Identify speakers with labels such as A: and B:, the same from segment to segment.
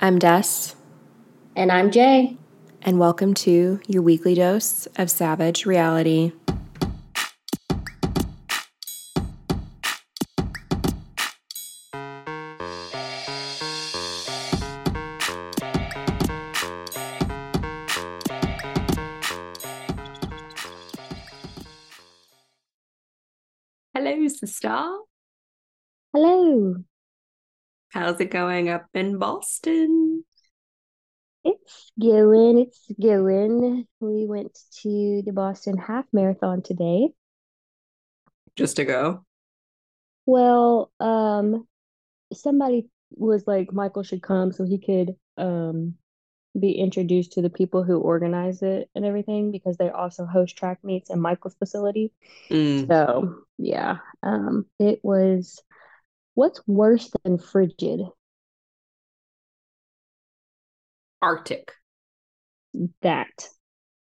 A: I'm Des,
B: And I'm Jay.
A: and welcome to your weekly dose of savage reality. Hello, sister.
B: Hello.
A: How's it going up in Boston?
B: It's going. It's going. We went to the Boston Half Marathon today.
A: Just to go.
B: Well, um, somebody was like, Michael should come so he could um be introduced to the people who organize it and everything because they also host track meets in Michael's facility.
A: Mm,
B: So, yeah, um, it was what's worse than frigid?
A: Arctic.
B: That.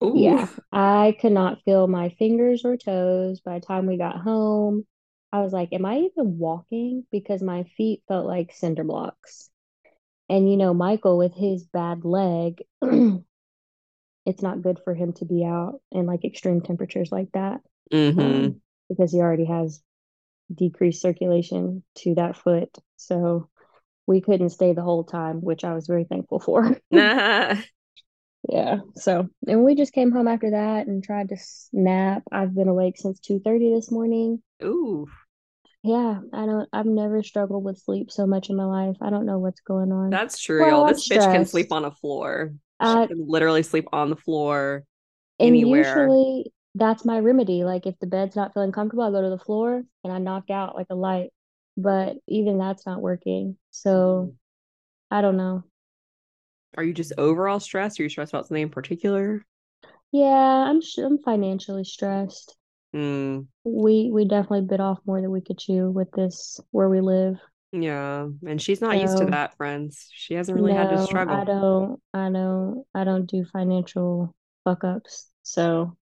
A: Ooh.
B: Yeah, I could not feel my fingers or toes by the time we got home. I was like, am I even walking? Because my feet felt like cinder blocks. And you know, Michael with his bad leg, it's not good for him to be out in like extreme temperatures like that,
A: Mm-hmm.
B: um, because he already has decreased circulation to that foot. So we couldn't stay the whole time, which I was very thankful for. nah. Yeah. So, and we just came home after that and tried to nap. I've been awake since 2:30 this morning.
A: Ooh.
B: Yeah, I don't I've never struggled with sleep so much in my life. I don't know what's going on.
A: That's true,
B: Well,
A: y'all.
B: I'm
A: This bitch can sleep on a floor. She
B: Uh,
A: can literally sleep on the floor
B: and
A: anywhere.
B: usually that's my remedy. Like if the bed's not feeling comfortable, I go to the floor and I knock out like a light. But even that's not working. So, I don't know.
A: Are you just overall stressed? Are you stressed about something in particular?
B: Yeah, I'm sh- I'm financially stressed.
A: Mm,
B: We we definitely bit off more than we could chew with this where we live.
A: yeah. And she's not used to that, friends. She hasn't really had to
B: no, I don't, I don't, I don't do financial fuck ups. So,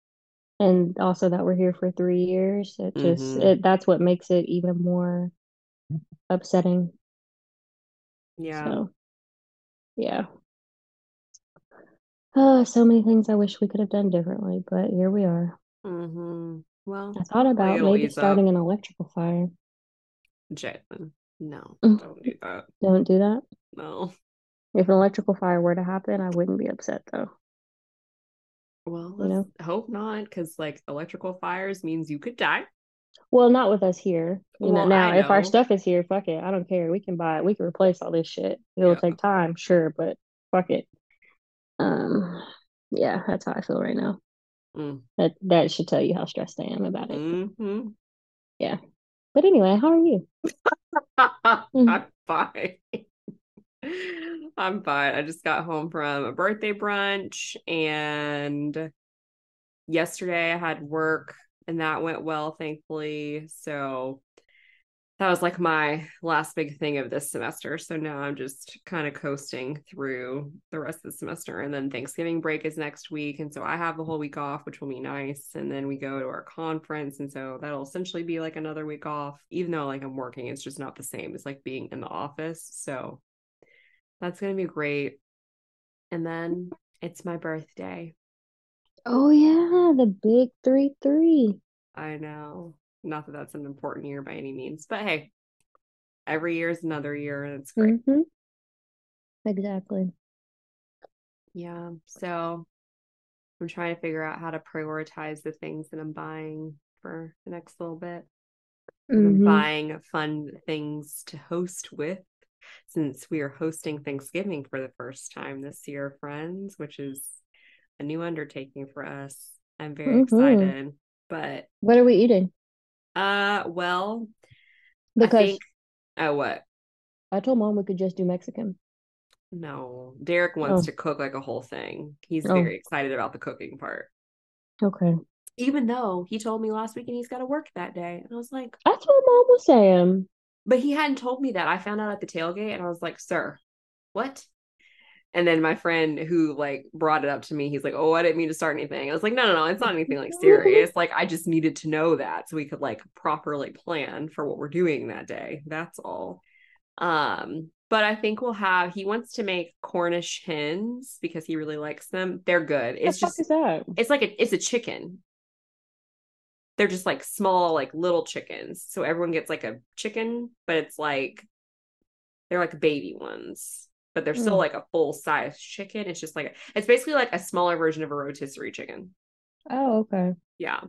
B: and also that we're here for three years, it just,
A: hmm
B: it, that's what makes it even more upsetting.
A: Yeah.
B: So, yeah. Oh, so many things I wish we could have done differently, but here we are.
A: hmm Well,
B: I thought about maybe
A: up.
B: starting an electrical fire.
A: Jalen, no,
B: Mm,
A: don't do that.
B: Don't do that.
A: No.
B: If an electrical fire were to happen, I wouldn't be upset though,
A: Well,
B: you
A: let's
B: know?
A: hope not, because like electrical fires means you could die.
B: Well, not with us here. You know, now
A: I
B: if our stuff is here, fuck it. I don't care. We can buy it. We can replace all this shit. It'll
A: Yeah.
B: take time, sure, but fuck it. Um, yeah, that's how I feel right now.
A: Mm.
B: That that should tell you how stressed I am about it.
A: hmm
B: Yeah. But anyway, how are you?
A: I'm fine. I'm fine. I just got home from a birthday brunch and yesterday I had work and that went well, thankfully. So that was like my last big thing of this semester. So now I'm just kind of coasting through the rest of the semester. And then Thanksgiving break is next week. And so I have the whole week off, which will be nice. And then we go to our conference. And so that'll essentially be like another week off, even though like I'm working, it's just not the same It's like being in the office. So that's going to be great. And then it's my birthday.
B: Oh yeah, the big three three.
A: I know. Not that that's an important year by any means, but hey, every year is another year and it's great.
B: Mm-hmm. Exactly.
A: Yeah. So I'm trying to figure out how to prioritize the things that I'm buying for the next little bit.
B: Mm-hmm.
A: buying fun things to host with since we are hosting Thanksgiving for the first time this year, friends, which is a new undertaking for us. I'm very
B: Mm-hmm.
A: excited. But
B: What are we eating?
A: uh well, I
B: Because
A: think oh what?
B: I told mom we could just do Mexican.
A: No, Derek wants
B: Oh,
A: to cook like a whole thing. He's
B: oh,
A: very excited about the cooking part.
B: okay.
A: Even though he told me last week and he's got to work that day. And I was like,
B: That's what mom was saying.
A: But he hadn't told me that. I found out at the tailgate and I was like, sir, what? And then my friend who like brought it up to me, he's like, "Oh, I didn't mean to start anything." I was like, "No, no, no, it's not anything like serious. Like I just needed to know that so we could like properly plan for what we're doing that day. That's all." Um, but I think we'll have he wants to make Cornish hens because he really likes them. They're good. It's
B: the
A: just
B: is that?
A: it's like a, it's a chicken. They're just like small, like little chickens. So everyone gets like a chicken, but it's like they're like baby ones, but they're still
B: Mm.
A: like a full size chicken. It's just like it's basically like a smaller version of a rotisserie chicken.
B: Oh, okay.
A: Yeah.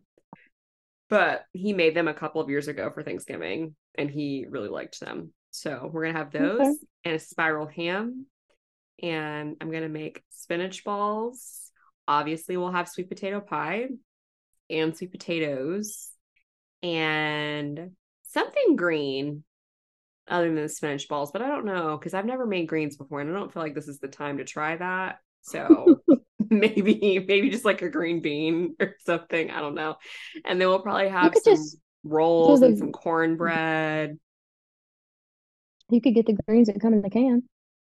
A: But he made them a couple of years ago for Thanksgiving and he really liked them. So we're gonna have those
B: Okay.
A: and a spiral ham. And I'm gonna make spinach balls. Obviously, we'll have sweet potato pie and sweet potatoes and something green other than the spinach balls, but I don't know because I've never made greens before and I don't feel like this is the time to try that. So maybe maybe just like a green bean or something. I don't know. And then we'll probably have some
B: just
A: rolls and
B: the-
A: some cornbread.
B: You could get the greens that come in the can.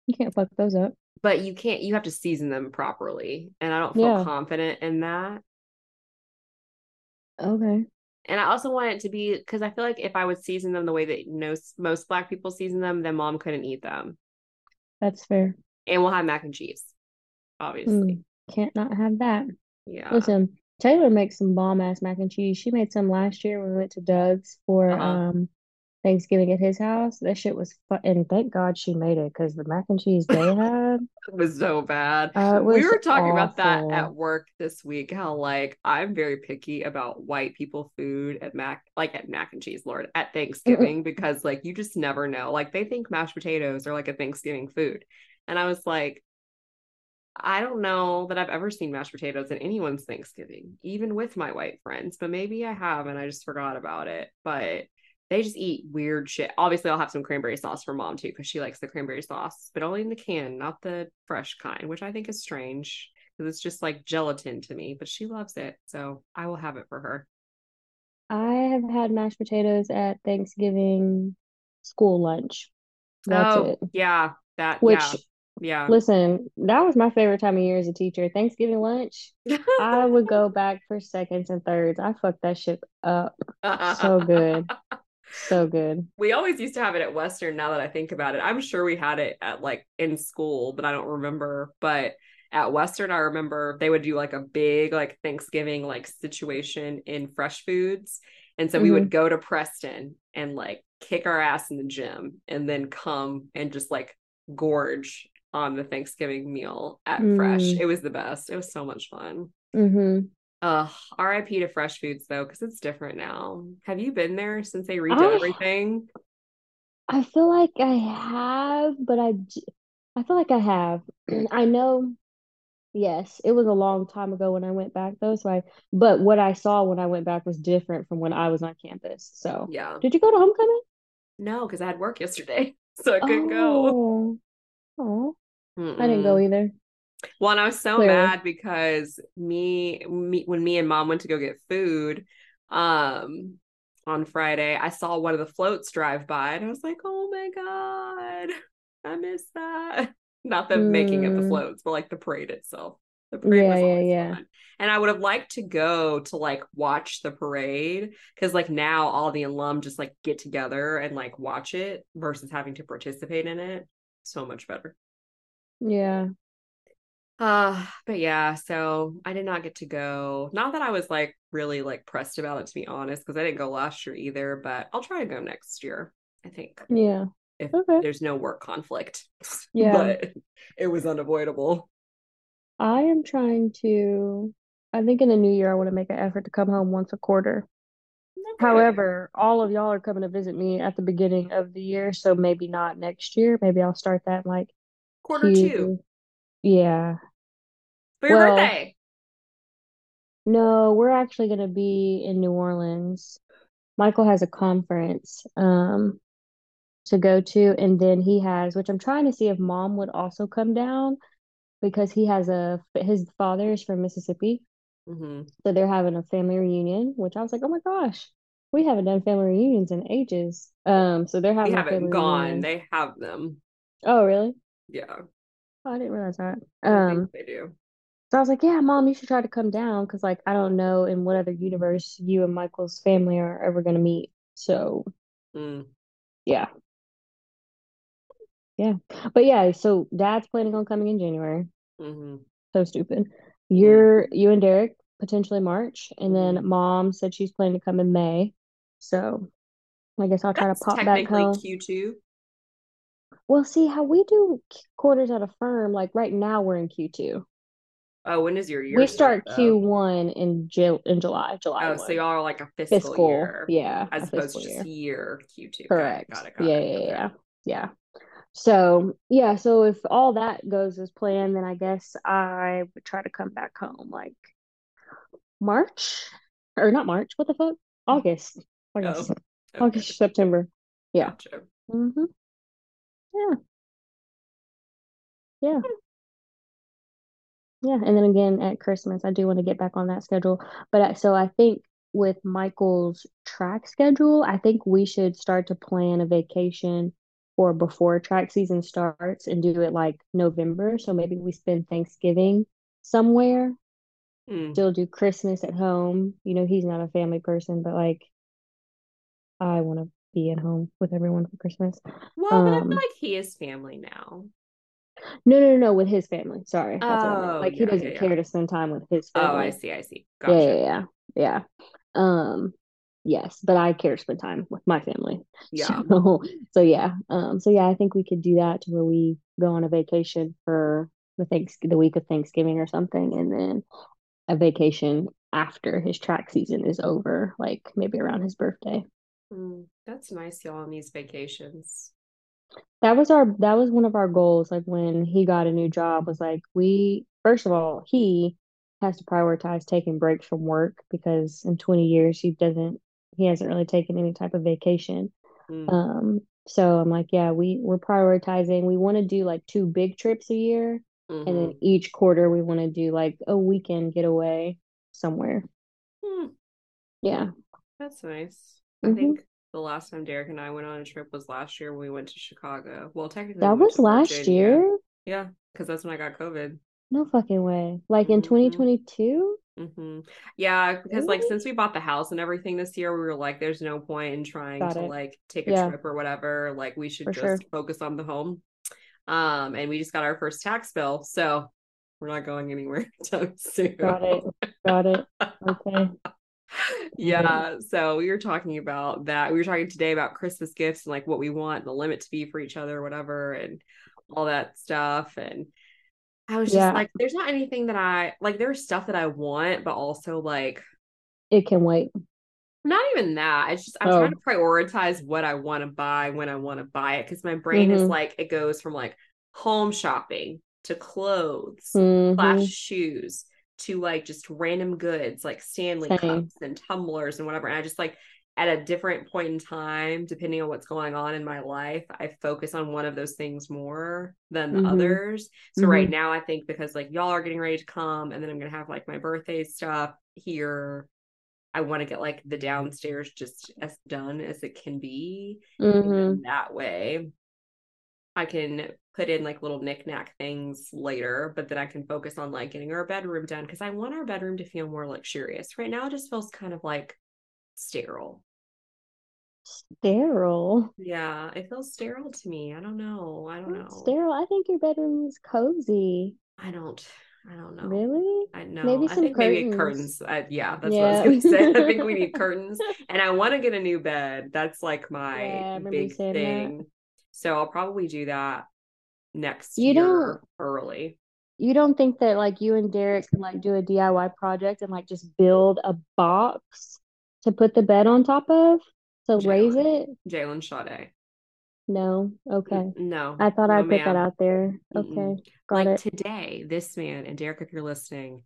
B: You can't fuck those up.
A: But you can't you have to season them properly. And I don't feel
B: Yeah.
A: confident in that.
B: Okay.
A: And I also want it to be because I feel like if I would season them the way that most most black people season them, then mom couldn't eat them.
B: That's fair.
A: And we'll have mac and cheese, obviously.
B: Mm, can't not have that.
A: Yeah.
B: Listen, Taylor makes some bomb ass mac and cheese. She made some last year when we went to Doug's for
A: Uh-huh.
B: um Thanksgiving at his house. That shit was fun, and thank God she made it because the mac and cheese they had,
A: was so bad.
B: uh, it
A: we were talking about that at work this week how like i'm very picky about white people food at mac like at mac and cheese lord at thanksgiving because like you just never know like they think mashed potatoes are like a thanksgiving food and i was like i don't know that i've ever seen mashed potatoes at anyone's thanksgiving even with my white friends but maybe i have and i just forgot about it but they just eat weird shit. Obviously, I'll have some cranberry sauce for mom too, because she likes the cranberry sauce, but only in the can, not the fresh kind, which I think is strange because it's just like gelatin to me, but she loves it. So I will have it for her.
B: I have had mashed potatoes at Thanksgiving school lunch. That's
A: oh,
B: it.
A: yeah. That,
B: Which,
A: yeah. Yeah.
B: listen, that was my favorite time of year as a teacher. Thanksgiving lunch, I would go back for seconds and thirds. I fucked that shit up. So good. So good.
A: We always used to have it at Western now that I think about it. I'm sure we had it at like in school, but I don't remember. But at Western, I remember they would do like a big like Thanksgiving like situation in fresh foods. And so we would go to Preston and like kick our ass in the gym and then come and just like gorge on the Thanksgiving meal at Fresh.
B: Mm.
A: It was the best. It was so much fun.
B: Mm-hmm.
A: Uh, RIP to Fresh Foods though, because it's different now. Have you been there since they redid
B: I-
A: everything?
B: I feel like I have, but I, I feel like I have. I know, yes, it was a long time ago when I went back though. So I, but what I saw when I went back was different from when I was on campus. So,
A: Yeah.
B: did you go to homecoming?
A: No, because I had work yesterday, so I couldn't go.
B: Oh, oh, I didn't go either.
A: Well, and I was so mad because me, me, when me and mom went to go get food, um, on Friday, I saw one of the floats drive by, and I was like, "Oh my god, I miss that." Not the making of the
B: Mm.
A: floats, but like the parade itself. The parade
B: Yeah,
A: was
B: yeah, yeah.
A: fun. And I would have liked to go to like watch the parade because like now all the alum just like get together and like watch it versus having to participate in it. So much better.
B: Yeah.
A: Uh, but yeah, so I did not get to go. Not that I was like really like pressed about it to be honest, because I didn't go last year either, but I'll try to go next year, I think,
B: Yeah.
A: if
B: Okay.
A: there's no work conflict.
B: Yeah.
A: But it was unavoidable.
B: I am trying to, I think in the new year, I want to make an effort to come home once a quarter.
A: Okay.
B: However, all of y'all are coming to visit me at the beginning of the year, so maybe not next year. Maybe I'll start that like
A: quarter two.
B: Yeah.
A: For your
B: Well,
A: birthday.
B: No, we're actually going to be in New Orleans. Michael has a conference um to go to, and then he has, which I'm trying to see if mom would also come down because he has a his father is from Mississippi,
A: hmm
B: so they're having a family reunion, which I was like, oh my gosh, we haven't done family reunions in ages. Um, so they're having a
A: haven't
B: family
A: gone.
B: reunion.
A: They have them.
B: Oh, really?
A: Yeah,
B: Oh, I didn't realize that. Um,
A: they do.
B: So I was like, yeah, mom, you should try to come down because like I don't know in what other universe you and Michael's family are ever gonna meet. So
A: Mm.
B: yeah. yeah. But yeah, so dad's planning on coming in January.
A: hmm
B: So stupid. You're you and Derek potentially March, and then
A: Mhm.
B: mom said she's planning to come in May. So I guess I'll try to pop back
A: technically
B: home.
A: Q2.
B: Well, see how we do quarters at a firm. Like right now, we're in Q2.
A: Oh, when is your year
B: We start? Q1 in Ju in July, July
A: Oh, so y'all are like a fiscal,
B: Fiscal,
A: year
B: yeah,
A: as opposed to just
B: year.
A: year Q2. Got it,
B: Correct.
A: got it, got
B: Yeah,
A: it.
B: yeah,
A: Okay.
B: yeah, yeah. So yeah, so if all that goes as planned, then I guess I would try to come back home like March or not March. What the fuck? August. August.
A: Oh, okay.
B: August, September. Yeah.
A: Gotcha.
B: Mm-hmm. Yeah. Yeah. Yeah. And then again at Christmas, I do want to get back on that schedule. But I, so I think with Michael's track schedule, I think we should start to plan a vacation for before track season starts and do it like November. So maybe we spend Thanksgiving somewhere,
A: Mm.
B: still do Christmas at home. You know, he's not a family person, but like I want to be at home with everyone for Christmas.
A: Well, but I feel
B: Um,
A: like he is family now.
B: No, no, no, no, with his family. Sorry, that's what I meant.
A: Oh,
B: Like he
A: yeah, yeah,
B: doesn't
A: yeah.
B: care to spend time with his
A: Oh, I see, I see.
B: Yeah, yeah,
A: Gotcha.
B: yeah, yeah. Um, yes, but I care to spend time with my family.
A: Yeah.
B: So, so yeah. Um, so yeah, I think we could do that to where we go on a vacation for the thanks the week of Thanksgiving or something, and then a vacation after his track season is over, like maybe around his birthday.
A: Mm, that's nice, y'all, on these vacations.
B: That was our that was one of our goals, like when he got a new job, was like we first of all, he has to prioritize taking breaks from work because in 20 years he doesn't he hasn't really taken any type of vacation.
A: Mm,
B: Um, so I'm like, yeah, we we're prioritizing. We want to do like two big trips a year, and then
A: mhm.
B: each quarter we want to do like a weekend getaway somewhere.
A: Hmm,
B: Yeah.
A: that's nice. I
B: hmm
A: think the last time Derek and I went on a trip was last year when we went to Chicago. Well, technically
B: That
A: went
B: was last
A: Virginia.
B: year?
A: Yeah, because that's when I got COVID.
B: No fucking way. Like in
A: hmm
B: 2022?
A: hmm Yeah, because like since we bought the house and everything this year, we were like, there's no point in trying
B: Got
A: to
B: it.
A: like take a
B: Yeah,
A: trip or whatever. Like we should
B: for sure.
A: just focus on the home. Um, and we just got our first tax bill, so we're not going anywhere anytime soon.
B: Got it. Got it. Okay.
A: Yeah, so we were talking about that. We were talking today about Christmas gifts and like what we want the limit to be for each other, whatever, and all that stuff. And I was just
B: Yeah,
A: like, there's not anything that I like, there's stuff that I want, but also like
B: it can wait.
A: not even that. It's just I'm trying to
B: Oh.
A: prioritize what I want to buy when I want to buy it because my brain is
B: Mm-hmm.
A: like it goes from like home shopping to clothes slash
B: Mm-hmm.
A: shoes to like just random goods like Stanley
B: Same.
A: cups and tumblers and whatever. And I just like at a different point in time, depending on what's going on in my life, I focus on one of those things more than the
B: Mm-hmm.
A: others. So right
B: Mm-hmm.
A: now, I think because like y'all are getting ready to come, and then I'm gonna have like my birthday stuff here. I want to get like the downstairs just as done as it can be.
B: Mm-hmm.
A: that way I can put in like little knickknack things later, but then I can focus on like getting our bedroom done because I want our bedroom to feel more luxurious. Right now, it just feels kind of like sterile.
B: Sterile.
A: Yeah, it feels sterile to me. I don't know. I don't
B: Not
A: know.
B: sterile. I think your bedroom is cozy.
A: I don't. I don't know.
B: Really?
A: I know.
B: Maybe
A: I
B: some
A: think maybe
B: curtains.
A: curtains. I, yeah, that's what I was gonna say. I think we need curtains, and I want to get a new bed. That's like my
B: Yeah, I remember you
A: big
B: saying that.
A: thing. So I'll probably do that next
B: You don't
A: year early.
B: you don't think that like you and Derek can like do a DIY project and like just build a box to put the bed on top of to raise it?
A: Jalen Sade.
B: No. Okay.
A: No,
B: I thought
A: no,
B: I'd put that out there. Okay.
A: Mm-mm.
B: Got
A: Like
B: it.
A: today, this man and Derek, if you're listening,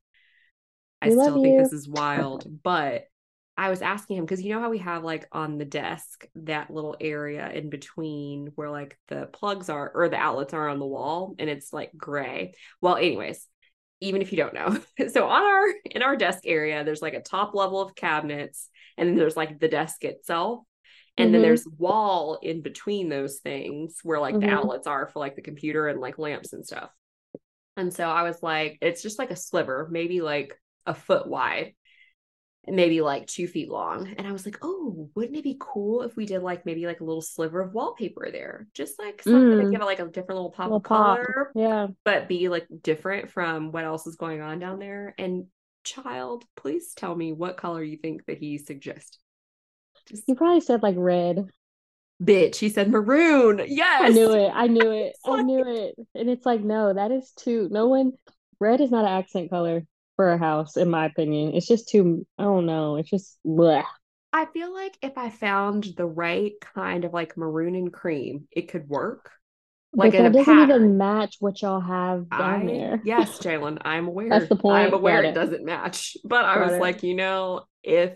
A: I
B: We
A: still think
B: you.
A: this is wild, but I was asking him because you know how we have like on the desk that little area in between where like the plugs are or the outlets are on the wall and it's like gray. Well, anyways, even if you don't know. So on our in our desk area, there's like a top level of cabinets and then there's like the desk itself. And then
B: Mm-hmm.
A: there's wall in between those things where like the
B: Mm-hmm.
A: outlets are for like the computer and like lamps and stuff. And so I was like, it's just like a sliver, maybe like a foot wide. Maybe like two feet long. And I was like, oh, wouldn't it be cool if we did like maybe like a little sliver of wallpaper there? Just like something to
B: Mm.
A: give it like a different little pop
B: Little
A: of
B: pop.
A: color,
B: Yeah.
A: but be like different from what else is going on down there. And child, please tell me what color you think that he suggested. Just
B: You probably said like red.
A: bitch, he said maroon. Yes.
B: I knew it. I knew it. I knew it. And it's like, no, that is too, no one, red is not an accent color a house, in my opinion. It's just too, I don't know. It's just, bleh.
A: I feel like if I found the right kind of like maroon and cream, it could work. Like
B: But that doesn't even match what y'all have down
A: I,
B: there.
A: yes, Jalen, I'm aware.
B: That's the point.
A: I'm aware it.
B: it.
A: doesn't match. But I
B: Got
A: was
B: it.
A: like, you know, if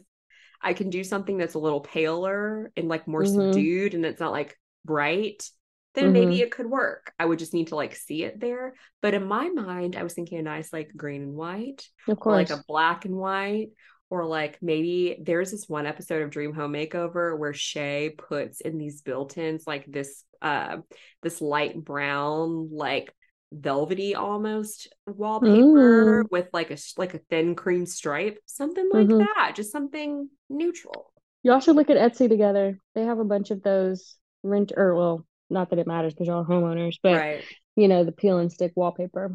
A: I can do something that's a little paler and like more
B: Mhm.
A: subdued and it's not like bright, then maybe
B: Mhm.
A: it could work. I would just need to like see it there. But in my mind, I was thinking a nice like green and white
B: Of
A: or like a black and white or like maybe there's this one episode of Dream Home Makeover where Shea puts in these built-ins like this uh this light brown like velvety almost wallpaper
B: Mm.
A: with like a like a thin cream stripe something like
B: Mhm.
A: that just something neutral
B: Y'all should look at Etsy together. They have a bunch of those rent, or well, not that it matters because y'all are homeowners, but
A: right
B: you know, the peel and stick wallpaper.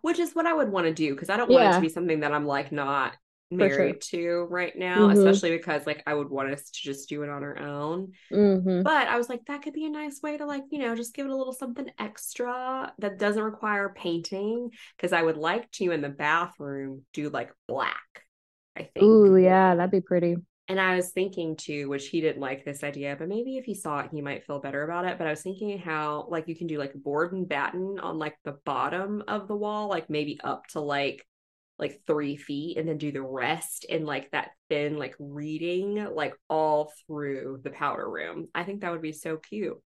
A: which is what I would want to do because I don't want it to be something that I'm like not
B: For sure.
A: married to right now
B: Mhm.
A: especially because like I would want us to just do it on our own
B: Mm-hmm.
A: But I was like, that could be a nice way to like, you know, just give it a little something extra that doesn't require painting. Cause I would like to in the bathroom do like black, I think.
B: Ooh, yeah, that'd be pretty.
A: And I was thinking too, which he didn't like this idea, but maybe if he saw it, he might feel better about it. But I was thinking how like you can do like board and batten on like the bottom of the wall, like maybe up to like like three feet and then do the rest in like that thin like reading like all through the powder room. I think that would be so cute.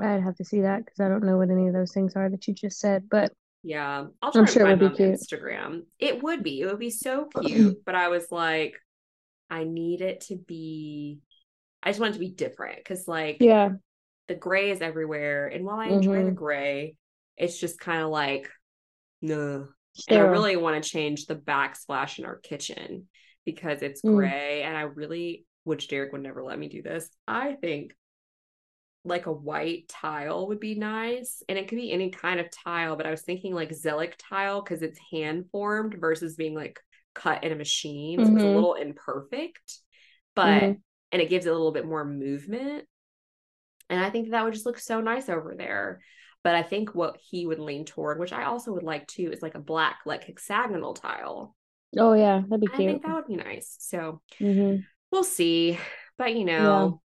B: I'd have to see that because I don't know what any of those things are that you just said. But
A: Yeah. I'll try
B: I'm
A: to
B: sure it would be cute.
A: Instagram. It would be. It would be so cute. but I was like, I need it to be I just want it to be different because like
B: yeah,
A: the gray is everywhere. And while I enjoy the
B: Mhm.
A: gray, it's just kind of like, no. And I really want to change the backsplash in our kitchen because it's
B: Mm.
A: gray. And I really, which Derek would never let me do this. I think like a white tile would be nice. And it could be any kind of tile, but I was thinking like zellige tile because it's hand formed versus being like cut in a machine. So it's a little imperfect, but
B: Mhm.
A: and it gives it a little bit more movement. And I think that would just look so nice over there. But I think what he would lean toward, which I also would like too, is like a black, like hexagonal tile.
B: Oh yeah, that'd be cute.
A: I think that would be nice. So
B: hmm
A: we'll see. But you know,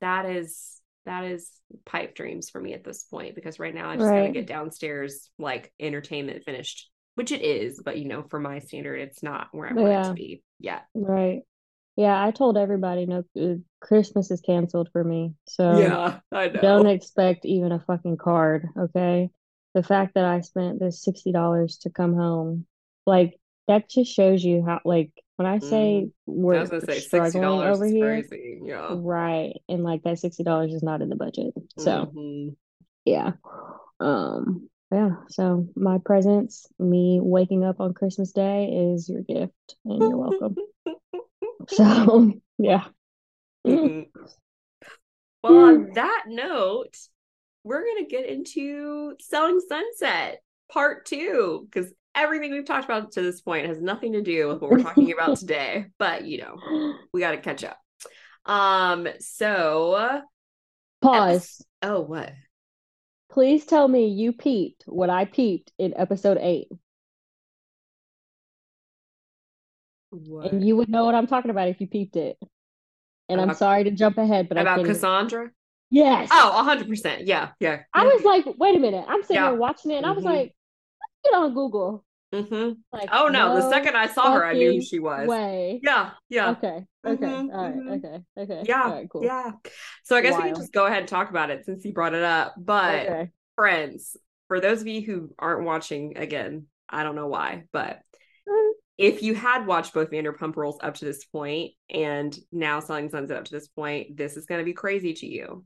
A: that is that is pipe dreams for me at this point because right now I just gotta get downstairs like entertainment finished, which it is, but you know, for my standard, it's not where I want it to be yet.
B: Right. Yeah, I told everybody no, uh, Christmas is canceled for me. So
A: yeah, I know.
B: don't expect even a fucking card, okay? The fact that I spent this $60 to come home, like that just shows you how, like, when I say
A: I
B: we're
A: gonna say sixty
B: struggling
A: dollars
B: over here,
A: crazy. Yeah.
B: right? And like that $60 is not in the budget. So,
A: Mhm.
B: yeah. Um, yeah, so my presence me waking up on Christmas Day is your gift, and you're welcome. So, yeah.
A: Mhm. Well, on that note, we're gonna get into selling sunset part two because everything we've talked about to this point has nothing to do with what we're talking about today. But you know, we got to catch up. Um. So,
B: Pause.
A: oh, what?
B: Please tell me you peeped what I peeped in episode eight,
A: What
B: and you would know what I'm talking about if you peeped it. And I'm sorry to jump ahead, but I
A: about Cassandra?
B: Yes.
A: Oh, hundred percent. Yeah, yeah.
B: I was like, wait a minute. I'm sitting
A: Yeah.
B: there watching it, and I was
A: Mhm.
B: like, get on Google.
A: Hmm
B: Like,
A: Oh no, the second I saw her, I knew who she was.
B: way.
A: Yeah, yeah.
B: Okay. Okay.
A: Mhm,
B: All right.
A: mhm.
B: Okay. Okay.
A: Yeah,
B: All right. Cool.
A: yeah. So I guess we can just go ahead and talk about it since you brought it up. But
B: Okay.
A: friends, for those of you who aren't watching again, I don't know why, but
B: Mm.
A: if you had watched both Vanderpump Rules up to this point and now Selling Sunset up to this point, this is going to be crazy to you.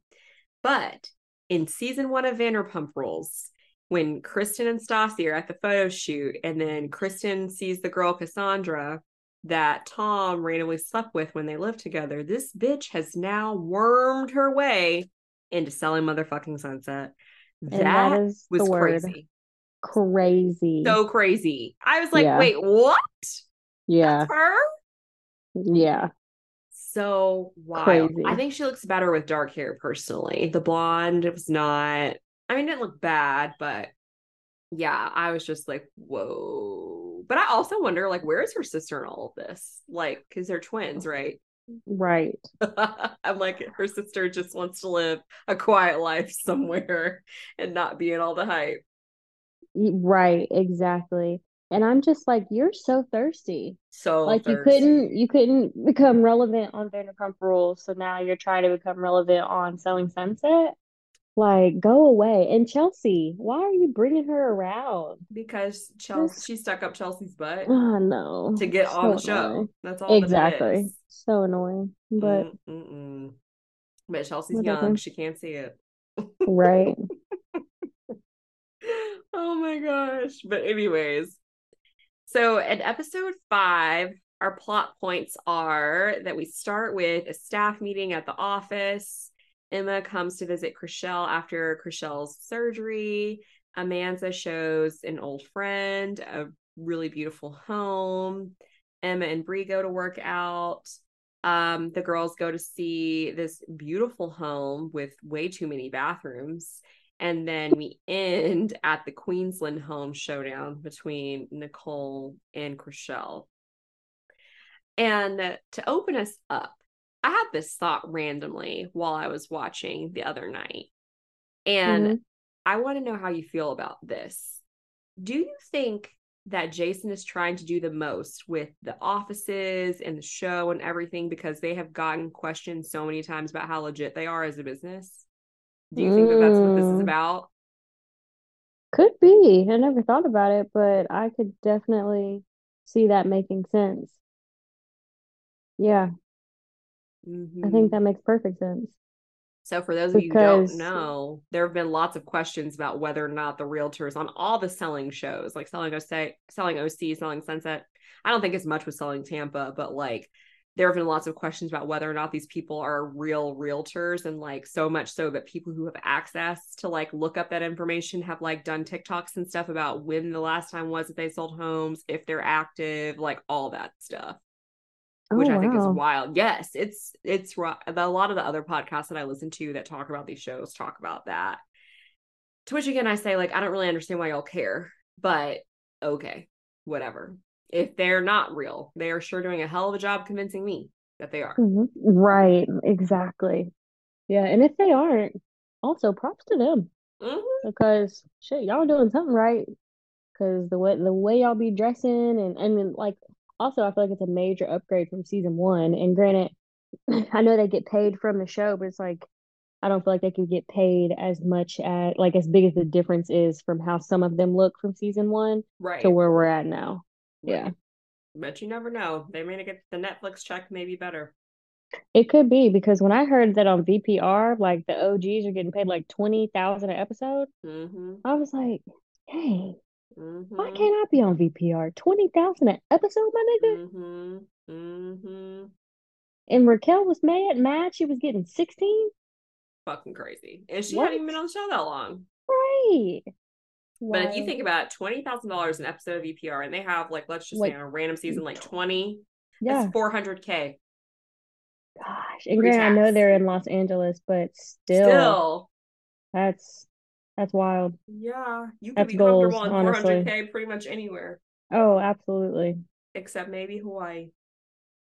A: But in season one of Vanderpump Rules, when Kristen and Stassi are at the photo shoot, and then Kristen sees the girl Cassandra, that Tom randomly slept with when they lived together, this bitch has now wormed her way into selling motherfucking sunset. That, was crazy.
B: Crazy.
A: So crazy. I was like,
B: Yeah.
A: wait, what?
B: yeah.
A: That's her?
B: Yeah.
A: So wild.
B: Crazy.
A: I think she looks better with dark hair personally. The blonde was not, I mean, it didn't look bad, but yeah, I was just like, whoa. But I also wonder, like, where is her sister in all of this? Like, because they're twins, right?
B: Right.
A: I'm like, her sister just wants to live a quiet life somewhere and not be in all the hype.
B: Right. Exactly. And I'm just like, you're so thirsty.
A: So
B: Like you couldn't you couldn't become relevant on Vanderpump Rules, so now you're trying to become relevant on Selling Sunset. Like, go away. And Chelsea, why are you bringing her around?
A: because Chelsea, she stuck up Chelsea's butt
B: Oh no.
A: to get on the show.
B: annoying.
A: That's all
B: Exactly. So annoying. But
A: Mm, mm, mm. but Chelsea's
B: Whatever.
A: young; she can't see it.
B: right.
A: oh my gosh! But anyways, so in episode five, our plot points are that we start with a staff meeting at the office. Emma comes to visit Chrishell after Chrishell's surgery. Amanza shows an old friend a really beautiful home. Emma and Bre go to work out. Um, the girls go to see this beautiful home with way too many bathrooms. And then we end at the Queensland home showdown between Nicole and Chrishell. And to open us up, I had this thought randomly while I was watching the other night. And
B: Mhm.
A: I want to know how you feel about this. Do you think that Jason is trying to do the most with the offices and the show and everything because they have gotten questioned so many times about how legit they are as a business? Do you think that that's what this is
B: Mm.
A: about?
B: Could be. I never thought about it, but I could definitely see that making sense. Yeah, I
A: Mhm.
B: think that makes perfect sense.
A: So, for those of you who don't know, there have been lots of questions about whether or not the realtors on all the selling shows, like selling OC, selling OC, selling Sunset. I don't think as much with selling Tampa, but like there have been lots of questions about whether or not these people are real realtors, and like so much so that people who have access to like look up that information have like done TikToks and stuff about when the last time was that they sold homes, if they're active, like all that stuff which
B: Oh,
A: I think is wild. Yes, it's it's a lot of the other podcasts that I listen to that talk about these shows talk about that. To which again I say like I don't really understand why y'all care, but okay, whatever. If they're not real, they are sure doing a hell of a job convincing me that they are.
B: Mhm. Right, exactly. Yeah, and if they aren't, also props to them
A: Mhm.
B: because shit, y'all doing something right. Because the way the way y'all be dressing and and like also I feel like it's a major upgrade from season one. And granted, I know they get paid from the show, but it's like I don't feel like they could get paid as much at like as big as the difference is from how some of them look from season one
A: Right.
B: to where we're at now.
A: Right.
B: Yeah.
A: But you never know. They may get the Netflix check maybe better.
B: It could be because when I heard that on VPR, like the OGs are getting paid like 20,000 an episode,
A: Mm-hmm.
B: I was like, hey, why
A: Mm-hmm.
B: can't I be on VPR? 20,000 an episode, my nigga?
A: Mm-hmm. Mm-hmm.
B: And Raquel was mad, mad she was getting 16?
A: Fucking crazy. And she
B: What?
A: hadn't even been on the show that long.
B: Right.
A: But if you think about twenty thousand dollars an episode of VPR, and they have like let's just
B: Like,
A: say on a random season like twenty,
B: yeah,
A: that's four hundred k.
B: gosh. And granted, I know they're in Los Angeles, but still,
A: Still,
B: that's that's wild.
A: yeah, you can
B: That's
A: be comfortable
B: goals,
A: on four
B: honestly.
A: hundred k pretty much anywhere
B: Oh, absolutely.
A: except maybe Hawaii.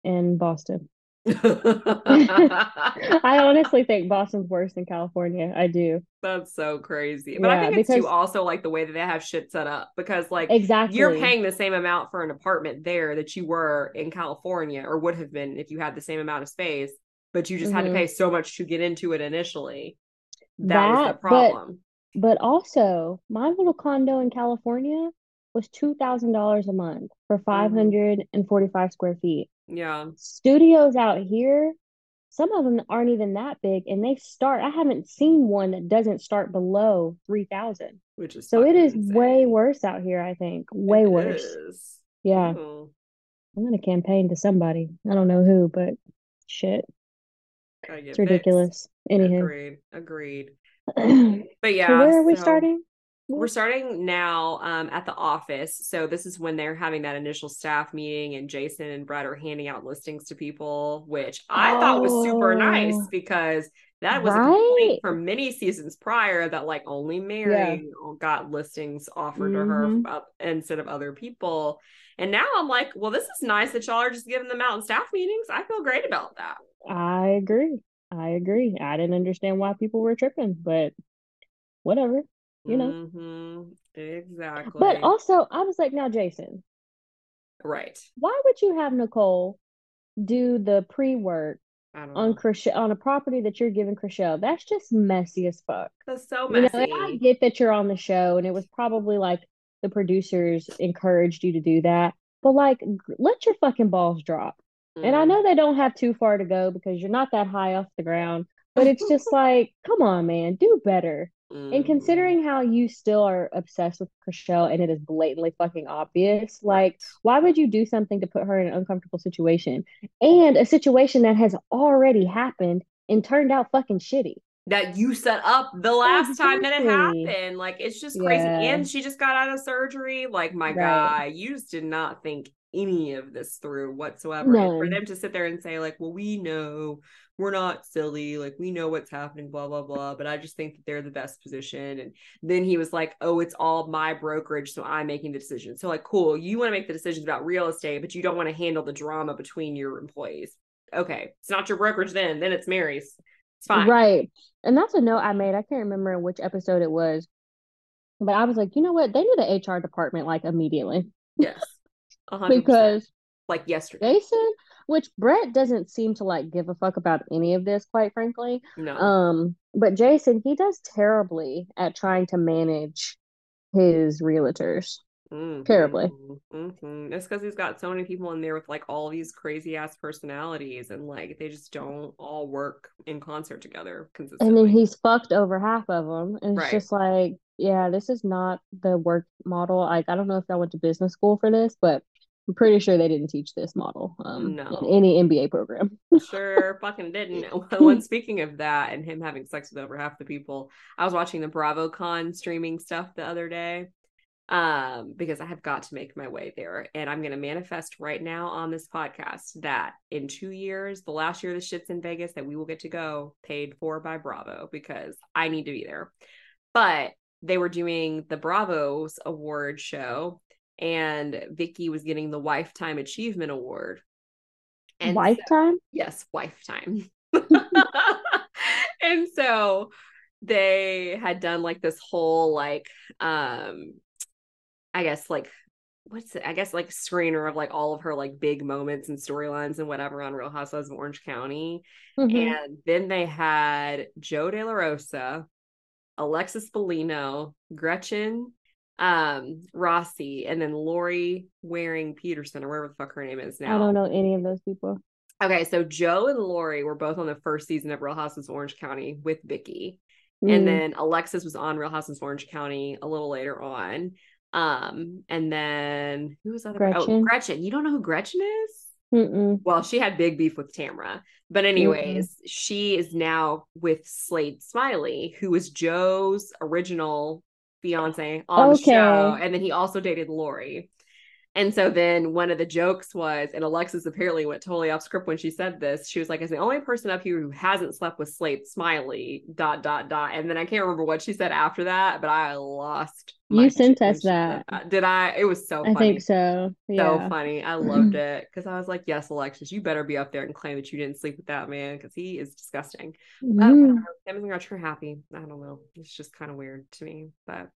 B: and Boston. I honestly think Boston's worse than California. I do.
A: That's so crazy. But I think it's too also like the way that they have shit set up because like
B: Exactly.
A: you're paying the same amount for an apartment there that you were in California or would have been if you had the same amount of space, but you just had to
B: Mhm.
A: pay so much to get into it initially. That, was the
B: That,
A: problem.
B: But also, my little condo in California was $2,000 a month for
A: Mm-hmm.
B: 545 square feet.
A: yeah.
B: Studios out here, some of them aren't even that big, and they start, I haven't seen one that doesn't start below 3,000.
A: Which is
B: So it is way
A: insane.
B: way worse out here, I think. Way
A: It
B: worse.
A: is.
B: Yeah. I'm gonna campaign to somebody. I don't know who, but shit. It's ridiculous. Anyhow.
A: Agreed. Agreed. but yeah.
B: So where are we so starting?
A: We're starting now um, at the office. So this is when they're having that initial staff meeting, and Jason and Brett are handing out listings to people, which I oh, thought was super nice oh. because that was right? a complaint from many seasons prior that like only Mary yeah. got listings offered mm-hmm. to her instead of other people. And now I'm like, well, this is nice that y'all are just giving them out in staff meetings. I feel great about that.
B: I agree. I agree. I didn't understand why people were tripping, but whatever, you know.
A: Mm-hmm. Exactly.
B: But also, I was like, now, Jason.
A: Right.
B: Why would you have Nicole do the pre work on Chrishell on a property that you're giving Chrishell? That's just messy as fuck.
A: That's so messy.
B: You know, I get that you're on the show, and it was probably like the producers encouraged you to do that, but like, let your fucking balls drop. And I know they don't have too far to go because you're not that high off the ground, but it's just like, come on, man, do better. Mm. And considering how you still are obsessed with Chrishell and it is blatantly fucking obvious, like, why would you do something to put her in an uncomfortable situation? And a situation that has already happened and turned out fucking shitty
A: that you set up the last exactly. time that it happened. Like it's just crazy. Yeah. And she just got out of surgery. Like my right. guy, you just did not think any of this through whatsoever. No. for them to sit there and say, like, well, we know we're not silly, like we know what's happening, blah, blah, blah. But I just think that they're the best position. And then he was like, Oh, it's all my brokerage, so I'm making the decision. So, like, cool, you want to make the decisions about real estate, but you don't want to handle the drama between your employees. Okay. It's not your brokerage then, then it's Mary's. It's fine.
B: Right. And that's a note I made. I can't remember in which episode it was. But I was like, you know what? They need the HR department like immediately.
A: Yes.
B: 100%. because
A: like yesterday.
B: Jason, which Brett doesn't seem to like give a fuck about any of this, quite frankly.
A: No.
B: Um, but Jason, he does terribly at trying to manage his realtors. Mm-hmm. Terribly.
A: Mm-hmm. It's because he's got so many people in there with like all these crazy ass personalities, and like they just don't all work in concert together consistently.
B: And then he's fucked over half of them, and it's right. just like, yeah, this is not the work model. Like, I don't know if I went to business school for this, but I'm pretty sure they didn't teach this model um, no. in any MBA program.
A: sure, fucking didn't. when speaking of that and him having sex with over half the people, I was watching the BravoCon streaming stuff the other day um because i have got to make my way there and i'm going to manifest right now on this podcast that in two years the last year the shit's in vegas that we will get to go paid for by bravo because i need to be there but they were doing the bravos award show and Vicki was getting the Lifetime Achievement Award.
B: And lifetime? So,
A: yes, lifetime. and so they had done like this whole like um I guess like what's it? I guess like screener of like all of her like big moments and storylines and whatever on Real Housewives of Orange County. Mm-hmm. And then they had Jo De La Rosa, Alexis Bellino, Gretchen um Rossi and then Lauri Waring Peterson or whatever the fuck her name is now.
B: I don't know any of those people.
A: Okay, so Jo and Lori were both on the first season of Real Houses of Orange County with Vicki. Mm. And then Alexis was on Real Houses of Orange County a little later on. Um, and then who was other? Oh, Gretchen. Oh, Gretchen. You don't know who Gretchen is?
B: Mm-mm.
A: Well, she had big beef with Tamra. But anyways, Mm-mm. she is now with Slade Smiley, who was Jo's original fiance on okay. the show. And then he also dated Lauri. And so then one of the jokes was, and Alexis apparently went totally off script when she said this. She was like, "As the only person up here who hasn't slept with Slade Smiley." Dot dot dot. And then I can't remember what she said after that, but I lost.
B: You sent us that.
A: that. Did I? It was so. Funny.
B: I think so.
A: Yeah. So funny. I loved it because I was like, "Yes, Alexis, you better be up there and claim that you didn't sleep with that man because he is disgusting." Mm. Uh, Him and Gretchen are happy. I don't know. It's just kind of weird to me, but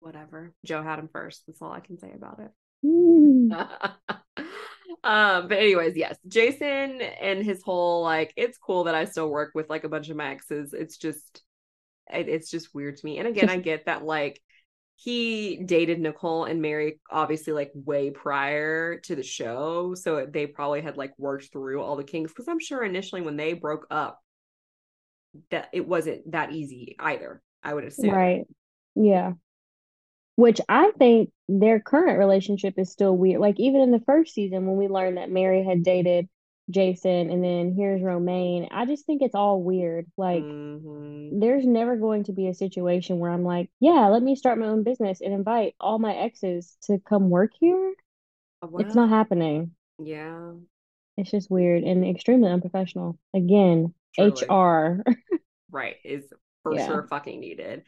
A: whatever. Jo had him first. That's all I can say about it. um, but anyways, yes, Jason and his whole like, it's cool that I still work with like a bunch of my exes. It's just, it, it's just weird to me. And again, I get that like he dated Nicole and Mary obviously like way prior to the show, so they probably had like worked through all the kinks because I'm sure initially when they broke up, that it wasn't that easy either. I would assume,
B: right? Yeah. Which I think their current relationship is still weird. Like even in the first season when we learned that Mary had dated Jason and then here's Romain, I just think it's all weird. Like
A: Mhm.
B: there's never going to be a situation where I'm like, yeah, let me start my own business and invite all my exes to come work here. It's not happening.
A: yeah,
B: It's just weird and extremely unprofessional. Again,
A: truly.
B: HR.
A: Right. Is for
B: Yeah.
A: sure fucking needed.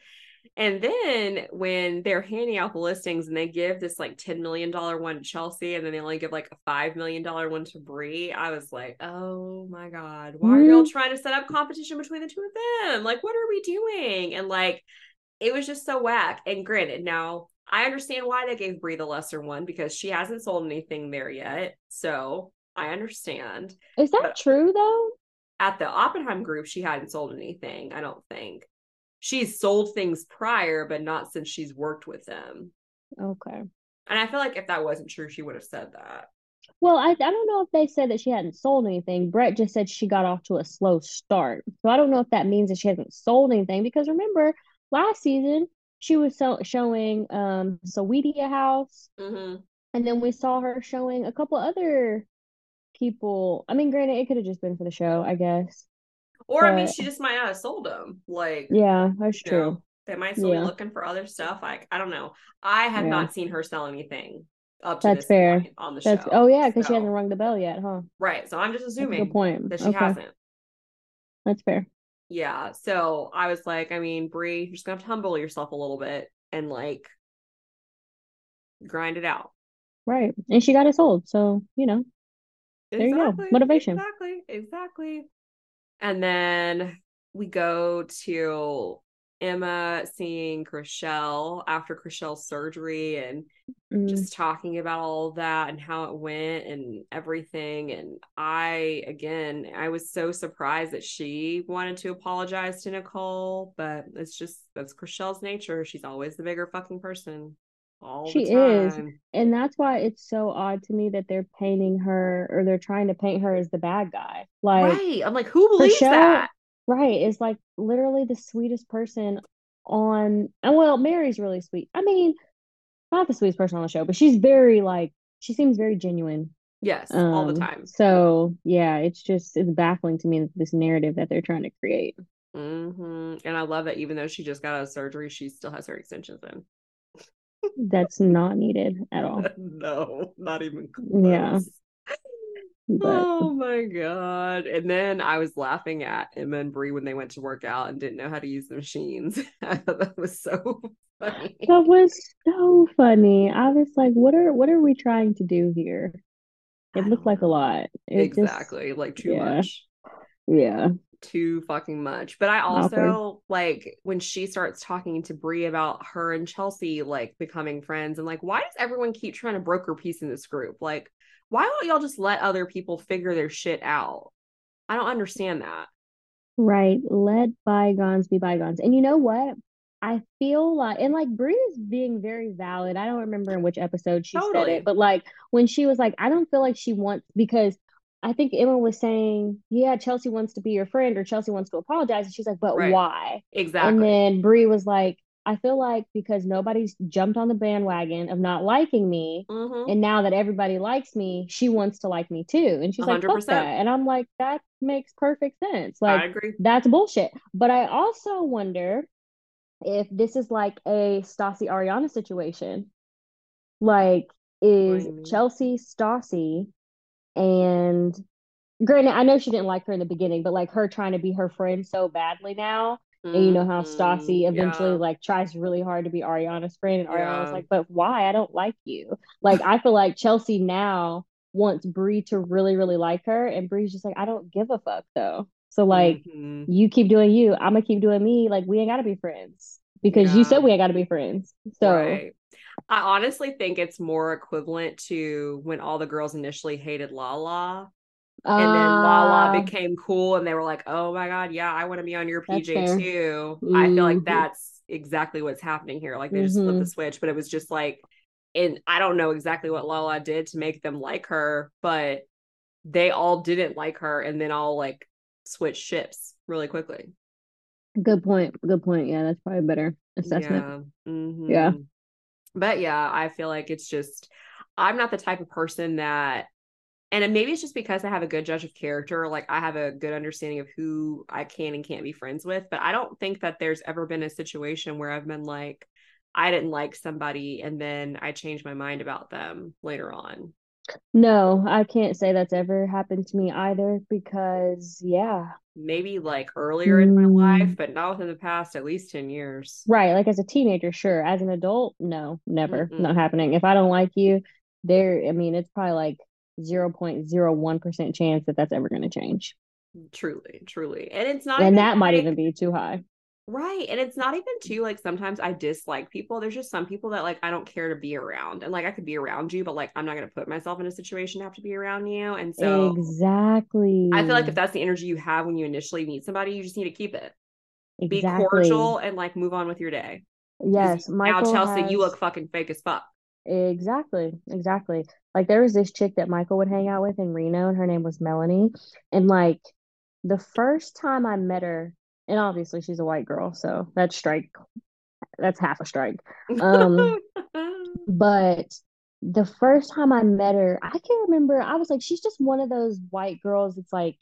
A: And then when they're handing out the listings and they give this like $10 million one to Chelsea and then they only give like a $5 million one one to Bre, I was like, oh my God, why are y'all
B: Mhm.
A: trying to set up competition between the two of them? Like, what are we doing? And like, it was just so whack. And granted, now I understand why they gave Bre the lesser one because she hasn't sold anything there yet. So I understand.
B: Is that
A: But-
B: true though?
A: At the Oppenheim group, she hadn't sold anything, I don't think. She's sold things prior, but not since she's worked with them.
B: Okay.
A: And I feel like if that wasn't true, she would have said that.
B: Well, I, I don't know if they said that she hadn't sold anything. Brett just said she got off to a slow start. So I don't know if that means that she hasn't sold anything because remember last season she was so, showing um Saweetie a house
A: hmm
B: and then we saw her showing a couple other people. I mean, granted, it could have just been for the show, I guess.
A: Or I mean, she just might not have sold them. Like,
B: Yeah, that's
A: you know,
B: true.
A: they might still
B: Yeah.
A: be looking for other stuff. Like, I don't know. I have
B: Yeah.
A: not seen her sell anything up to
B: That's
A: this
B: fair.
A: point on the
B: That's
A: show.
B: oh yeah, because she hasn't rung the bell yet, huh?
A: right. So I'm just
B: That's a good
A: assuming
B: point.
A: that she
B: Okay,
A: hasn't.
B: that's fair.
A: Yeah. So I was like, I mean, Bre, you're just gonna have to humble yourself a little bit and like grind it out.
B: Right. And she got it sold. So, you know, There you go. Motivation.
A: Exactly. Exactly. And then we go to Emma seeing Chrishell after Chrishell's surgery and
B: mm,
A: just talking about all that and how it went and everything. And I, again, I was so surprised that she wanted to apologize to Nicole, but it's just that's Chrishell's nature. She's always the bigger fucking person all
B: She is. and that's why it's so odd to me that they're painting her or they're trying to paint her as the bad guy. Like,
A: right. I'm like, who believes
B: Chrishell-
A: that?
B: right, is like literally the sweetest person on, and well, Mary's really sweet. I mean, not the sweetest person on the show, but she's very like, she seems very genuine.
A: Yes, all the
B: Um,
A: time.
B: So yeah, it's just it's baffling to me this narrative that they're trying to create.
A: hmm And I love that even though she just got out of surgery, she still has her extensions in.
B: That's not needed at all.
A: no, not even
B: Yeah.
A: close.
B: But
A: Oh my god. And then I was laughing at Emma and Bre when they went to work out and didn't know how to use the machines. That was so funny.
B: that was so funny. I was like, what are what are we trying to do here? It looked like a lot. It just
A: Exactly. like too
B: yeah.
A: much.
B: yeah.
A: Too fucking much. But I oh,
B: Awkward.
A: also like when she starts talking to Bre about her and Chelsea like becoming friends and like why does everyone keep trying to broker peace in this group? Like why don't y'all just let other people figure their shit out? I don't understand that.
B: Right. Let bygones be bygones. And you know what? I feel like, and like Bre is being very valid. I don't remember in which episode she said it, but like when she was like, I don't feel like she wants, because I think Emma was saying, yeah, Chelsea wants to be your friend or Chelsea wants to apologize. And she's like, but
A: Right.
B: why?
A: Exactly.
B: And then Bre was like, I feel like because nobody's jumped on the bandwagon of not liking me,
A: Mhm.
B: and now that everybody likes me, she wants to like me too. And she's like, fuck that. And I'm like, that makes perfect sense. Like,
A: I agree.
B: that's bullshit. But I also wonder if this is like a Stassi Ariana situation. Like, is
A: do you mean?
B: Chelsea Stassi and granted, I know she didn't like her in the beginning, but like her trying to be her friend so badly now. And you know how Stassi
A: Mhm.
B: eventually
A: Yeah.
B: like tries really hard to be Ariana's friend, and Ariana's
A: Yeah.
B: like, "But why? I don't like you." Like I feel like Chelsea now wants Bre to really, really like her, and Bre's just like, "I don't give a fuck though." So like,
A: Mhm.
B: you keep doing you, I'm gonna keep doing me. Like we ain't gotta be friends because you said we ain't gotta be friends. So
A: Right. I honestly think it's more equivalent to when all the girls initially hated Lala and then Lala
B: uh,
A: became cool and they were like, "Oh my god, yeah, I want to be on your PJ too." I feel like
B: Mhm.
A: that's exactly what's happening here. Like they just flipped the
B: Mhm.
A: switch, but it was just like and I don't know exactly what Lala did to make them like her, but they all didn't like her and then all like switched ships really quickly.
B: good point. Good point. Yeah, that's probably a better assessment.
A: Yeah.
B: Yeah.
A: But yeah, I feel like it's just I'm not the type of person that and maybe it's just because I have a good judge of character, like I have a good understanding of who I can and can't be friends with, but I don't think that there's ever been a situation where I've been like I didn't like somebody and then I changed my mind about them later on.
B: No, I can't say that's ever happened to me either because, yeah.
A: Maybe like earlier in my life,
B: Mm,
A: but not within the past at least 10 years.
B: right. Like as a teenager, sure. As an adult, no, never. Not
A: Mm-mm.
B: happening. If I don't like you, there, I mean, it's probably like 0.01% chance that that's ever going to change.
A: Truly, truly. And it's not
B: And that might even be too high.
A: Right. And it's not even too mm-hmm. like sometimes I dislike people. There's just some people that like I don't care to be around. And like I could be around you, but like I'm not gonna put myself in a situation to have to be around you. And so
B: Exactly.
A: I feel like if that's the energy you have when you initially meet somebody, you just need to keep it. Be cordial and like move on with your day.
B: Yes,
A: now
B: Michael
A: Chelsea, you look fucking fake as fuck.
B: exactly, exactly. Like there was this chick that Michael would hang out with in Reno, and her name was Melanie. And like the first time I met her, and obviously she's a white girl, so that's strike, that's half a strike. Um, but the first time I met her, I can't remember I was like, she's just one of those white girls. It's like,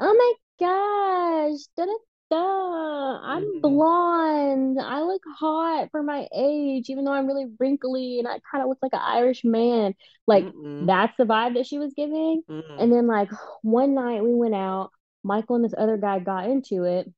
B: oh my gosh, da da da, I'm
A: Mhm.
B: blonde. I look hot for my age, even though I'm really wrinkly and I kind of look like an Irish man. Like
A: Mm-mm.
B: that's the vibe that she was giving.
A: Mm.
B: And then like one night we went out, Michael and this other guy got into it.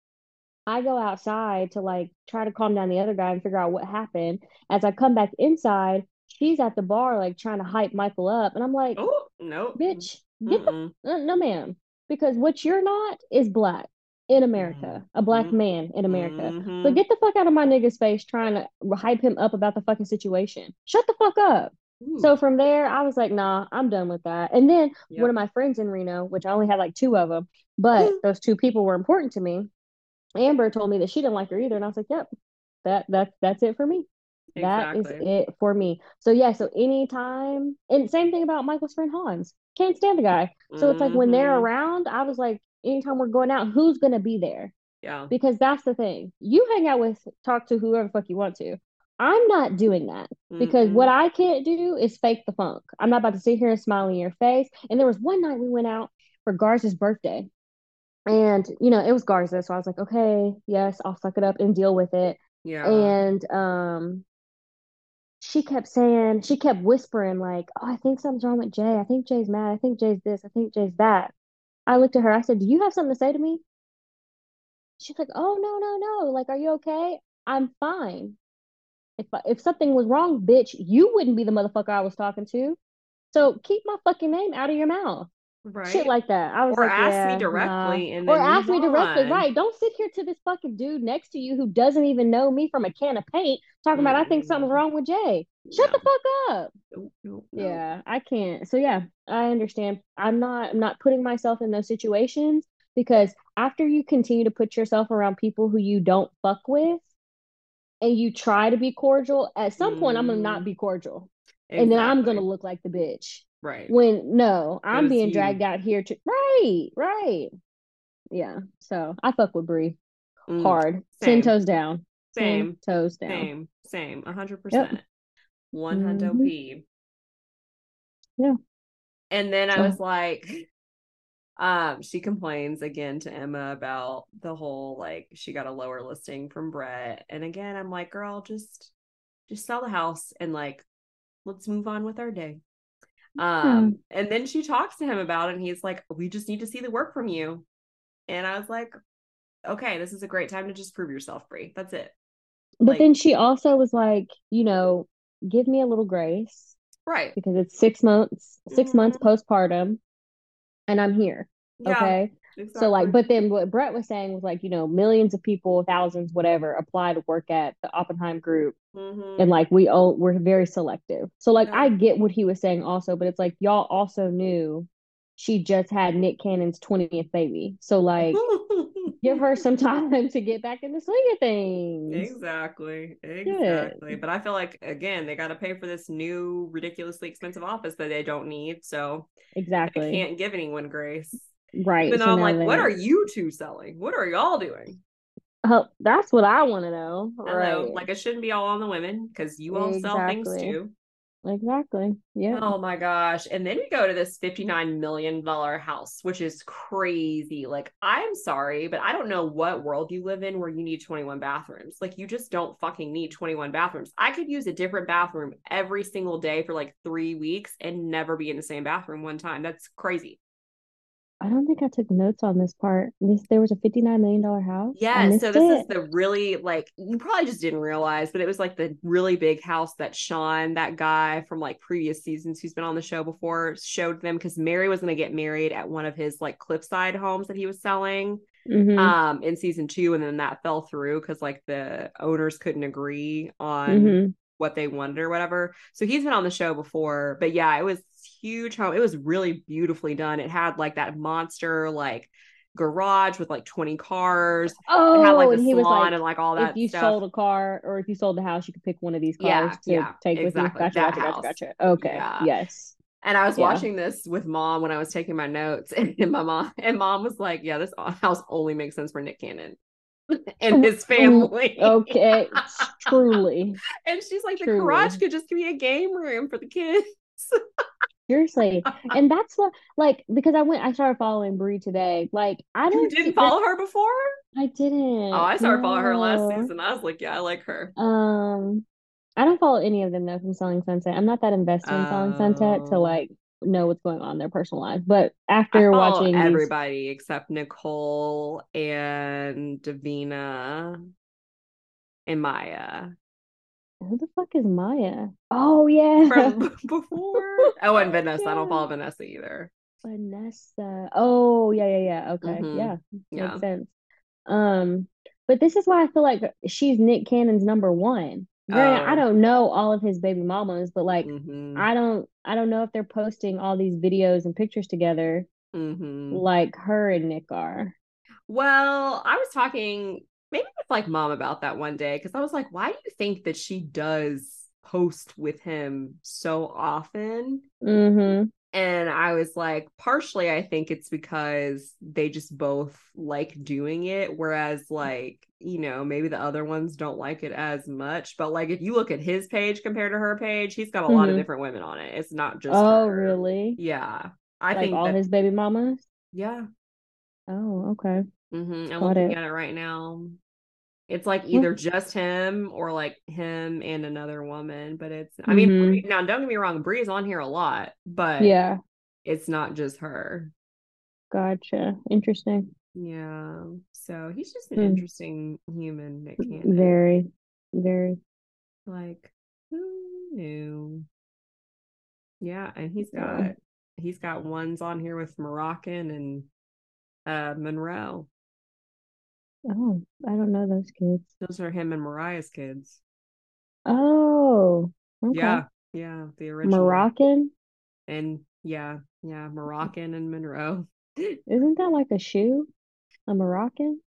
B: I go outside to like try to calm down the other guy and figure out what happened. As I come back inside, she's at the bar like trying to hype Michael up, and I'm like,
A: Oh, nope.
B: bitch, get the uh, no, ma'am, because what you're not is black in America, a black
A: Mhm.
B: man in America. So
A: Mhm.
B: get the fuck out of my nigga's face trying to hype him up about the fucking situation. Shut the fuck up. So from there, I was like, nah, I'm done with that. And then one of my friends in Reno, which I only had like two of them, but those two people were important to me. Amber told me that she didn't like her either, and I was like, "Yep, that that's that's it for me. That is it for me." So yeah, so anytime, and same thing about Michael's friend Hans. Can't stand the guy. So it's like when they're
A: Mhm.
B: around, I was like, anytime we're going out, who's gonna be there?
A: Yeah.
B: Because that's the thing. You hang out with, talk to whoever the fuck you want to. I'm not doing that because what
A: Mm-mm.
B: I can't do is fake the funk. I'm not about to sit here and smile in your face. And there was one night we went out for Garza's birthday. And, you know, it was Garza. So I was like, okay, yes, I'll suck it up and deal with it.
A: Yeah.
B: And um, she kept saying, she kept whispering, like, oh, I think something's wrong with Jay. I think Jay's mad. I think Jay's this. I think Jay's that. I looked at her. I said, do you have something to say to me? She's like, oh, no, no, no. Like, are you okay? I'm fine. If if something was wrong, bitch, you wouldn't be the motherfucker I was talking to. So keep my fucking name out of your mouth. Shit
A: Right.
B: like that. I was
A: Or
B: like,
A: ask me
B: yeah, nah.
A: directly and
B: Or ask me directly. Right. Don't sit here to this fucking dude next to you who doesn't even know me from a can of paint talking about I think something's wrong with Jay. Shut
A: No.
B: the fuck up.
A: Nope, nope, nope.
B: Yeah, I can't. So yeah, I understand. I'm not I'm not putting myself in those situations because after you continue to put yourself around people who you don't fuck with and you try to be cordial, at some point I'm gonna not
A: Mm,
B: be cordial. And then I'm gonna look like the bitch.
A: Right.
B: When no, I'm being
A: you.
B: dragged out here to right, right. Yeah. So I fuck with Bre
A: Mm,
B: hard. Ten
A: same.
B: toes down. Ten
A: Same.
B: toes down.
A: Same. Same. Hundred percent. One hundo
B: hmm
A: P.
B: Yeah.
A: And then I was like, um, she complains again to Emma about the whole like she got a lower listing from Brett. And again, I'm like, girl, just just sell the house and like let's move on with our day.
B: Yeah.
A: Um, and then she talks to him about it, and he's like, We just need to see the work from you. And I was like, Okay, this is a great time to just prove yourself, Bre. That's it.
B: But
A: Like,
B: then she also was like, you know, give me a little grace
A: right.
B: because it's six months, six months
A: hmm
B: postpartum, and I'm here.
A: Yeah,
B: Okay. So like, but then what Brett was saying was like, you know, millions of people, thousands, whatever, apply to work at the Oppenheim group.
A: hmm
B: And like we all we're very selective. So like
A: Yeah.
B: I get what he was saying also, but it's like y'all also knew she just had Nick Cannon's 20th baby. So like give her some time to get back in the swing of things.
A: Exactly. Exactly. But I feel like again, they got to pay for this new ridiculously expensive office that they don't need. So they
B: Exactly.
A: can't give anyone grace.
B: Right.
A: Even though
B: So
A: I'm like, what are you two selling? What are y'all doing?
B: Oh, that's what I want to know. Right.
A: like it shouldn't be all on the women because you all sell things
B: Exactly.
A: too.
B: Exactly. Yeah.
A: Oh my gosh. And then we go to this $59 million house, which is crazy. Like, I'm sorry, but I don't know what world you live in where you need 21 bathrooms. Like, you just don't fucking need 21 bathrooms. I could use a different bathroom every single day for like three weeks and never be in the same bathroom one time. That's crazy.
B: I don't think I took notes on this part. This there was a $59 million house.
A: Yeah, so this is the really like you probably just didn't realize, but it was like the really big house that Sean, that guy from like previous seasons who's been on the show before, showed them because Mary was gonna get married at one of his like cliffside homes that he was selling
B: Mhm.
A: um in season two, and then that fell through because like the owners couldn't agree on
B: Mhm.
A: what they wanted or whatever. So he's been on the show before, but yeah, it was huge home. It was really beautifully done. It had like that monster like garage with like 20 cars. It had
B: Oh,
A: like the
B: and he was
A: salon
B: like,
A: and like all that
B: if you
A: stuff.
B: sold a car or if you sold the house, you could pick one of these
A: Yeah,
B: cars to
A: yeah,
B: take with you. Gotcha, gotcha, gotcha, gotcha. Okay.
A: Yeah.
B: Yes.
A: And I was
B: Yeah.
A: watching this with mom when I was taking my notes, and my mom and mom was like, "Yeah, this house only makes sense for Nick Cannon and his family."
B: Okay. Truly.
A: and she's like, "The garage could just be a game room for the kids."
B: Seriously. And that's what like because I went I started following Bre today. Like I don't
A: didn't
B: see-
A: follow her before?
B: I didn't.
A: Oh, I started following her last
B: No.
A: season. I was like, "Yeah, I like her."
B: Um, I don't follow any of them though from Selling Sunset. I'm not that invested in Selling Sunset to
A: Oh.
B: like know what's going on in their personal lives. But after watching these,
A: everybody except Nicole and Davina and Maya.
B: Who the fuck is Maya? Oh yeah,
A: from before. Oh, and Vanessa. I don't follow Vanessa either.
B: Vanessa. Oh yeah, yeah, yeah. Okay,
A: Mhm.
B: yeah,
A: Yeah.
B: makes sense. Um, but this is why I feel like she's Nick Cannon's number one. Granted, I
A: Oh.
B: don't know all of his baby mamas, but like
A: Mhm.
B: I don't, I don't know if they're posting all these videos and pictures together
A: Mhm.
B: like her and Nick are.
A: Well, I was talking maybe with like mom about that one day because I was like, why do you think that she does post with him so often?
B: Mm-hmm.
A: And I was like, partially, I think it's because they just both like doing it. Whereas, like, you know, maybe the other ones don't like it as much. But, like, if you look at his page compared to her page, he's got a lot of
B: Mhm.
A: different women on it. It's not just
B: Oh,
A: her.
B: really?
A: Yeah. I
B: Like
A: think
B: all
A: that,
B: his baby mamas?
A: yeah.
B: Oh, okay.
A: hmm I'm
B: Got
A: looking
B: it.
A: at it right now. It's like either just him or like him and another woman. But it's, I mean,
B: Mhm.
A: Bre- now don't get me wrong, Bre is on here a lot, but
B: Yeah,
A: it's not just her.
B: gotcha. Interesting.
A: Yeah. So he's just an
B: Hmm.
A: interesting human, Nick Cannon.
B: Very, very.
A: Like, who knew? Yeah, and he's got he's got ones on here with Moroccan and uh Monroe.
B: Oh, I don't know those kids.
A: Those are him and Mariah's kids.
B: Oh, okay.
A: Yeah, yeah, the original.
B: Moroccan?
A: And yeah, yeah, Moroccan and Monroe.
B: Isn't that like a shoe? A Moroccan?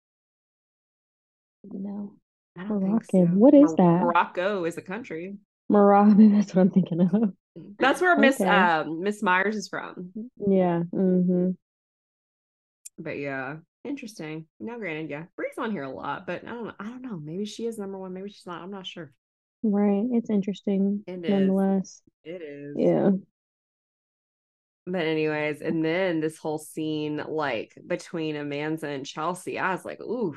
B: No.
A: I don't think
B: Moroccan.
A: so.
B: What is
A: Mor-
B: that?
A: Morocco is a country.
B: Moroccan, that's what I'm thinking of.
A: That's where Miss
B: Okay.
A: um Miss Myers is from.
B: Yeah. Mm-hmm.
A: But yeah, interesting. Now, granted, yeah, Bre's on here a lot, but I don't know. I don't know. Maybe she is number one. Maybe she's not. I'm not sure.
B: Right. It's interesting
A: It is.
B: nonetheless.
A: It is.
B: Yeah.
A: But anyways, and then this whole scene, like between Amanza and Chelsea, I was like, ooh,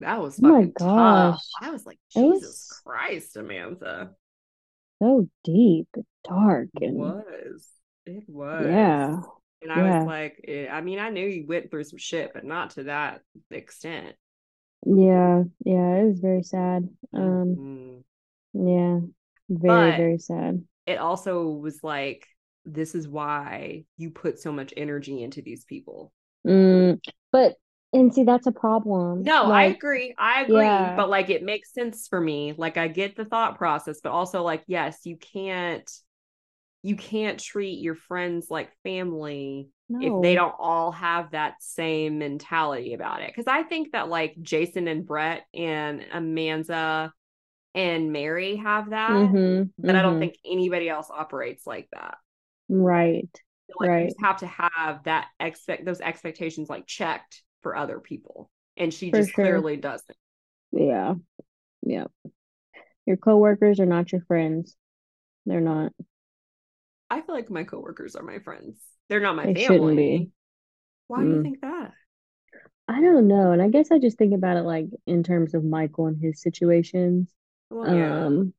A: that was
B: Oh my
A: fucking tough.
B: gosh.
A: I was like, Jesus
B: was-
A: Christ, Amanza.
B: So deep, dark,
A: It was. It was.
B: yeah.
A: And I
B: yeah.
A: was like, eh, I mean, I knew you went through some shit, but not to that extent.
B: Yeah. Yeah. It was very sad. Um,
A: Mhm.
B: yeah. Very,
A: But-
B: very sad.
A: it also was like this is why you put so much energy into these people
B: Mm, but and see that's a problem.
A: no i agree i agree
B: yeah.
A: but like it makes sense for me like i get the thought process but also like yes you can't you can't treat your friends like family if they don't all have that same mentality about it because i think that like jason and brett and amanza and mary have that
B: Mhm,
A: but i don't
B: mhm.
A: think anybody else operates like that
B: Right.
A: like you
B: Right.
A: just have to have that expect those expectations like checked for other people and she
B: For
A: just
B: sure.
A: clearly doesn't
B: Yeah. Yeah. Your coworkers are not your friends. They're not.
A: I feel like my coworkers are my friends. They're not my
B: They shouldn't be.
A: family. Why do you
B: Mm.
A: think that?
B: I don't know. And I guess I just think about it like in terms of Michael and his situations.
A: Well, yeah.
B: Um,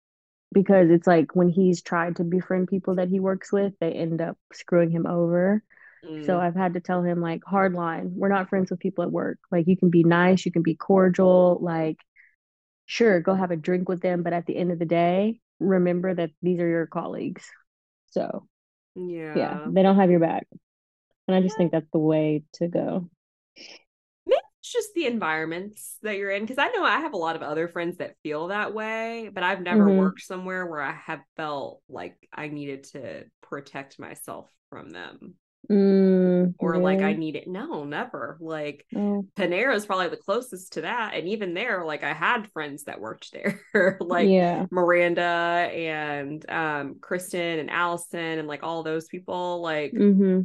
B: because it's like when he's tried to befriend people that he works with, they end up screwing him over. So
A: Mm,
B: I've had to tell him like hard line, we're not friends with people at work. Like you can be nice, you can be cordial, like sure, go have a drink with them, but at the end of the day, remember that these are your colleagues. So yeah,
A: yeah.
B: they don't have your back. And I just
A: Yeah.
B: think that's the way to go.
A: Maybe it's just the environments that you're in. Because I know I have a lot of other friends that feel that way, but I've never
B: Mhm.
A: worked somewhere where I have felt like I needed to protect myself from them
B: Mm,
A: or like I
B: need
A: it. No, never. Like
B: Oh,
A: Panera is probably the closest to that. And even there, like I had friends that worked there, like
B: yeah.
A: Miranda and um, Kristen and Allison and like all those people. Like
B: Mm-hmm.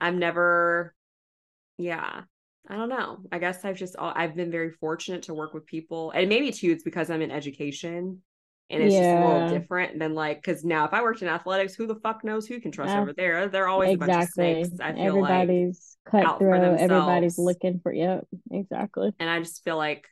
A: I've never, yeah, I don't know. I guess I've just, all I've been very fortunate to work with people. And maybe too, it's because I'm in education and it's just a little different than like, because now if I worked in athletics, who the fuck knows who you can trust over there? They're always a bunch of
B: Exactly.
A: snakes, I feel like.
B: Everybody's
A: for
B: cutthroat. Everybody's looking for, yep, exactly.
A: And I just feel like,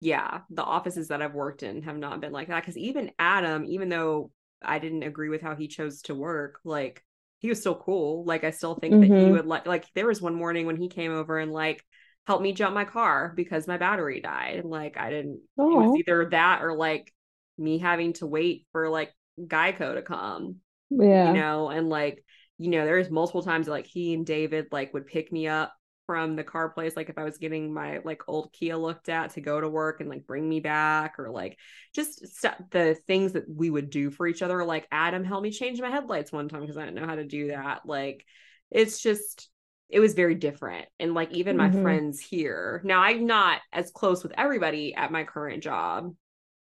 A: yeah, the offices that I've worked in have not been like that. Cause even Adam, even though I didn't agree with how he chose to work, like he was still cool. Like I still think that he
B: Mhm.
A: would like, like there was one morning when he came over and like helped me jump my car because my battery died. And like I didn't, it was
B: Oh,
A: either that or like me having to wait for like Geico to come
B: yeah.
A: you know and like you know there's multiple times like he and david like would pick me up from the car place like if i was getting my like old kia looked at to go to work and like bring me back or like just st- the things that we would do for each other like adam helped me change my headlights one time because i didn't know how to do that like it's just it was very different and like even my
B: Mhm.
A: friends here now i'm not as close with everybody at my current job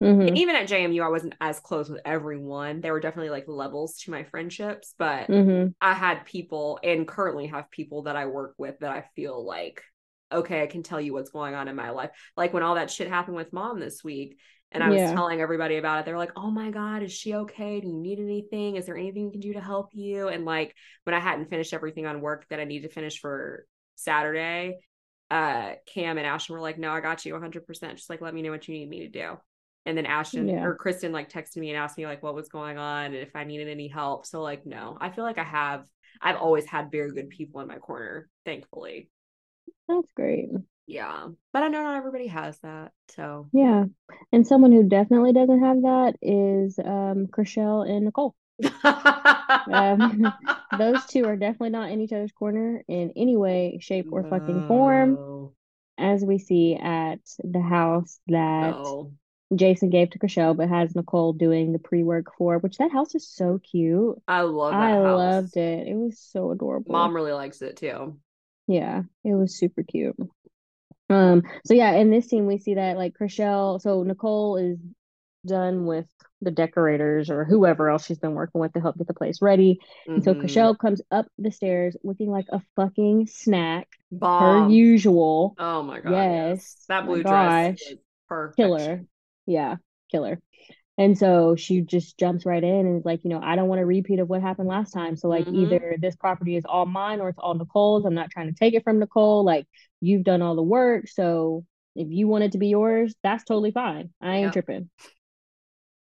B: Mhm.
A: and even at JMU, I wasn't as close with everyone. There were definitely like levels to my friendships, but
B: Mhm.
A: I had people and currently have people that I work with that I feel like, okay, I can tell you what's going on in my life. Like when all that shit happened with mom this week, and I was
B: Yeah.
A: telling everybody about it, they were like, oh my God, is she okay? Do you need anything? Is there anything we can do to help you? And like when I hadn't finished everything on work that I needed to finish for Saturday, uh, Cam and Ashton were like, no, I got you 100%. Just like, let me know what you need me to do and then Ashton
B: Yeah.
A: or Kristen like texted me and asked me like what was going on and if I needed any help. So like no, I feel like I have I've always had very good people in my corner, thankfully.
B: That's great.
A: Yeah. But I know not everybody has that. So
B: Yeah. And someone who definitely doesn't have that is um Chrishell and Nicole. Um, Those two are definitely not in each other's corner in any way, shape, or fucking form, as we see at the house that. Jason gave to Chrishell, but has Nicole doing the pre-work for, which that house is so cute.
A: I love that
B: I
A: house.
B: loved it. It was so adorable.
A: Mom really likes it too.
B: Yeah, it was super cute. Um, so yeah, in this scene we see that like Chrishell, so Nicole is done with the decorators or whoever else she's been working with to help get the place ready. And so
A: Mhm.
B: Chrishell comes up the stairs looking like a fucking snack,
A: Bomb.
B: her usual.
A: Oh my god. Yes.
B: Yes.
A: That blue dress
B: gosh. Killer. Yeah, killer. And so she just jumps right in and is like, you know, I don't want a repeat of what happened last time. So like
A: Mhm.
B: either this property is all mine or it's all Nicole's. I'm not trying to take it from Nicole. Like you've done all the work. So if you want it to be yours, that's totally fine. I ain't
A: Yep.
B: tripping.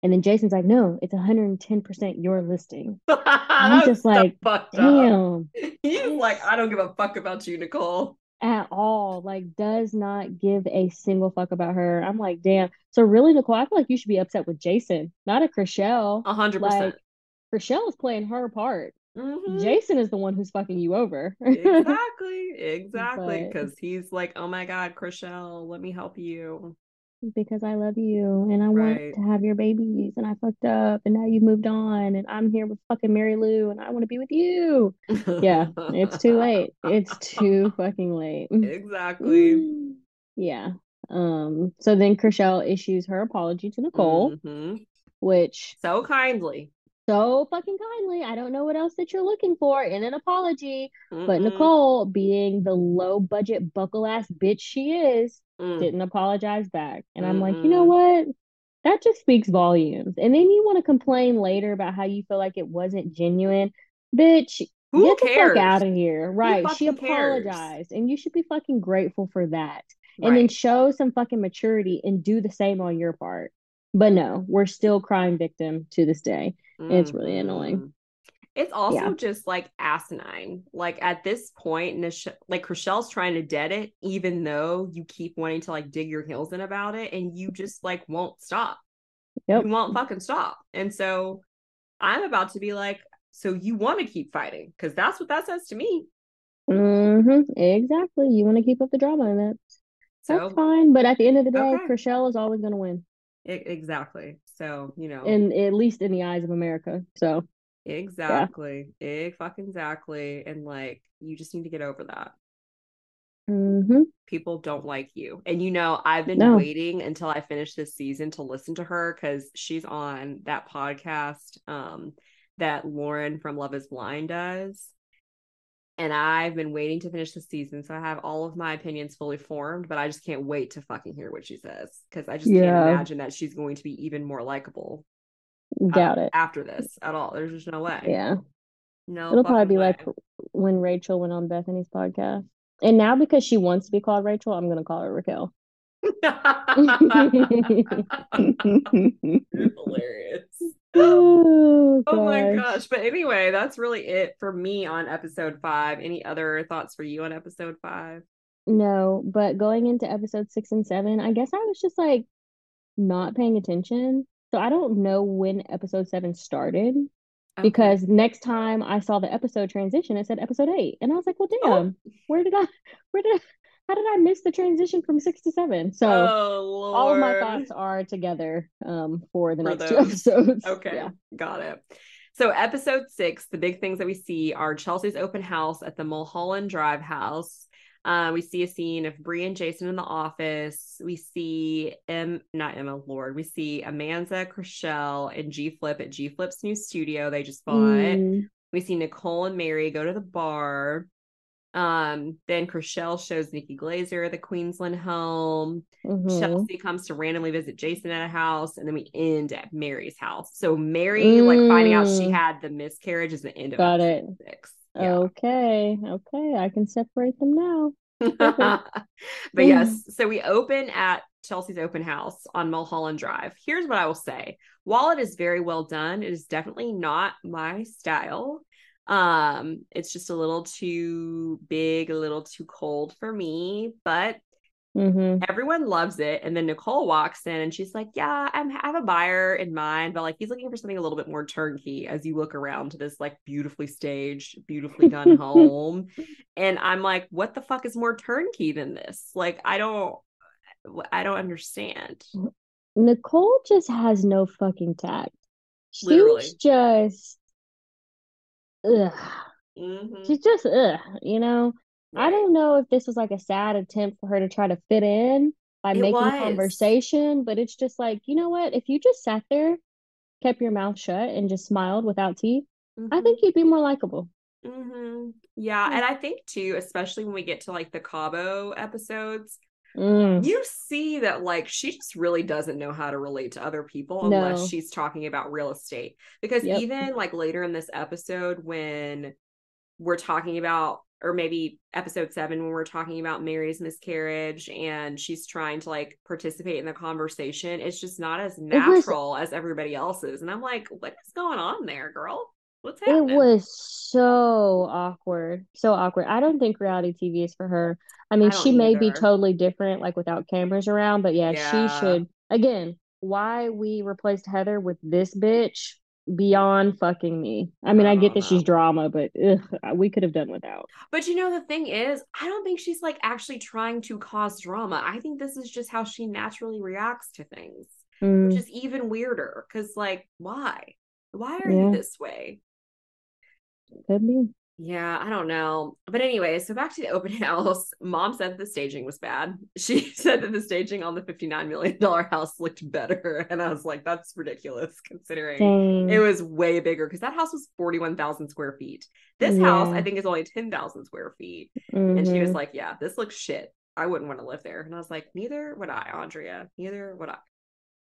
B: And then Jason's like, no, it's 110% your listing. I'm just like,
A: fucked up.
B: damn,
A: He's like, I don't give a fuck about you, Nicole.
B: At all. Like, does not give a single fuck about her. I'm like, damn. So really, Nicole, I feel like you should be upset with Jason, not at Chrishell.
A: A hundred percent.
B: Chrishell is playing her part.
A: Mhm.
B: Jason is the one who's fucking you over.
A: Exactly, exactly. Because he's like, oh my god, Chrishell, let me help you.
B: Because I love you and I
A: Right.
B: want to have your babies and I fucked up and now you moved on and I'm here with fucking Marie-Lou and I want to be with you. Yeah, it's too late. It's too fucking late.
A: exactly.
B: Yeah. Um, so then Chrishell issues her apology to Nicole,
A: Mhm.
B: which
A: So kindly.
B: So fucking kindly. I don't know what else that you're looking for in an apology.
A: Mm-mm.
B: But Nicole, being the low budget buckle ass bitch she is,
A: Mm.
B: didn't apologize back. And I'm like, you know what? That just speaks volumes. And then you want to complain later about how you feel like it wasn't genuine. Bitch,
A: Who
B: get the fuck out of here. Right. She
A: fucking cares?
B: apologized. And you should be fucking grateful for that. And then show some fucking maturity and do the same on your part. But no, we're still crime victim to this day. And it's really annoying.
A: Mhm. It's also
B: Yeah.
A: just like asinine. Like at this point, Nish- like Chrishell's trying to dead it, even though you keep wanting to like dig your heels in about it, and you just like won't stop.
B: Yep.
A: You won't fucking stop. And so I'm about to be like, so you want to keep fighting because that's what that says to me.
B: hmm Exactly. You want to keep up the drama in it.
A: So
B: That's fine. But at the end of the day,
A: Okay.
B: Chrishell is always going to win.
A: e- exactly. So you know,
B: And at least in the eyes of America. So
A: exactly, Ex- fucking exactly, and like you just need to get over that.
B: hmm
A: people don't like you. And you know, I've been
B: No.
A: waiting until I finish this season to listen to her because she's on that podcast um that Lauren from Love is Blind does. And I've been waiting to finish the season. So I have all of my opinions fully formed, but I just can't wait to fucking hear what she says. Because I just
B: Yeah.
A: can't imagine that she's going to be even more likable uh,
B: doubt it.
A: after this at all. There's just no way.
B: Yeah.
A: No.
B: It'll probably be
A: way.
B: like when Rachel went on Bethany's podcast. And now because she wants to be called Rachel, I'm going to call her Raquel.
A: Hilarious.
B: Oh,
A: Oh my
B: gosh.
A: But anyway, that's really it for me on episode five. Any other thoughts for you on episode five?
B: No, but going into episode six and seven, I guess I was just like not paying attention. So I don't know when episode seven started
A: Okay.
B: because next time I saw the episode transition, it said episode eight. And I was like, well,
A: Oh.
B: damn, where did I, where did I, how did I miss the transition from six to seven? So
A: oh
B: all of my thoughts are together um for the
A: For
B: next two episodes.
A: Okay,
B: Yeah.
A: got it. So, episode six, the big things that we see are Chelsea's open house at the Mulholland Drive house. Uh, we see a scene of Bre and Jason in the office. We see M, not Emma Lord. We see Amanza, Chrishell, and G Flip at G Flip's new studio they just bought.
B: Mm,
A: We see Nicole and Mary go to the bar. Um, then Chrishell shows Nikki Glazer the Queensland home.
B: mhm.
A: Chelsea comes to randomly visit Jason at a house, and then we end at Mary's house. So Mary, like finding out she
B: Mm.
A: had the miscarriage, is the end of
B: Got
A: it. six. Yeah.
B: Okay. Okay. I can separate them now.
A: but yes, so we open at Chelsea's open house on Mulholland Drive. Here's what I will say. While it is very well done, it is definitely not my style. Um, it's just a little too big, a little too cold for me, but
B: hmm
A: everyone loves it. And then Nicole walks in and she's like, Yeah, I'm, I have a buyer in mind, but like he's looking for something a little bit more turnkey as you look around to this like beautifully staged, beautifully done home. And I'm like, What the fuck is more turnkey than this? Like, I don't, I don't understand.
B: Nicole just has no fucking tact. She's
A: Literally.
B: just, ugh.
A: Mhm.
B: She's just, ugh, you know? I
A: Right.
B: don't know if this was like a sad attempt for her to try to fit in by
A: It
B: making
A: was.
B: conversation, but it's just like, you know what? If you just sat there, kept your mouth shut, and just smiled without teeth, I
A: Mhm.
B: think you'd be more likable.
A: hmm Yeah.
B: Yeah.
A: And I think too, especially when we get to like the Cabo episodes,
B: Mm,
A: you see that like she just really doesn't know how to relate to other people unless she's talking about real estate. Because
B: Yep.
A: even like later in this episode, when we're talking about, or maybe episode seven, when we're talking about Mary's miscarriage and she's trying to like participate in the conversation, it's just not as
B: was-
A: natural as everybody else's. And I'm like, what is going on there, girl? What's
B: It was so awkward, so awkward. I don't think reality TV is for her. I mean,
A: I
B: she may be totally different, like without cameras around, but yeah,
A: Yeah.
B: she should. Again, why we replaced Heather with this bitch beyond fucking me. I mean,
A: I
B: I get that she's drama, but ugh, we could have done without.
A: But you know, the thing is, I don't think she's like actually trying to cause drama. I think this is just how she naturally reacts to things, which
B: Mm,
A: is even weirder. Cause, like, why? Why are
B: Yeah.
A: you this way?
B: Could be.
A: Yeah, I don't know. But anyway, so back to the open house. Mom said the staging was bad. She said that the staging on the $59 million house looked better. And I was like, that's ridiculous considering
B: Dang.
A: it was way bigger because that house was 41,000 square feet. This house, I think, is only 10,000 square feet. And she was
B: Mhm.
A: like, yeah, this looks shit. I wouldn't want to live there. And I was like, neither would I, Andrea. Neither would I.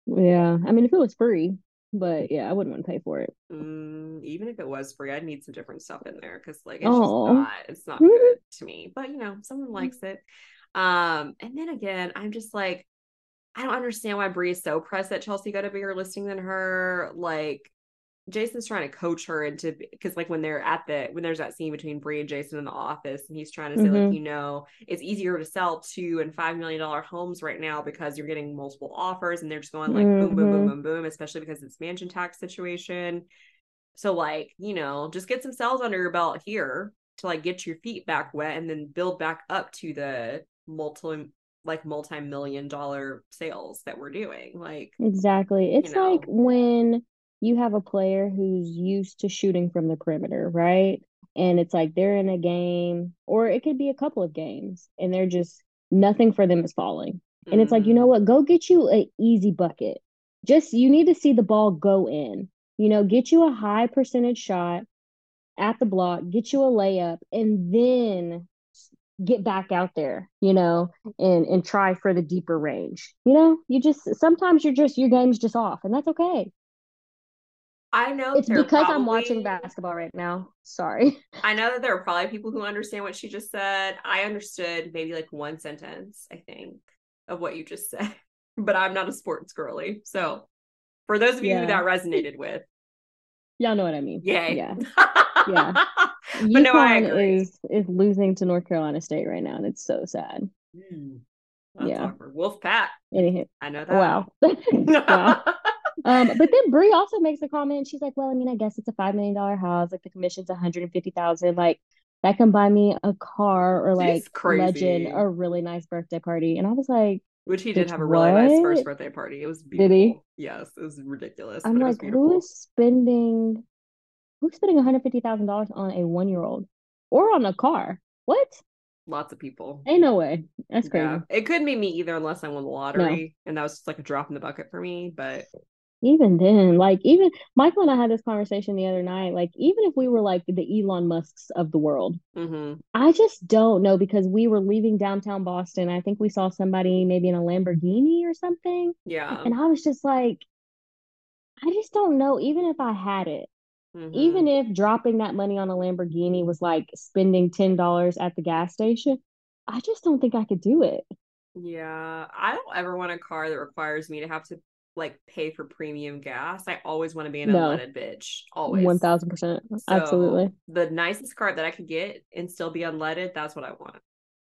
B: Yeah. I mean, if it was free, but yeah, I wouldn't want to pay for it.
A: Mm, even if it was free, I'd need some different stuff in there because like it's
B: Oh.
A: just not it's not good to me. But you know, someone likes it. Um, and then again, I'm just like, I don't understand why Bre is so pressed that Chelsea got a bigger listing than her. Like Jason's trying to coach her into because like when they're at the when there's that scene between Bre and Jason in the office and he's trying to say like
B: Mhm.
A: you know it's easier to sell two and five million dollar homes right now because you're getting multiple offers and they're just going like boom boom boom
B: Mhm.
A: boom boom especially because it's mansion tax situation so like you know just get some sales under your belt here to like get your feet back wet and then build back up to the multi like multi-million dollar sales that we're doing like
B: Exactly. It's
A: know.
B: like when you have a player who's used to shooting from the perimeter, right? And it's like they're in a game, or it could be a couple of games, and they're just nothing for them is falling. And it's like, you know
A: mm,
B: what? Go get you a easy bucket. Just you need to see the ball go in. You know, get you a high percentage shot at the block, get you a layup, and then get back out there, you know, and and try for the deeper range. You know, you just sometimes you're just your game's just off, and that's okay.
A: I know
B: It's because I'm watching basketball right now. Sorry.
A: I know that there are probably people who understand what she just said. I understood maybe like one sentence, I think, of what you just said, but I'm not a sports girly. So for those of you
B: Yeah.
A: that resonated with,
B: Y'all know what I mean.
A: yay.
B: Yeah. Yeah.
A: But no, I
B: UConn
A: agree.
B: is is losing to North Carolina State right now, and it's so sad.
A: Hmm. That's
B: Yeah.
A: awkward. Wolfpack.
B: Anyhow,
A: I know that.
B: wow. wow. Um, but then Bre also makes a comment. She's like, "Well, I mean, I guess it's a five million dollar house. Like the commission's one hundred and fifty thousand. Like that can buy me a car or like legend a really nice birthday party." And I was like,
A: Which he did have a really nice first birthday party. It was
B: Did
A: beautiful.
B: he?
A: Yes, it was ridiculous.
B: "I'm
A: but it was
B: like, who is spending, who's spending one hundred fifty thousand dollars on a one year old or on a car? What?
A: Lots of people.
B: Ain't no way. That's crazy."
A: Yeah. It couldn't be me either unless I won the lottery. And that was just like a drop in the bucket for me. But
B: Even then, like even Michael and I had this conversation the other night. Like even if we were like the Elon Musks of the world,
A: mhm.
B: I just don't know because we were leaving downtown Boston. I think we saw somebody maybe in a Lamborghini or something,
A: yeah.
B: and I was just like, I just don't know. Even if I had it,
A: Mhm.
B: even if dropping that money on a Lamborghini was like spending ten dollars at the gas station, I just don't think I could do it.
A: Yeah, I don't ever want a car that requires me to have to like pay for premium gas. I always want to be an
B: No.
A: unleaded bitch. Always.
B: One thousand percent,
A: So,
B: absolutely.
A: The nicest car that I could get and still be unleaded, that's what I want.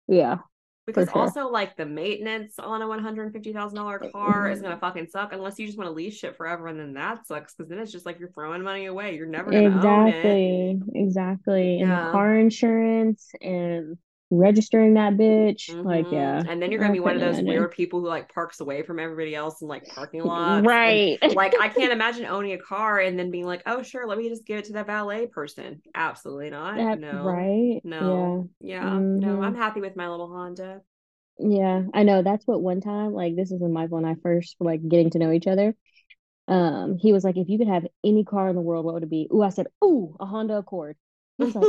B: Yeah,
A: Because
B: sure.
A: also like the maintenance on a one hundred and fifty thousand dollar car is gonna fucking suck unless you just want to lease shit forever and then that sucks because then it's just like you're throwing money away. You're never gonna own it.
B: exactly, exactly. And
A: Yeah.
B: the car insurance and registering that bitch, like
A: Mhm.
B: yeah.
A: And then you're gonna be one of those weird people who like parks away from everybody else in like parking lots. and,
B: Right.
A: like I can't imagine owning a car and then being like, oh sure, let me just give it to that valet person. Absolutely not.
B: That-
A: no.
B: right?
A: No. Yeah. No,
B: Mhm.
A: I'm happy with my little Honda.
B: Yeah, I know. That's what one time, like this is when Michael and I first were like getting to know each other. Um, he was like, if you could have any car in the world, what would it be? Ooh, I said, ooh, a Honda Accord. He was like,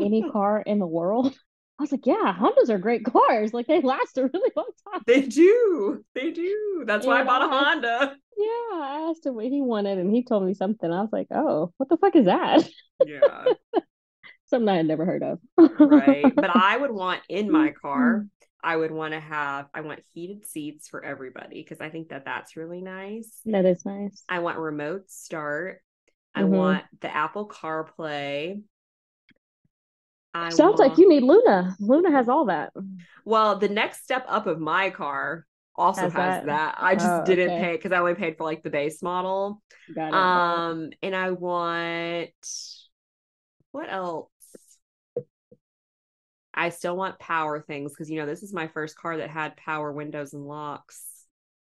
B: any car in the world? I was like, yeah, Hondas are great cars. Like they last a really long time.
A: they do. They do. That's why I bought a
B: I-
A: Honda.
B: Yeah, I asked him what he wanted, and he told me something. I was like, oh, what the fuck is that?
A: Yeah.
B: Something I had never heard of.
A: right. But I would want in my car, I would want to have, I want heated seats for everybody because I think that that's really nice.
B: That is nice.
A: I want remote start. I
B: Mhm.
A: want the Apple CarPlay. I
B: Sounds like you need Luna. Luna has all that.
A: Well, the next step up of my car also has,
B: Has
A: that.
B: that?
A: I just
B: Oh,
A: didn't
B: okay.
A: pay because I only paid for like the base model.
B: Got it.
A: Um, and I want what else? I still want power things because you know this is my first car that had power windows and locks.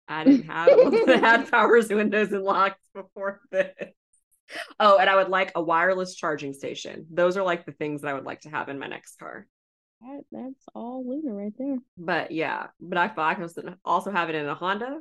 A: I didn't have one that had powers, windows, and locks before this. Oh, and I would like a wireless charging station. Those are like the things that I would like to have in my next car.
B: That, that's all lunar right there.
A: But yeah, but I I was also have it in a Honda.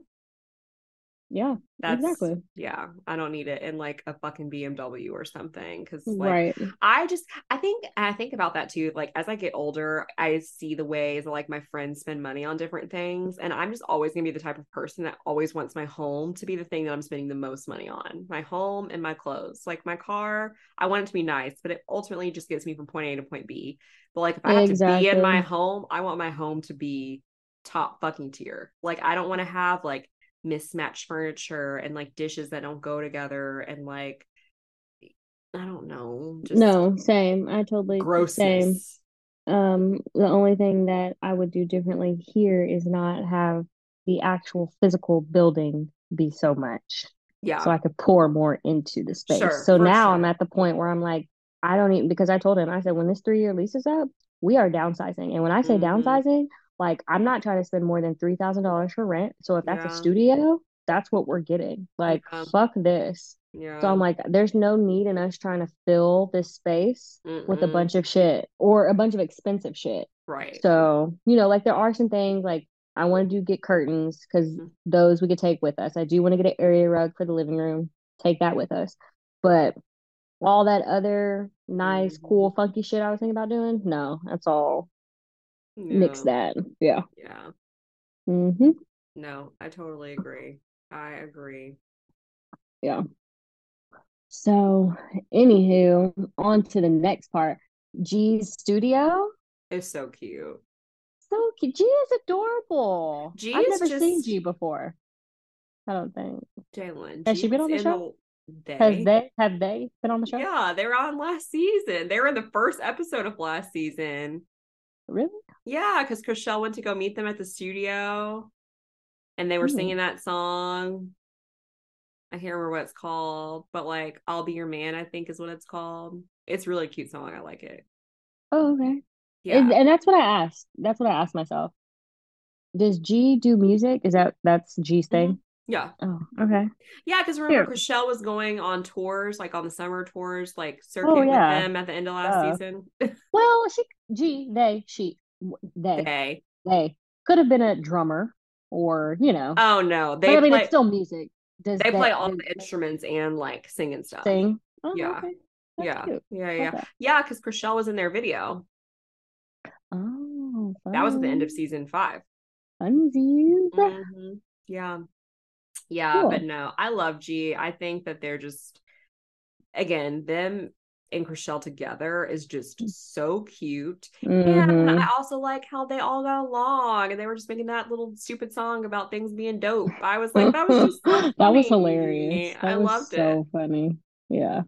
B: Yeah,
A: That's
B: exactly.
A: yeah. I don't need it in like a fucking BMW or something because like
B: right.
A: I just I think I think about that too. Like as I get older, I see the ways that like my friends spend money on different things, and I'm just always gonna be the type of person that always wants my home to be the thing that I'm spending the most money on. My home and my clothes. Like my car, I want it to be nice, but it ultimately just gets me from point A to point B. But like if I have to be in my home, I want my home to be top fucking tier. Like I don't want to have like mismatched furniture and like dishes that don't go together and like I don't know, just
B: No, same. I totally same. Um, the only thing that I would do differently here is not have the actual physical building be so much.
A: Yeah.
B: So I could pour more into the space.
A: Sure,
B: So now I'm at the point where I'm like, I don't even because I told him, I said, when this three year lease is up, we are downsizing. And when I say
A: Mhm.
B: downsizing, like I'm not trying to spend more than three thousand dollars for rent. So if that's a studio, that's what we're getting. Like,
A: Yeah.
B: fuck this.
A: Yeah.
B: So I'm like, there's no need in us trying to fill this space with a bunch of shit or a bunch of expensive shit.
A: right.
B: So, you know, like there are some things like I want to do get curtains because
A: Mhm.
B: those we could take with us. I do want to get an area rug for the living room, take that with us. But all that other nice,
A: Mhm.
B: cool, funky shit I was thinking about doing, no, that's all
A: Yeah.
B: that. Yeah.
A: Yeah.
B: Mm-hmm.
A: No, I totally agree. I agree.
B: Yeah. So, anywho, on to the next part. G's studio.
A: It's so cute.
B: So cute. G is adorable.
A: G
B: I've
A: is
B: never seen G before. I don't think.
A: Jalen.
B: Has she been on the show?
A: They.
B: Has they have they been on the show?
A: Yeah, they were on last season. They were in the first episode of last season.
B: Really?
A: Yeah, because Chrishell went to go meet them at the studio and they were
B: Hmm.
A: singing that song. I can't remember what it's called, but like I'll Be Your Man, I think is what it's called. It's a really cute song. I like it.
B: Oh, okay.
A: Yeah.
B: And, and that's what I asked. That's what I asked myself. Does G do music? Is that that's G's thing?
A: yeah.
B: Oh, okay.
A: Yeah, because remember. Chrishell was going on tours, like on the summer tours, like circuit
B: Oh, yeah.
A: with them at the end of last season.
B: Well, she G they she they
A: they.
B: they could have been a drummer or you know.
A: Oh no. They
B: I mean,
A: play
B: it's still music. Does
A: they play all the instruments and like sing and stuff.
B: sing? Oh,
A: Yeah.
B: okay.
A: Yeah. Yeah,
B: Love
A: yeah.
B: that.
A: Yeah, because Chrishell was in their video.
B: Oh,
A: That was at the end of season five.
B: Funsies.
A: Mhm. Yeah. Yeah,
B: Cool.
A: but no, I love G. I think that they're just again, them and Chrishell together is just so cute. And
B: Mhm.
A: I also like how they all got along and they were just making that little stupid song about things being dope. I was like, that was just so.
B: That was hilarious. That
A: I
B: was
A: loved it.
B: so funny. Yeah.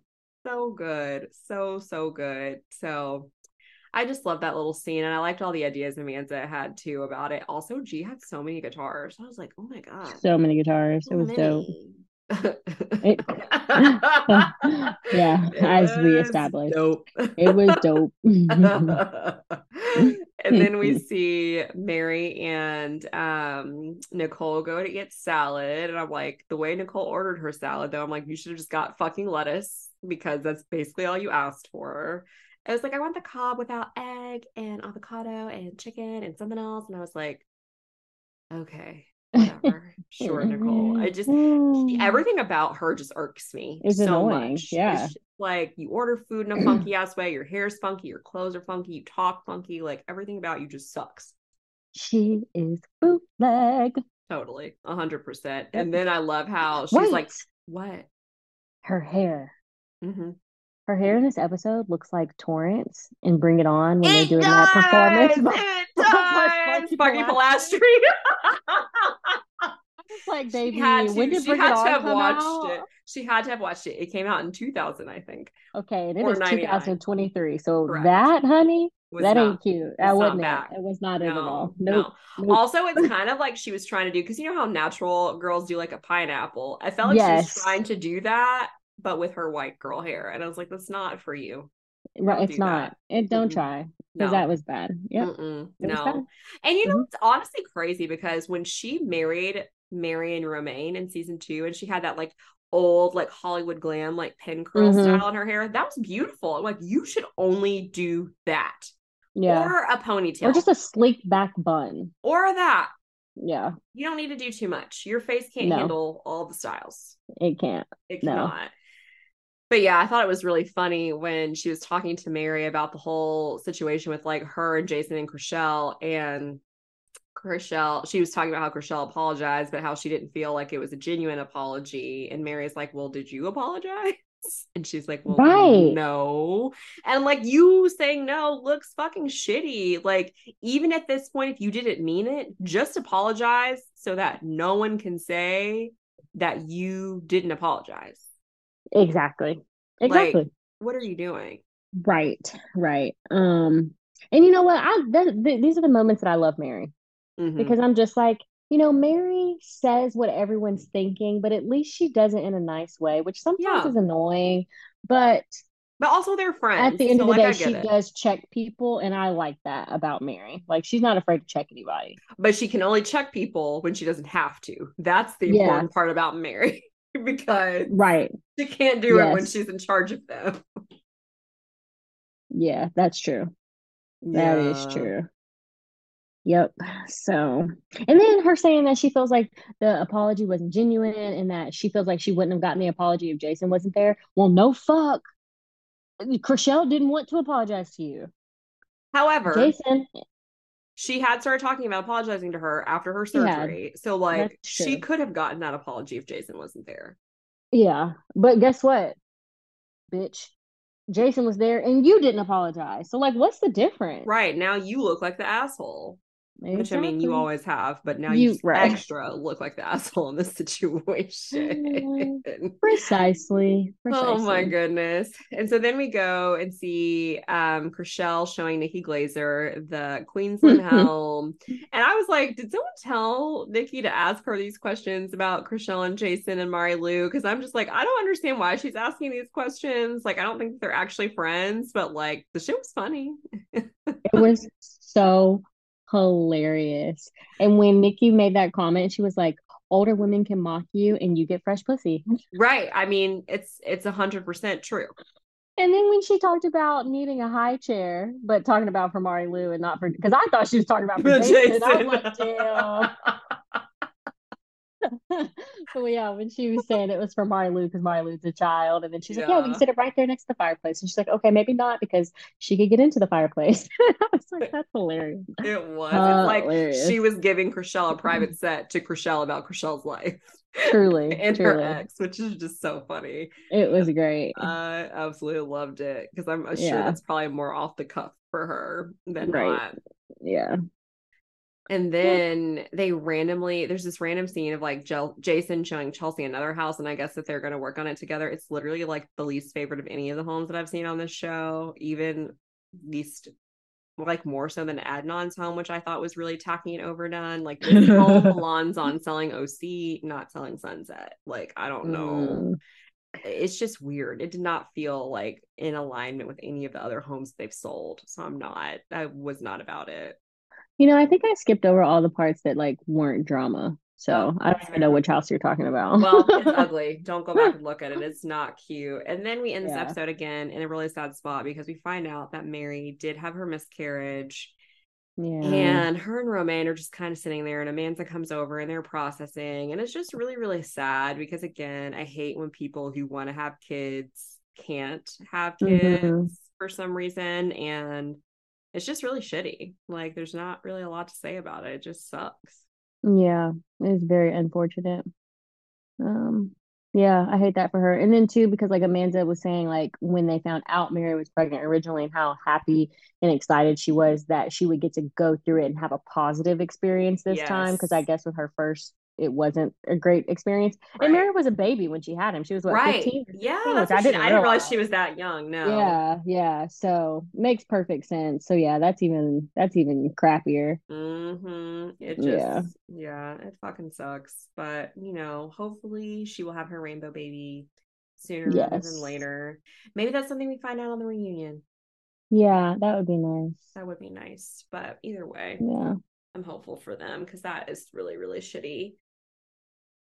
A: So good. So, so good. So I just love that little scene. And I liked all the ideas Amanza had too about it. Also, G had so many guitars. I was like, oh my God.
B: So many guitars. It
A: so
B: was dope. It- Yeah, as we established.
A: Dope.
B: It was dope.
A: and then we see Mary and um Nicole go to get salad. And I'm like, the way Nicole ordered her salad, though, I'm like, you should have just got fucking lettuce because that's basically all you asked for. I was like, I want the cob without egg and avocado and chicken and something else. And I was like, okay, whatever. Sure, Nicole. I just everything about her just irks me
B: It's
A: so
B: annoying,
A: much.
B: yeah.
A: It's like you order food in a funky ass way, your hair's funky, your clothes are funky, you talk funky, like everything about you just sucks.
B: She is bootleg.
A: Totally, a hundred percent. And then I love how she's
B: Wait,
A: like, "What?"
B: her hair.
A: hmm
B: Her hair in this episode looks like Torrance and Bring It On when they're doing that performance.
A: It does.
B: Sparky Polastri. Like,
A: she had to.
B: when did
A: She had to have watched
B: out?
A: it. She had to have watched it. It came out in 2000, I think.
B: Okay, and it
A: Or
B: is
A: 99.
B: 2023. So
A: Correct.
B: that, honey,
A: Was
B: that
A: not-
B: ain't cute. That wasn't
A: back.
B: it. It was not it at all.
A: No,
B: Nope.
A: no.
B: Nope.
A: Also, it's kind of like she was trying to do because you know how natural girls do like a pineapple. I felt like she was trying to do that, but with her white girl hair, and I was like, "That's not for you."
B: Right, it's not.
A: that.
B: It don't
A: Mm-mm.
B: try
A: No,
B: because that was bad. Was
A: no.
B: bad.
A: And you know,
B: Mhm.
A: it's honestly crazy because when she married Marion Romain in season two, and she had that like old like Hollywood glam, like pin curl
B: Mhm.
A: style in her hair. That was beautiful. I'm like, you should only do that.
B: Yeah.
A: Or a ponytail.
B: Or just a sleek back bun.
A: or that.
B: Yeah,
A: You don't need to do too much. Your face can't
B: No.
A: handle all the styles.
B: it can't.
A: It
B: No.
A: cannot. But yeah, I thought it was really funny when she was talking to Mary about the whole situation with like her and Jason and Chrishell and Chrishell, she was talking about how Chrishell apologized, but how she didn't feel like it was a genuine apology. And Mary's like, Well, did you apologize? And she's like, Well,
B: Right.
A: no. And like you saying no looks fucking shitty. Like, even at this point, if you didn't mean it, just apologize so that no one can say that you didn't apologize.
B: Exactly.
A: Like-
B: Exactly.
A: What are you doing?
B: right. Right. Um. And you know what? I th- th- these are the moments that I love Mary
A: Mhm.
B: because I'm just like, you know, Mary says what everyone's thinking, but at least she does it in a nice way, which sometimes
A: Yeah.
B: is annoying. But
A: but also they're friends.
B: at the end
A: so,
B: of the
A: like,
B: day, she
A: it.
B: does check people, and I like that about Mary. Like she's not afraid to check anybody.
A: But she can only check people when she doesn't have to. That's the
B: Yeah.
A: important part about Mary because
B: Right.
A: she can't do it when she's in charge of them.
B: Yeah, that's true. That is
A: Yeah.
B: true. Yep. So, and then her saying that she feels like the apology wasn't genuine and that she feels like she wouldn't have gotten the apology if Jason wasn't there. Well, no fuck. Chrishell didn't want to apologize to you.
A: However,
B: Jason,
A: she had started talking about apologizing to her after her surgery. So like she could have gotten that apology if Jason wasn't there.
B: yeah. But guess what? Bitch. Jason was there and you didn't apologize. So, like, what's the difference?
A: Right. Now you look like the asshole. Which I mean you always have, but now
B: You-
A: you,
B: right.
A: extra look like the asshole in this situation.
B: Precisely.
A: Oh my goodness. And so then we go and see um Chrishell showing Nikki Glazer the Queensland helm. And I was like, did someone tell Nikki to ask her these questions about Chrishell and Jason and Marie-Lou? Because I'm just like, I don't understand why she's asking these questions. Like, I don't think they're actually friends, but like the shit was funny.
B: It was so hilarious. And when Nikki made that comment, she was like, older women can mock you and you get fresh pussy.
A: Right. I mean, it's it's a hundred percent true.
B: And then when she talked about needing a high chair, but talking about for Marie-Lou and not for because I thought she was talking about for Jason. I was like, damn. so yeah, when she was saying it was for Marie-Lou because Marie-Lou's a child, and then she's like, "Yeah, we can sit it right there next to the fireplace." And she's like, "Okay, maybe not because she could get into the fireplace." I was like, "That's hilarious."
A: It was. It's uh, like
B: Hilarious.
A: she was giving Chrishell a private set to Chrishell about Chrishell's life
B: Truly,
A: and her ex, which is just so funny.
B: it was great.
A: I absolutely loved it because I'm sure
B: Yeah.
A: that's probably more off the cuff for her than
B: Right.
A: not.
B: yeah,
A: And then they randomly, there's this random scene of like Jel- Jason showing Chelsea another house, and I guess that they're going to work on it together. It's literally like the least favorite of any of the homes that I've seen on this show, even least like more so than Adnan's home, which I thought was really tacky and overdone. Like this home belongs on selling OC, not selling Sunset. Like I don't know.
B: Mm,
A: It's just weird. It did not feel like in alignment with any of the other homes they've sold. So I'm not. I was not about it.
B: You know, I think I skipped over all the parts that like weren't drama. So
A: Oh,
B: I don't even know which house you're talking about.
A: Well, it's ugly. Don't go back and look at it. It's not cute. And then we end this
B: Yeah.
A: episode again in a really sad spot because we find out that Mary did have her miscarriage.
B: Yeah.
A: And her and Romain are just kind of sitting there, and Amanza comes over and they're processing. And it's just really, really sad because, again, I hate when people who want to have kids can't have kids
B: Mhm.
A: for some reason. And it's just really shitty. Like, there's not really a lot to say about it. It just sucks.
B: Yeah, it's very unfortunate. Um, yeah, I hate that for her. And then too, because like Amanza was saying, like when they found out Mary was pregnant originally and how happy and excited she was that she would get to go through it and have a positive experience this time. Because I guess with her first, it wasn't a great experience.
A: Right.
B: And Mary was a baby when she had him. She was what,
A: right.
B: 15?
A: Yeah.
B: 16,
A: That's
B: I
A: what she-
B: didn't
A: I didn't realize she was that young. No.
B: Yeah, yeah. So makes perfect sense. So yeah, that's even that's even crappier.
A: Mm-hmm. It just,
B: Yeah.
A: yeah. it fucking sucks. But, you know, hopefully she will have her rainbow baby sooner rather than later. Maybe that's something we find out on the reunion.
B: Yeah, that would be nice.
A: That would be nice. But either way,
B: Yeah.
A: I'm hopeful for them because that is really, really shitty.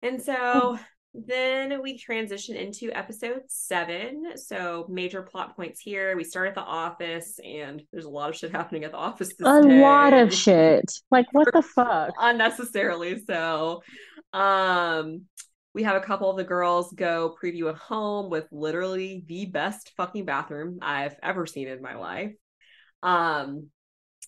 A: And so then we transition into episode seven. So major plot points here. We start at the office, and there's a lot of shit happening at the office.
B: a
A: day.
B: lot of shit. Like what the fuck?
A: Unnecessarily so. Um, we have a couple of the girls go preview a home with literally the best fucking bathroom I've ever seen in my life. Um,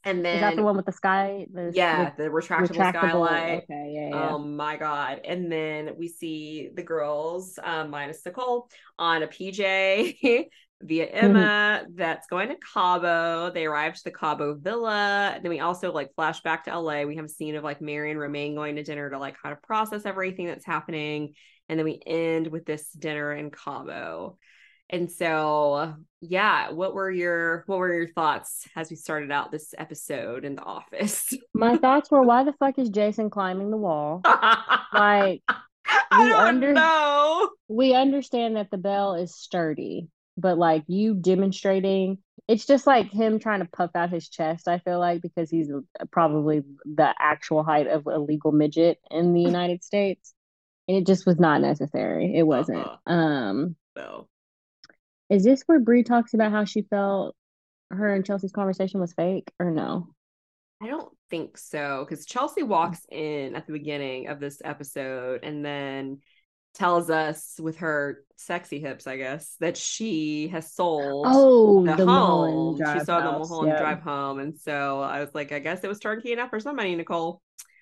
A: and then
B: Is that the one with the sky? The,
A: yeah,
B: the
A: the retractable,
B: retractable.
A: skylight.
B: Okay, yeah, yeah.
A: Oh my god! And then we see the girls, um, minus Nicole, on a PJ via Emma that's going to Cabo. They arrive to the Cabo Villa. Then we also like flash back to LA. We have a scene of like Mary and Romain going to dinner to like kind of process everything that's happening. And then we end with this dinner in Cabo. And so, yeah, what were your what were your thoughts as we started out this episode in the office?
B: My thoughts were, why the fuck is Jason climbing the wall? Like,
A: I
B: we
A: don't
B: under-
A: know.
B: we understand that the bell is sturdy, but like you demonstrating, it's just like him trying to puff out his chest. I feel like because he's probably the actual height of a legal midget in the United States. And it just was not necessary. It wasn't.
A: Uh-uh.
B: Um,
A: No.
B: Is this where Bre talks about how she felt her and Chelsea's conversation was fake or no?
A: I don't think so because Chelsea walks mm. in at the beginning of this episode and then tells us with her sexy hips, I guess, that she has sold
B: Oh,
A: the,
B: the
A: home. She saw the Mulholland
B: yeah.
A: Drive home. And so I was like, I guess it was turnkey enough for somebody, Nicole.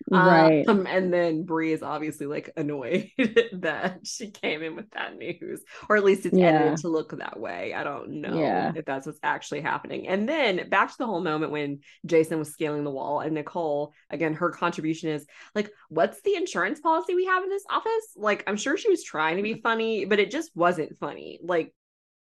B: Right.
A: Um, and then Bre is obviously like annoyed that she came in with that news, or at least it's
B: Yeah.
A: edited to look that way. I don't know
B: Yeah.
A: if that's what's actually happening. And then back to the whole moment when Jason was scaling the wall, and Nicole, again, her contribution is like, What's the insurance policy we have in this office? Like, I'm sure she was trying to be funny, but it just wasn't funny. Like,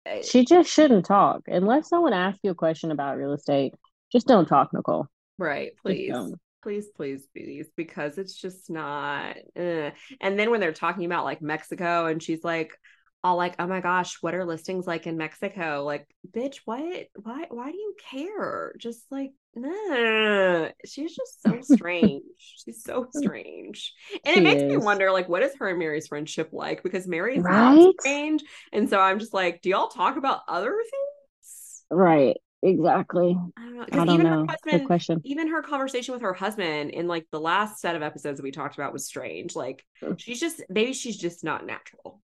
A: eh,
B: She just shouldn't talk unless someone asks you a question about real estate. Just don't talk, Nicole.
A: right,
B: Just
A: please. please please please because it's just not eh. and then when they're talking about like mexico and she's like all like oh my gosh what are listings like in mexico like bitch what why why do you care just like nah. she's just so strange she's so strange and
B: She
A: it makes me wonder like what is her and mary's friendship like because Mary's is
B: Right?
A: not strange and so i'm just like do y'all talk about other things
B: Right. Exactly.
A: i don't know
B: I don't
A: even
B: know.
A: her
B: Good question.
A: even her conversation with her husband in like the last set of episodes that we talked about was strange. Like she's just maybe she's just not natural.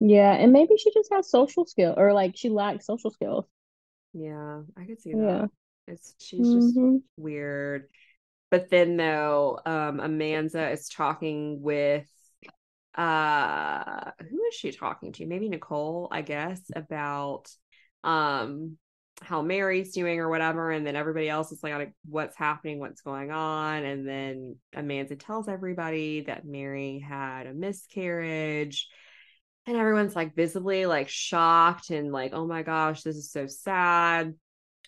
B: Yeah, and maybe she just has social skill or like she lacks social skills.
A: Yeah, I could see
B: Yeah.
A: It's she's just
B: Mhm.
A: weird. But then though, um Amanza is talking with uh who is she talking to? Maybe Nicole, I guess, about um how Mary's doing or whatever, and then everybody else is like what's happening, what's going on, and then Amanza tells everybody that Mary had a miscarriage. And everyone's like visibly like shocked and like, oh my gosh, this is so sad.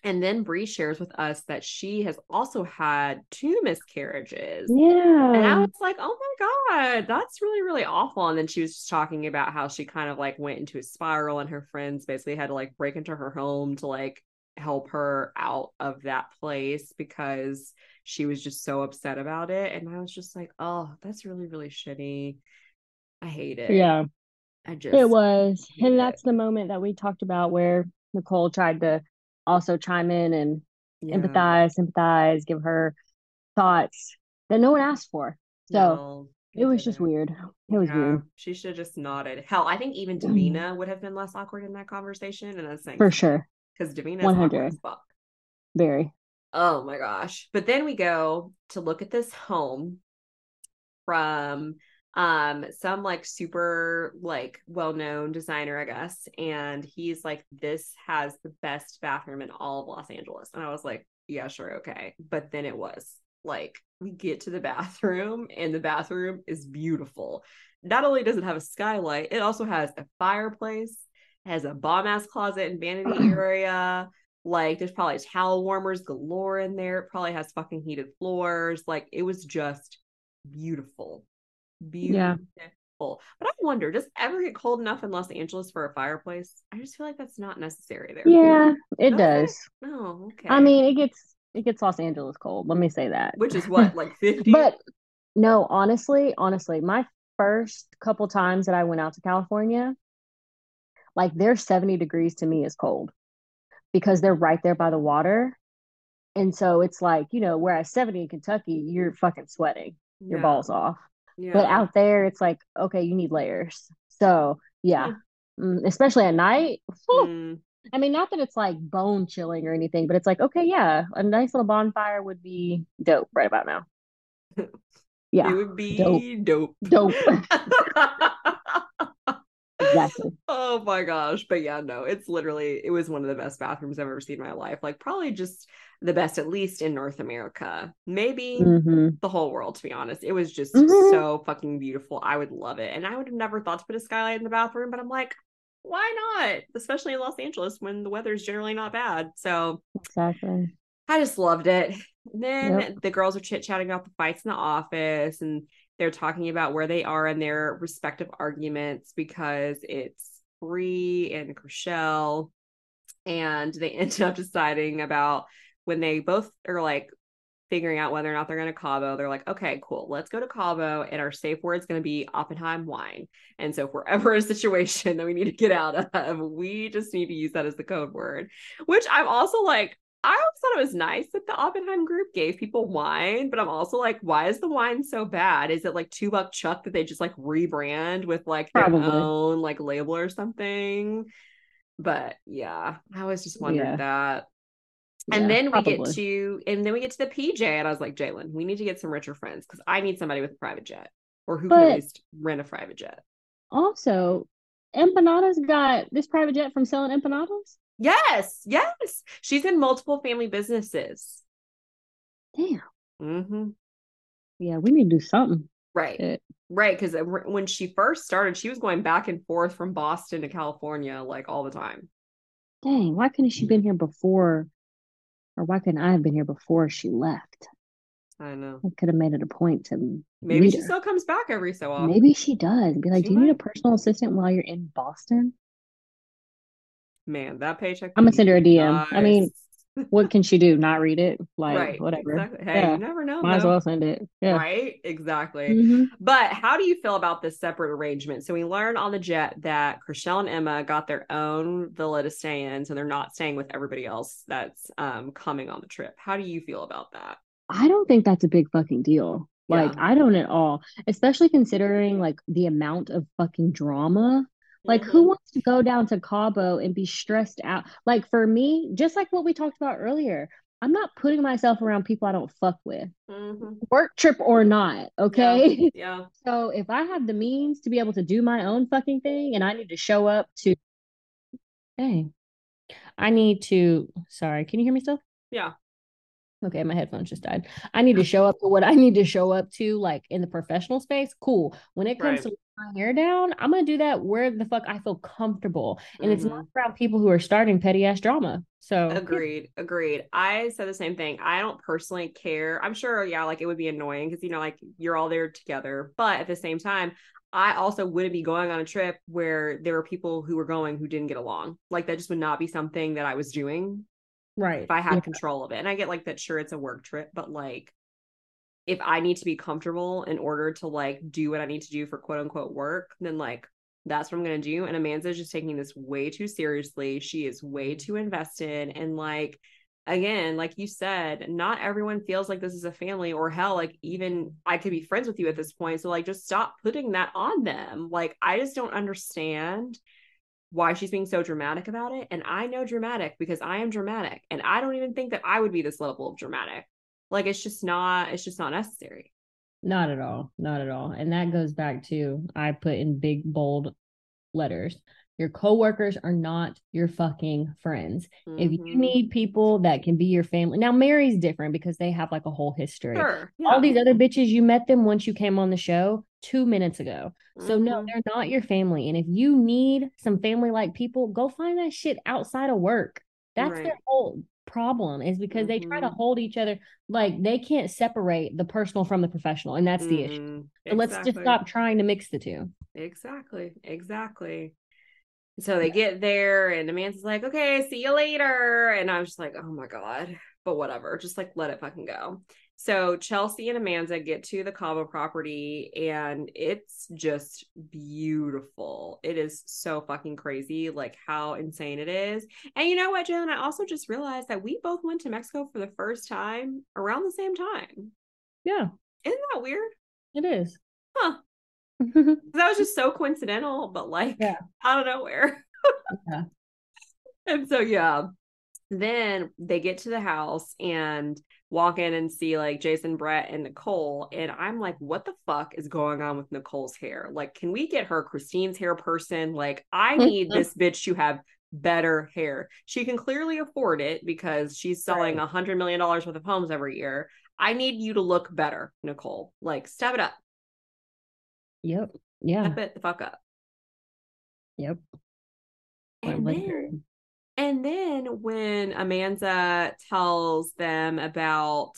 A: And then Bre shares with us that she has also had two miscarriages. Yeah. And I was like, oh my God, that's really, really awful. And then she was just talking about how she kind of like went into a spiral and her friends basically had to like break into her home to like help her out of that place because she was just so upset about it. And I was just like, oh, that's really, really shitty. I hate it.
B: Yeah.
A: I just,
B: It was. And
A: it.
B: that's the moment that we talked about where Nicole tried to also chime in and
A: yeah.
B: empathize, sympathize, give her thoughts that no one asked for. So
A: No,
B: it was just
A: didn't.
B: weird. It was
A: Yeah,
B: weird.
A: She should have just nodded. Hell, I think even mm. Davina would have been less awkward in that conversation. And that's saying
B: For sure.
A: because Davina is awkward
B: 100.
A: as fuck.
B: Very.
A: Oh my gosh. But then we go to look at this home from um some like super like well-known designer I guess and he's like this has the best bathroom in all of Los Angeles and I was like yeah sure okay but then it was like we get to the bathroom and the bathroom is beautiful not only does it have a skylight it also has a fireplace has a bomb ass closet and vanity area like there's probably towel warmers galore in there. It probably has fucking heated floors. Like it was just beautiful.
B: Yeah.
A: But I wonder, does it ever get cold enough in Los Angeles for a fireplace? I just feel like that's not necessary there.
B: Yeah, it
A: Does it?
B: does.
A: Oh, okay.
B: I mean, it gets it gets Los Angeles cold. Let me say that.
A: which is what, like 50?
B: But no, honestly, honestly, my first couple times that I went out to California, like their 70 degrees to me is cold because they're right there by the water. And so it's like, you know, whereas 70 in Kentucky, you're fucking sweating your
A: Yeah.
B: balls off.
A: Yeah.
B: But out there, it's like, okay, you need layers. So yeah, Mm, especially at night.
A: Mm,
B: I mean, not that it's like bone chilling or anything, but it's like, okay, yeah, a nice little bonfire would be dope right about now. Yeah.
A: It would be dope.
B: dope. dope. exactly.
A: Oh my gosh. But yeah, no, it's literally, it was one of the best bathrooms I've ever seen in my life. Like, probably just the best, at least in North America. Maybe
B: hmm
A: the whole world, to be honest. It was just
B: Mhm.
A: so fucking beautiful. I would love it. And I would have never thought to put a skylight in the bathroom, but I'm like, why not? Especially in Los Angeles when the weather's generally not bad. So
B: Exactly.
A: I just loved it. And then
B: Yep.
A: the girls are chit chatting about the fights in the office and they're talking about where they are in their respective arguments because it's Bre and Chrishell. And they end up deciding about when they both are like figuring out whether or not they're going to Cabo. They're like, okay, cool, let's go to Cabo. And our safe word is going to be Oppenheim wine. And so if we're ever in a situation that we need to get out of, we just need to use that as the code word, which I'm also like, I always thought it was nice that the Oppenheim group gave people wine, but I'm also like, why is the wine so bad? Is it like two buck chuck that they just like rebrand with like their
B: Probably.
A: own like label or something? But yeah, I always just wondered
B: Yeah.
A: that. And
B: Yeah,
A: then we
B: probably.
A: get to, and then we get to the PJ, and I was like, Jalen, we need to get some richer friends because I need somebody with a private jet or who can at least rent a private jet.
B: Also, empanadas got this private jet from selling empanadas.
A: Yes, yes, she's in multiple family businesses.
B: Damn.
A: hmm
B: Yeah, we need to do something.
A: Right,
B: Shit.
A: right. Because when she first started, she was going back and forth from Boston to California like all the time.
B: Dang, why couldn't she been here before? Or why couldn't I have been here before she left?
A: I know.
B: I could have made it a point to
A: Maybe she
B: her.
A: still comes back every so often.
B: Maybe she does. Be like,
A: She
B: do you need a personal assistant while you're in Boston?
A: Man, that paycheck.
B: I'm gonna send her a DM. I mean. What can she do? Not read it? Like,
A: right,
B: whatever.
A: Exactly. Hey,
B: Yeah.
A: you never know.
B: Might as well send it. Yeah.
A: Right, exactly.
B: Mhm.
A: But how do you feel about this separate arrangement? So we learn on the jet that Chriselle and Emma got their own villa to stay in, so they're not staying with everybody else that's um coming on the trip. How do you feel about that?
B: I don't think that's a big fucking deal. Like,
A: Yeah.
B: I don't at all. Especially considering like the amount of fucking drama. Like,
A: Mm-hmm.
B: who wants to go down to Cabo and be stressed out? Like, for me, just like what we talked about earlier, I'm not putting myself around people I don't fuck with,
A: Mhm.
B: work trip or not. Okay.
A: Yeah.
B: So if I have the means to be able to do my own fucking thing and I need to show up to, hey, I need to, sorry, can you hear me still?
A: Yeah.
B: Okay, my headphones just died. I need to show up to what I need to show up to, like in the professional space. Cool. When it comes
A: Right.
B: to my hair down, I'm gonna do that where the fuck I feel comfortable, and it's
A: Mhm.
B: not around people who are starting petty ass drama. So
A: Agreed. Agreed. I said the same thing. I don't personally care. I'm sure, yeah, like it would be annoying because, you know, like you're all there together. But at the same time, I also wouldn't be going on a trip where there were people who were going who didn't get along. Like that just would not be something that I was doing
B: right,
A: if I had
B: Yeah.
A: control of it. And I get like that, sure, it's a work trip, but like if I need to be comfortable in order to like do what I need to do for quote unquote work, then like that's what I'm gonna do. And Amanza's just taking this way too seriously. She is way mm-hmm. too invested. And like again, like you said, not everyone feels like this is a family or hell, like even I could be friends with you at this point. So like just stop putting that on them. Like I just don't understand why she's being so dramatic about it. And I know dramatic because I am dramatic. And I don't even think that I would be this level of dramatic. Like it's just not, it's just not necessary.
B: Not at all. Not at all. And that goes back to I put in big bold letters. Your coworkers are not your fucking friends. If you
A: Mhm.
B: need people that can be your family. Now Mary's different because they have like a whole history.
A: sure.
B: All these other bitches you met them once you came on the show 2 minutes ago. So no,
A: Mhm.
B: they're not your family. And if you need some family like people, go find that shit outside of work. That's their whole problem is because they try to
A: Mhm.
B: hold each other like they can't separate the personal from the professional and that's the issue. So let's just stop trying to mix the two.
A: Exactly. Exactly. So they get there and Amanza's like, okay, see you later. And I'm just like, oh my God. But whatever. Just like let it fucking go. So Chelsea and Amanza get to the Cabo property and it's just beautiful. It is so fucking crazy, like how insane it is. And you know what, Jalen? I also just realized that we both went to Mexico for the first time around the same time.
B: Yeah.
A: Isn't that weird?
B: It is.
A: Huh. that was just so coincidental, but like yeah. out of nowhere. yeah. And so yeah. Then they get to the house and walk in and see like Jason, Brett, and Nicole. And I'm like, what the fuck is going on with Nicole's hair? Like, can we get her Christine's hair person? Like, I need this bitch to have better hair. She can clearly afford it because she's selling a right. hundred million dollars worth of homes every year. I need you to look better, Nicole. Like, step it up.
B: Yep. Yeah.
A: Step it the fuck up.
B: Yep.
A: And then, and then when Amanza tells them about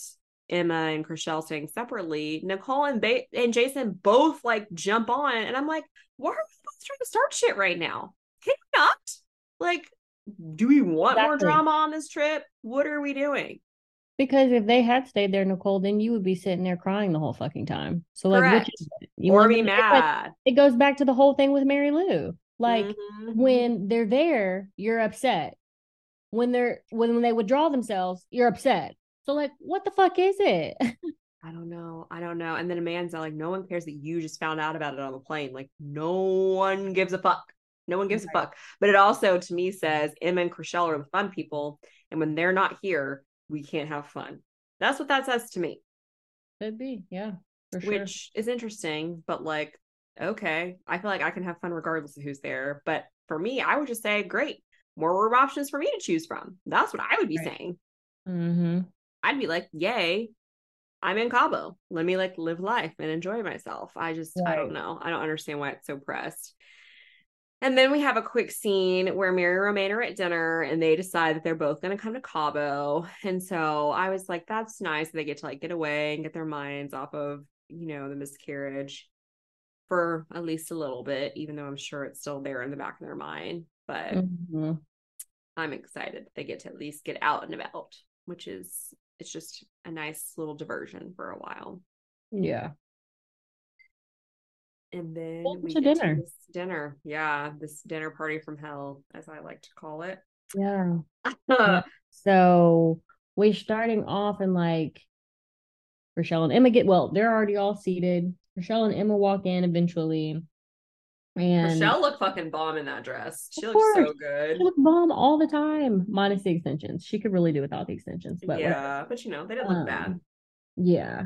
A: Emma and Chrishell staying separately, Nicole and ba- and Jason both like jump on, and I'm like, why are we both trying to start shit right now? Can you not? Like, do we want exactly. more drama on this trip? What are we doing?
B: Because if they had stayed there, Nicole, then you would be sitting there crying the whole fucking time. So like, Correct. which is it? You
A: or be mad.
B: It goes back to the whole thing with Marie-Lou. Like mm-hmm. when they're there, you're upset. When they're when, when they withdraw themselves, you're upset. So like, what the fuck is it?
A: I don't know. I don't know. And then Amanza, like, no one cares that you just found out about it on the plane. Like, no one gives a fuck. No one gives right. a fuck. But it also, to me, says Emma and Chrishell are the fun people. And when they're not here, we can't have fun. That's what that says to me.
B: Could be. Yeah.
A: Which is interesting. But like, okay, I feel like I can have fun regardless of who's there. But for me, I would just say, great, more room options for me to choose from. That's what I would be right. saying.
B: Mm-hmm.
A: I'd be like, yay, I'm in Cabo. Let me like live life and enjoy myself. I just, right. I don't know. I don't understand why it's so pressed. And then we have a quick scene where Mary and Romain are at dinner and they decide that they're both going to come to Cabo. And so I was like, that's nice. They get to like get away and get their minds off of, you know, the miscarriage for at least a little bit, even though I'm sure it's still there in the back of their mind. But mm-hmm. I'm excited they get to at least get out and about, which is it's just a nice little diversion for a while.
B: Yeah.
A: And then
B: Welcome we to dinner. To
A: dinner. Yeah, this dinner party from hell, as I like to call it.
B: Yeah. yeah. So we're starting off and like Chrishell and Emma get well, they're already all seated. Chrishell and Emma walk in eventually. And
A: Chrishell looked fucking bomb in that dress. She looks so good.
B: She looked bomb all the time, minus the extensions. She could really do without the extensions. But
A: yeah, but you know, they didn't look um, bad.
B: Yeah.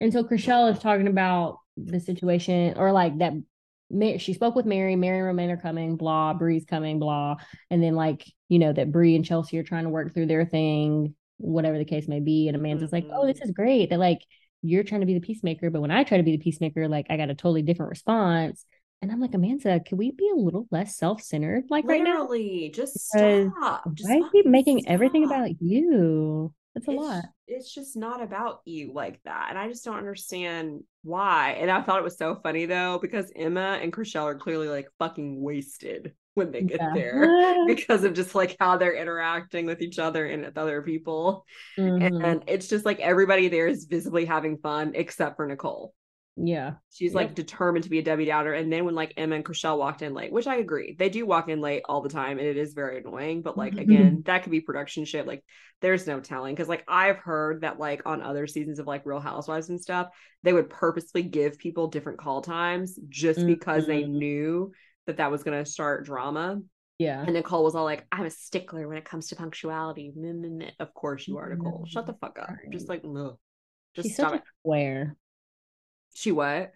B: And so Chrishell is talking about the situation or like that she spoke with Mary, Mary and Romain are coming, blah, Bre's coming, blah. And then like, you know, that Bre and Chelsea are trying to work through their thing, whatever the case may be. And Amanza's mm-hmm. like, oh, this is great. That like you're trying to be the peacemaker, but when I try to be the peacemaker, like I got a totally different response. And I'm like, Amanza, can we be a little less self-centered like
A: Literally,
B: right
A: now? Just stop. Just
B: why keep making stop. everything about you? That's a
A: it's,
B: lot.
A: It's just not about you like that. And I just don't understand why. And I thought it was so funny though, because Emma and Chrishell are clearly like fucking wasted when they get yeah. there because of just like how they're interacting with each other and with other people. Mm-hmm. And it's just like everybody there is visibly having fun except for Nicole.
B: Yeah.
A: She's yep. like determined to be a Debbie Downer. And then when like Emma and Chrishell walked in late, which I agree, they do walk in late all the time and it is very annoying. But like again, that could be production shit. Like there's no telling. Cause like I've heard that like on other seasons of like Real Housewives and stuff, they would purposely give people different call times just mm-hmm. because they mm-hmm. knew that that was going to start drama.
B: Yeah.
A: And Nicole was all like, I'm a stickler when it comes to punctuality. Of course you are, Nicole. Shut the fuck up. Just like, no.
B: Just She's stop such it. a square.
A: She what?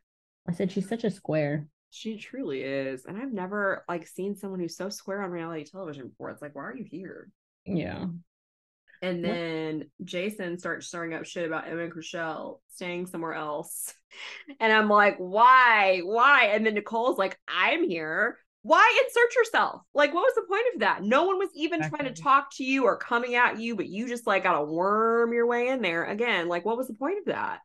B: I said she's such a square.
A: She truly is. And I've never like seen someone who's so square on reality television before. It's like, why are you here?
B: Yeah.
A: And then what? Jason starts stirring up shit about Emma and Chrishell staying somewhere else. And I'm like, why? Why? And then Nicole's like, I'm here. Why insert yourself? Like, what was the point of that? No one was even exactly. trying to talk to you or coming at you, but you just like got to worm your way in there again. Like, what was the point of that?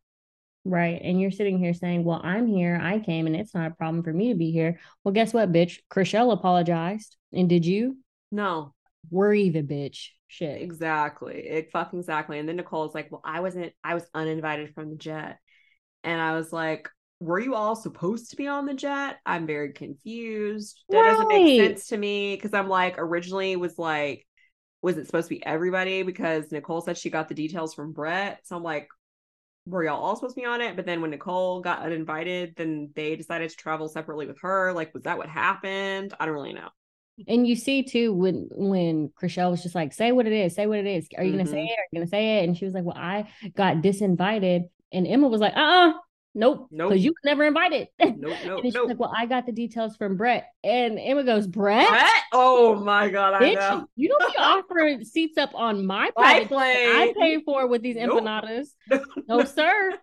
B: Right. And you're sitting here saying, Well, I'm here. I came and it's not a problem for me to be here. Well, guess what, bitch? Chrishell apologized. And did you?
A: No.
B: We're even, bitch. Shit.
A: Exactly. It fucking exactly. And then Nicole's like, Well, I wasn't, I was uninvited from the jet. And I was like, Were you all supposed to be on the jet? I'm very confused. That right. doesn't make sense to me. Cause I'm like, originally was like, was it supposed to be everybody? Because Nicole said she got the details from Brett. So I'm like, were y'all all supposed to be on it? But then when Nicole got uninvited, then they decided to travel separately with her. Like, was that what happened? I don't really know.
B: And you see too when when Chrishell was just like, say what it is, say what it is. Are you mm-hmm. gonna say mm-hmm. it? Are you gonna say it? And she was like, Well, I got disinvited. And Emma was like, uh uh Nope. Nope. Because you were never invited. Nope. Nope. nope. like, Well, I got the details from Brett. And Emma goes, Brett? Brett?
A: Oh my God. I know.
B: You don't be offering seats up on my private plane. I pay for with these nope. empanadas. No, sir.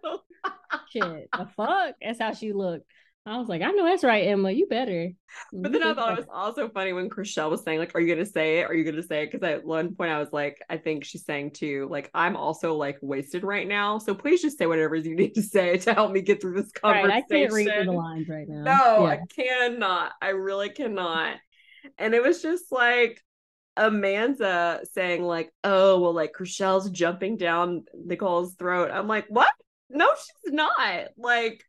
B: Shit. The fuck? That's how she looked. I was like, I know that's right, Emma. You better.
A: But then I thought it was also funny when Chrishell was saying, like, are you gonna say it? Are you gonna say it? Because at one point I was like, I think she's saying too, like, I'm also like wasted right now. So please just say whatever you need to say to help me get through this conversation. Right, I can't read through the lines right now. No, yeah. I cannot. I really cannot. And it was just like Amanza saying, like, oh, well, like Chrishell's jumping down Nicole's throat. I'm like, what? No, she's not. Like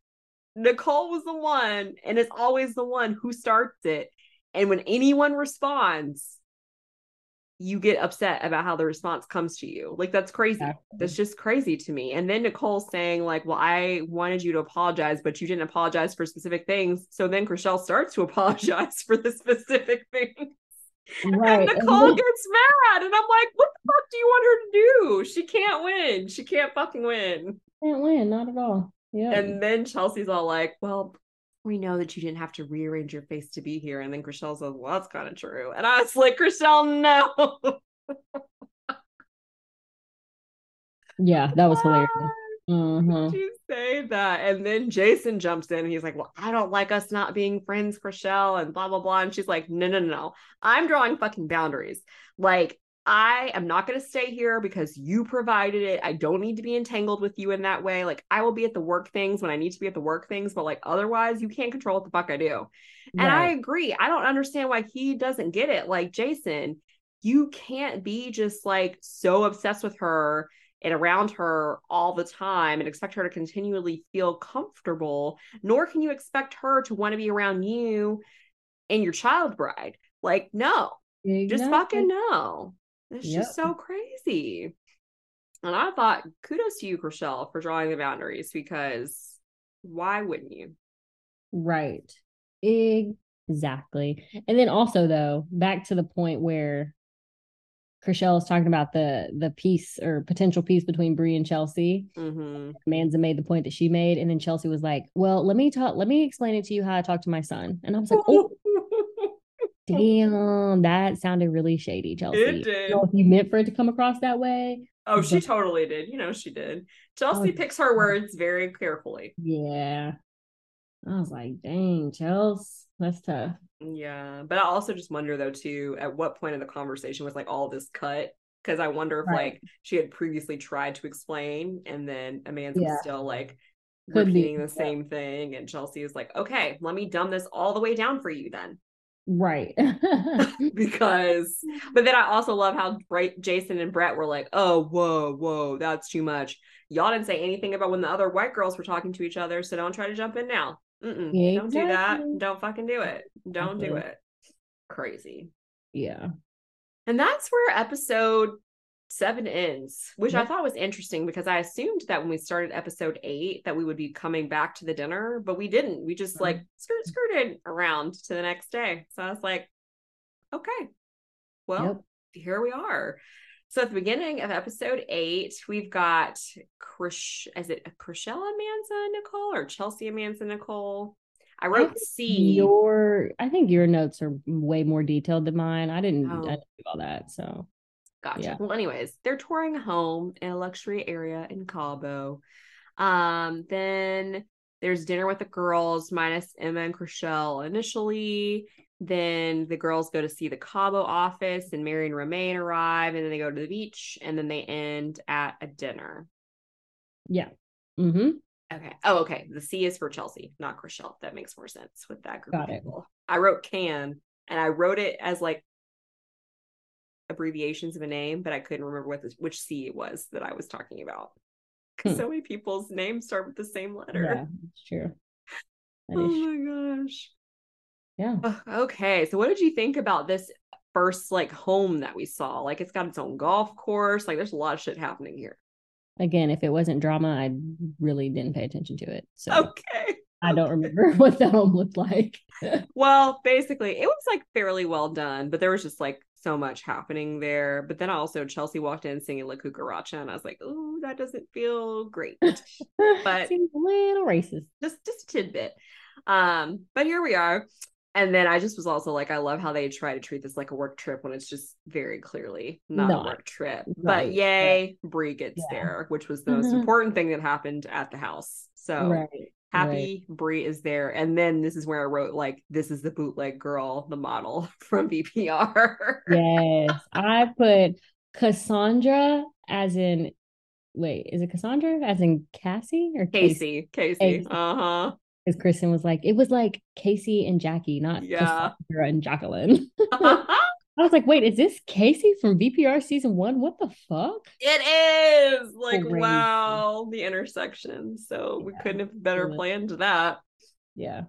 A: Nicole was the one, and it's always the one who starts it. And when anyone responds, you get upset about how the response comes to you. Like that's crazy. Exactly. That's just crazy to me. And then Nicole saying like, "Well, I wanted you to apologize, but you didn't apologize for specific things." So then Chrishell starts to apologize for the specific things. Right. And Nicole and then- gets mad, and I'm like, "What the fuck do you want her to do? She can't win. She can't fucking win.
B: Can't win, not at all."
A: Yeah. And then Chelsea's all like, well, we know that you didn't have to rearrange your face to be here. And then Chrishell says, well, that's kind of true. And I was like, Chrishell, no.
B: yeah, that was hilarious.
A: Did mm-hmm. you say that? And then Jason jumps in and he's like, Well, I don't like us not being friends, Chrishell, and blah, blah, blah. And she's like, No, no, no, no. I'm drawing fucking boundaries. Like, I am not going to stay here because you provided it. I don't need to be entangled with you in that way. Like, I will be at the work things when I need to be at the work things, but like, otherwise, you can't control what the fuck I do. Right. And I agree. I don't understand why he doesn't get it. Like, Jason, you can't be just like so obsessed with her and around her all the time and expect her to continually feel comfortable, nor can you expect her to want to be around you and your child bride. Like, no, exactly. just fucking no. It's yep. just so crazy. And I thought, kudos to you, Chrishell, for drawing the boundaries because why wouldn't you?
B: Right. Exactly. And then also though, back to the point where Chrishell is talking about the the peace or potential peace between Bre and Chelsea. Mm-hmm. Manza made the point that she made, and then Chelsea was like, "Well, let me talk. Let me explain it to you how I talk to my son." And I was like, "Oh, Damn, that sounded really shady, Chelsea. It did. You know, if you meant for it to come across that way.
A: Oh, she totally did. You know, she did. Chelsea oh, picks her words very carefully.
B: Yeah. I was like, dang, Chelsea, that's tough.
A: Yeah. But I also just wonder though, too, at what point in the conversation was like all this cut? Because I wonder if right. like she had previously tried to explain and then Amanza yeah. still like Could repeating be. the same thing. And Chelsea is like, okay, let me dumb this all the way down for you then.
B: Right.
A: because, but then I also love how Jason and Brett were like, oh, whoa, whoa, that's too much. Y'all didn't say anything about when the other white girls were talking to each other. So don't try to jump in now. Exactly. Don't do that. Don't fucking do it. Don't do it. Crazy.
B: Yeah.
A: And that's where episode seven ends, which I thought was interesting because I assumed that when we started episode eight that we would be coming back to the dinner, but we didn't. We just uh-huh. like skirt skirted around to the next day. So I was like, okay, well, yep. here we are. So at the beginning of episode eight, we've got Chris, is it Chrishell Amanza Nicole or Chelsea Amanza Nicole? I wrote I C.
B: Your, I think your notes are way more detailed than mine. I didn't, oh. I didn't do all that. So
A: Gotcha. Yeah. Well, anyways, they're touring home in a luxury area in Cabo. Um, then there's dinner with the girls, minus Emma and Chrishell initially. Then the girls go to see the Cabo office, and Mary and Romain arrive, and then they go to the beach, and then they end at a dinner.
B: Yeah. Mm-hmm.
A: Okay. Oh, okay. The C is for Chelsea, not Chrishell. That makes more sense with that group
B: Got
A: of
B: it.
A: I wrote can and I wrote it as like abbreviations of a name, but I couldn't remember what the, which C it was that I was talking about. Because
B: Hmm.
A: so many people's names start with the same letter.
B: Yeah, it's true. That
A: Oh
B: true.
A: my gosh.
B: Yeah.
A: Okay. So what did you think about this first like home that we saw? Like it's got its own golf course. Like there's a lot of shit happening here.
B: Again, if it wasn't drama, I really didn't pay attention to it. So
A: Okay.
B: I don't remember what the home looked like.
A: Well, basically, it was like fairly well done, but there was just like so much happening there. But then also Chelsea walked in singing La Cucaracha, and I was like, "Oh, that doesn't feel great." But-
B: seems a little racist.
A: just just a tidbit. Um, but here we are. And then I just was also like, I love how they try to treat this like a work trip when it's just very clearly not,
B: Not.
A: a work trip.
B: Right,
A: But yay, Bre gets
B: Yeah.
A: there, which was the most
B: Mhm.
A: important thing that happened at the house. So
B: right.
A: Happy Bre is there. And then this is where I wrote like, this is the bootleg girl, the model from BPR.
B: Yes. I put Cassandra as in wait, is it Cassandra as in Cassie or Casey?
A: Casey, Casey.
B: Casey.
A: Uh-huh.
B: Because Kristen was like, it was like Casey and Jackie, not
A: Yeah.
B: Cassandra and Jacqueline. I was like, wait, is this Casey from VPR season one? What the fuck?
A: It is like
B: Crazy.
A: wow, the intersection. So we
B: Yeah,
A: couldn't have better
B: really.
A: planned that.
B: Yeah.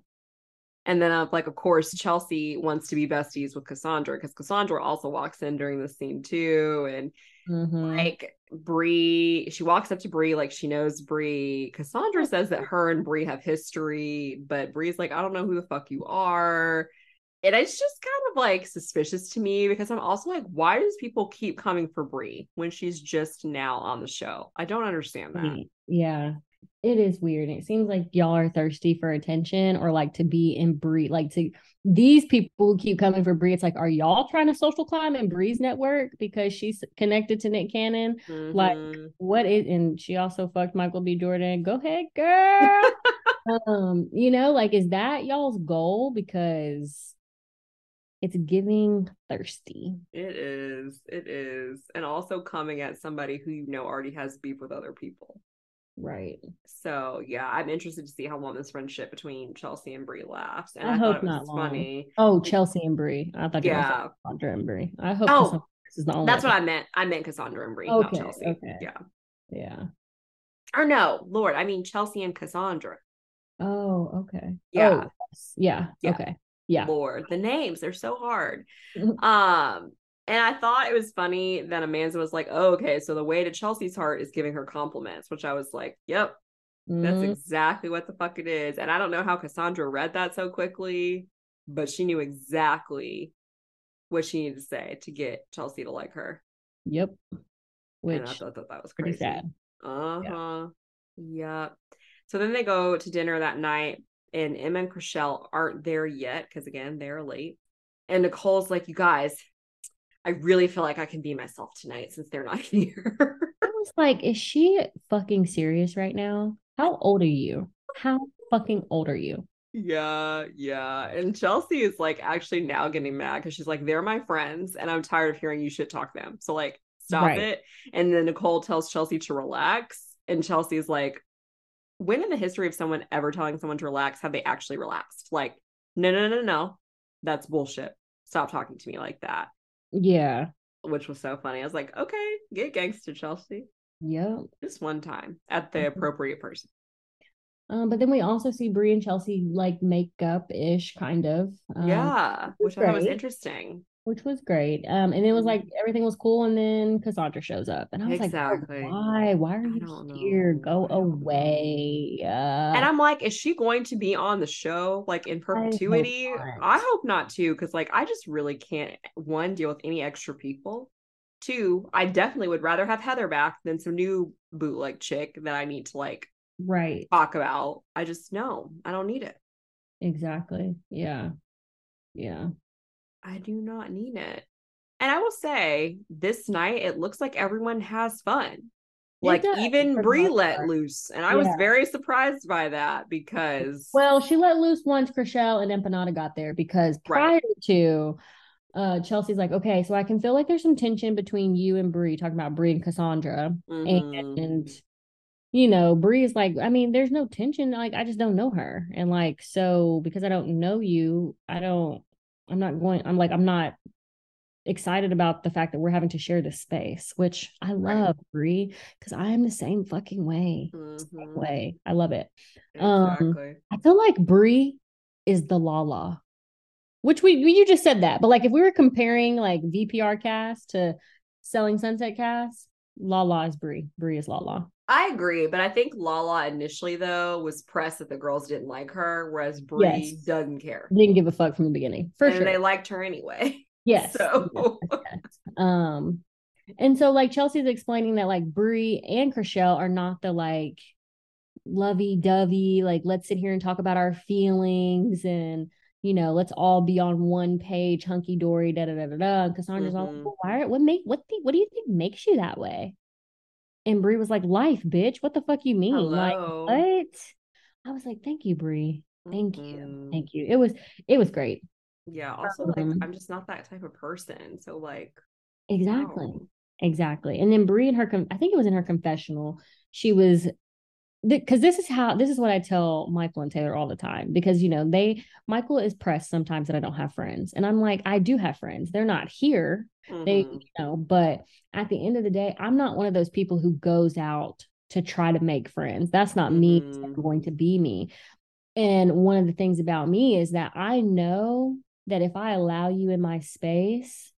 A: And then, uh, like, of course, Chelsea wants to be besties with Cassandra because Cassandra also walks in during the scene too, and
B: Mhm.
A: like Bre, she walks up to Bre like she knows Bre. Cassandra says that her and Bre have history, but Bre's like, I don't know who the fuck you are. And it's just kind of like suspicious to me because I'm also like, why does people keep coming for Bre when she's just now on the show? I don't understand that.
B: Yeah. It is weird. It seems like y'all are thirsty for attention or like to be in Bre. Like to these people keep coming for Bre. It's like, are y'all trying to social climb in Bre's network because she's connected to Nick Cannon? Like,
A: Mhm.
B: What is and she also fucked Michael B. Jordan. Go ahead, girl. um, you know, like is that y'all's goal? Because it's giving thirsty.
A: it is, it is, and also coming at somebody who you know already has beef with other people.
B: Right.
A: So yeah, I'm interested to see how long this friendship between Chelsea and Bre lasts. And
B: I
A: I,
B: hope
A: thought it was
B: not long.
A: funny.
B: Oh, Chelsea and Bre. I thought you were
A: Yeah.
B: Cassandra and Bre. I hope
A: Oh,
B: Cassandra is the only
A: That's what I meant. I meant Cassandra and Bre, not
B: Okay,
A: Chelsea.
B: okay.
A: Yeah.
B: Yeah.
A: Or no, Lord, I mean Chelsea and Cassandra.
B: Oh, okay.
A: Yeah.
B: Oh, yes. yeah.
A: Yeah.
B: Okay. Yeah.
A: Lord, the names, they're so hard.
B: Mhm.
A: Um, and I thought it was funny that Amanza was like, oh, okay, so the way to Chelsea's heart is giving her compliments, which I was like, yep, that's
B: Mhm.
A: exactly what the fuck it is. And I don't know how Cassandra read that so quickly, but she knew exactly what she needed to say to get Chelsea to like her.
B: Yep.
A: and I thought that that was
B: pretty
A: crazy.
B: sad.
A: Uh-huh. Yep. So then they go to dinner that night, and Emma and Chrishell aren't there yet because again, they're late. And Nicole's like, you guys, I really feel like I can be myself tonight since they're not here.
B: I was like, is she fucking serious right now? How old are you? How fucking old are you?
A: yeah, yeah. And Chelsea is like actually now getting mad because she's like, they're my friends, and I'm tired of hearing you shit talk them. So like stop
B: Right.
A: it. And then Nicole tells Chelsea to relax. And Chelsea's like, when in the history of someone ever telling someone to relax have they actually relaxed? Like, no, no, no, no. That's bullshit. Stop talking to me like that.
B: Yeah.
A: Which was so funny. I was like, okay, get gangster, Chelsea.
B: Yep.
A: Just one time at the
B: Mhm.
A: appropriate person.
B: Um, but then we also see Bre and Chelsea like make up ish, kind of. Um,
A: yeah. Which I thought was interesting.
B: Which was great. Um, and it was like everything was cool, and then Cassandra shows up, and I was
A: Exactly.
B: like, "Oh, why? Why are you here?
A: know.
B: Go
A: I
B: away." Uh,
A: And I'm like, is she going to be on the show like in perpetuity?
B: not.
A: I hope not too, because like I just really can't one deal with any extra people. Two, I definitely would rather have Heather back than some new bootleg chick that I need to like
B: right,
A: talk about. I just no, I don't need it.
B: exactly. Yeah, yeah.
A: I do not need it. And I will say, this night it looks like everyone has fun. Like
B: does,
A: even
B: Bre
A: let loose, and I was very surprised by that because
B: Well, she let loose once Chrishell and Empanada got there because prior
A: Right.
B: to uh Chelsea's like, okay, so I can feel like there's some tension between you and Bre, talking about Brie and Cassandra.
A: Mhm.
B: And you know, Bre is like, I mean, there's no tension. Like, I just don't know her. And like, so because I don't know you, I don't, I'm not going, I'm like, I'm not excited about the fact that we're having to share this space, which I love, right. Bre, because I am the same fucking way. Mm-hmm. Same way. I love it. Um, exactly. Um, I feel like Bre is the Lala. Which we you just said that, but like if we were comparing like VPR cast to Selling Sunset cast, Lala is Bre. Bre is Lala.
A: I agree, but I think Lala initially though was pressed that the girls didn't like her, whereas Bre yes. doesn't care.
B: Didn't give a fuck from the beginning, for
A: and
B: sure.
A: They liked her anyway.
B: Yes. So. Yes. Um, and so like Chelsea's explaining that like Bre and Chrishell are not the like lovey dovey, like let's sit here and talk about our feelings and you know, let's all be on one page, hunky dory, da da da da da. And Cassandra's mm-hmm. all, well, why? What make what? The, what do you think makes you that way? And Bre was like, life, bitch. What the fuck you mean? Hello. Like what? I was like, thank you, Bre. Thank mm-hmm. you, thank you. It was it was great.
A: Yeah. Also, like um, I'm just not that type of person. So like,
B: exactly, wow. exactly. And then Bre and her, I think it was in her confessional. She was because this is how this is what I tell Michael and Taylor all the time because you know they Michael is pressed sometimes that I don't have friends and I'm like I do have friends. They're not here. Mm-hmm. they you know but at the end of the day I'm not one of those people who goes out to try to make friends. That's not mm-hmm. me. It's going to be me. And one of the things about me is that I know that if I allow you in my space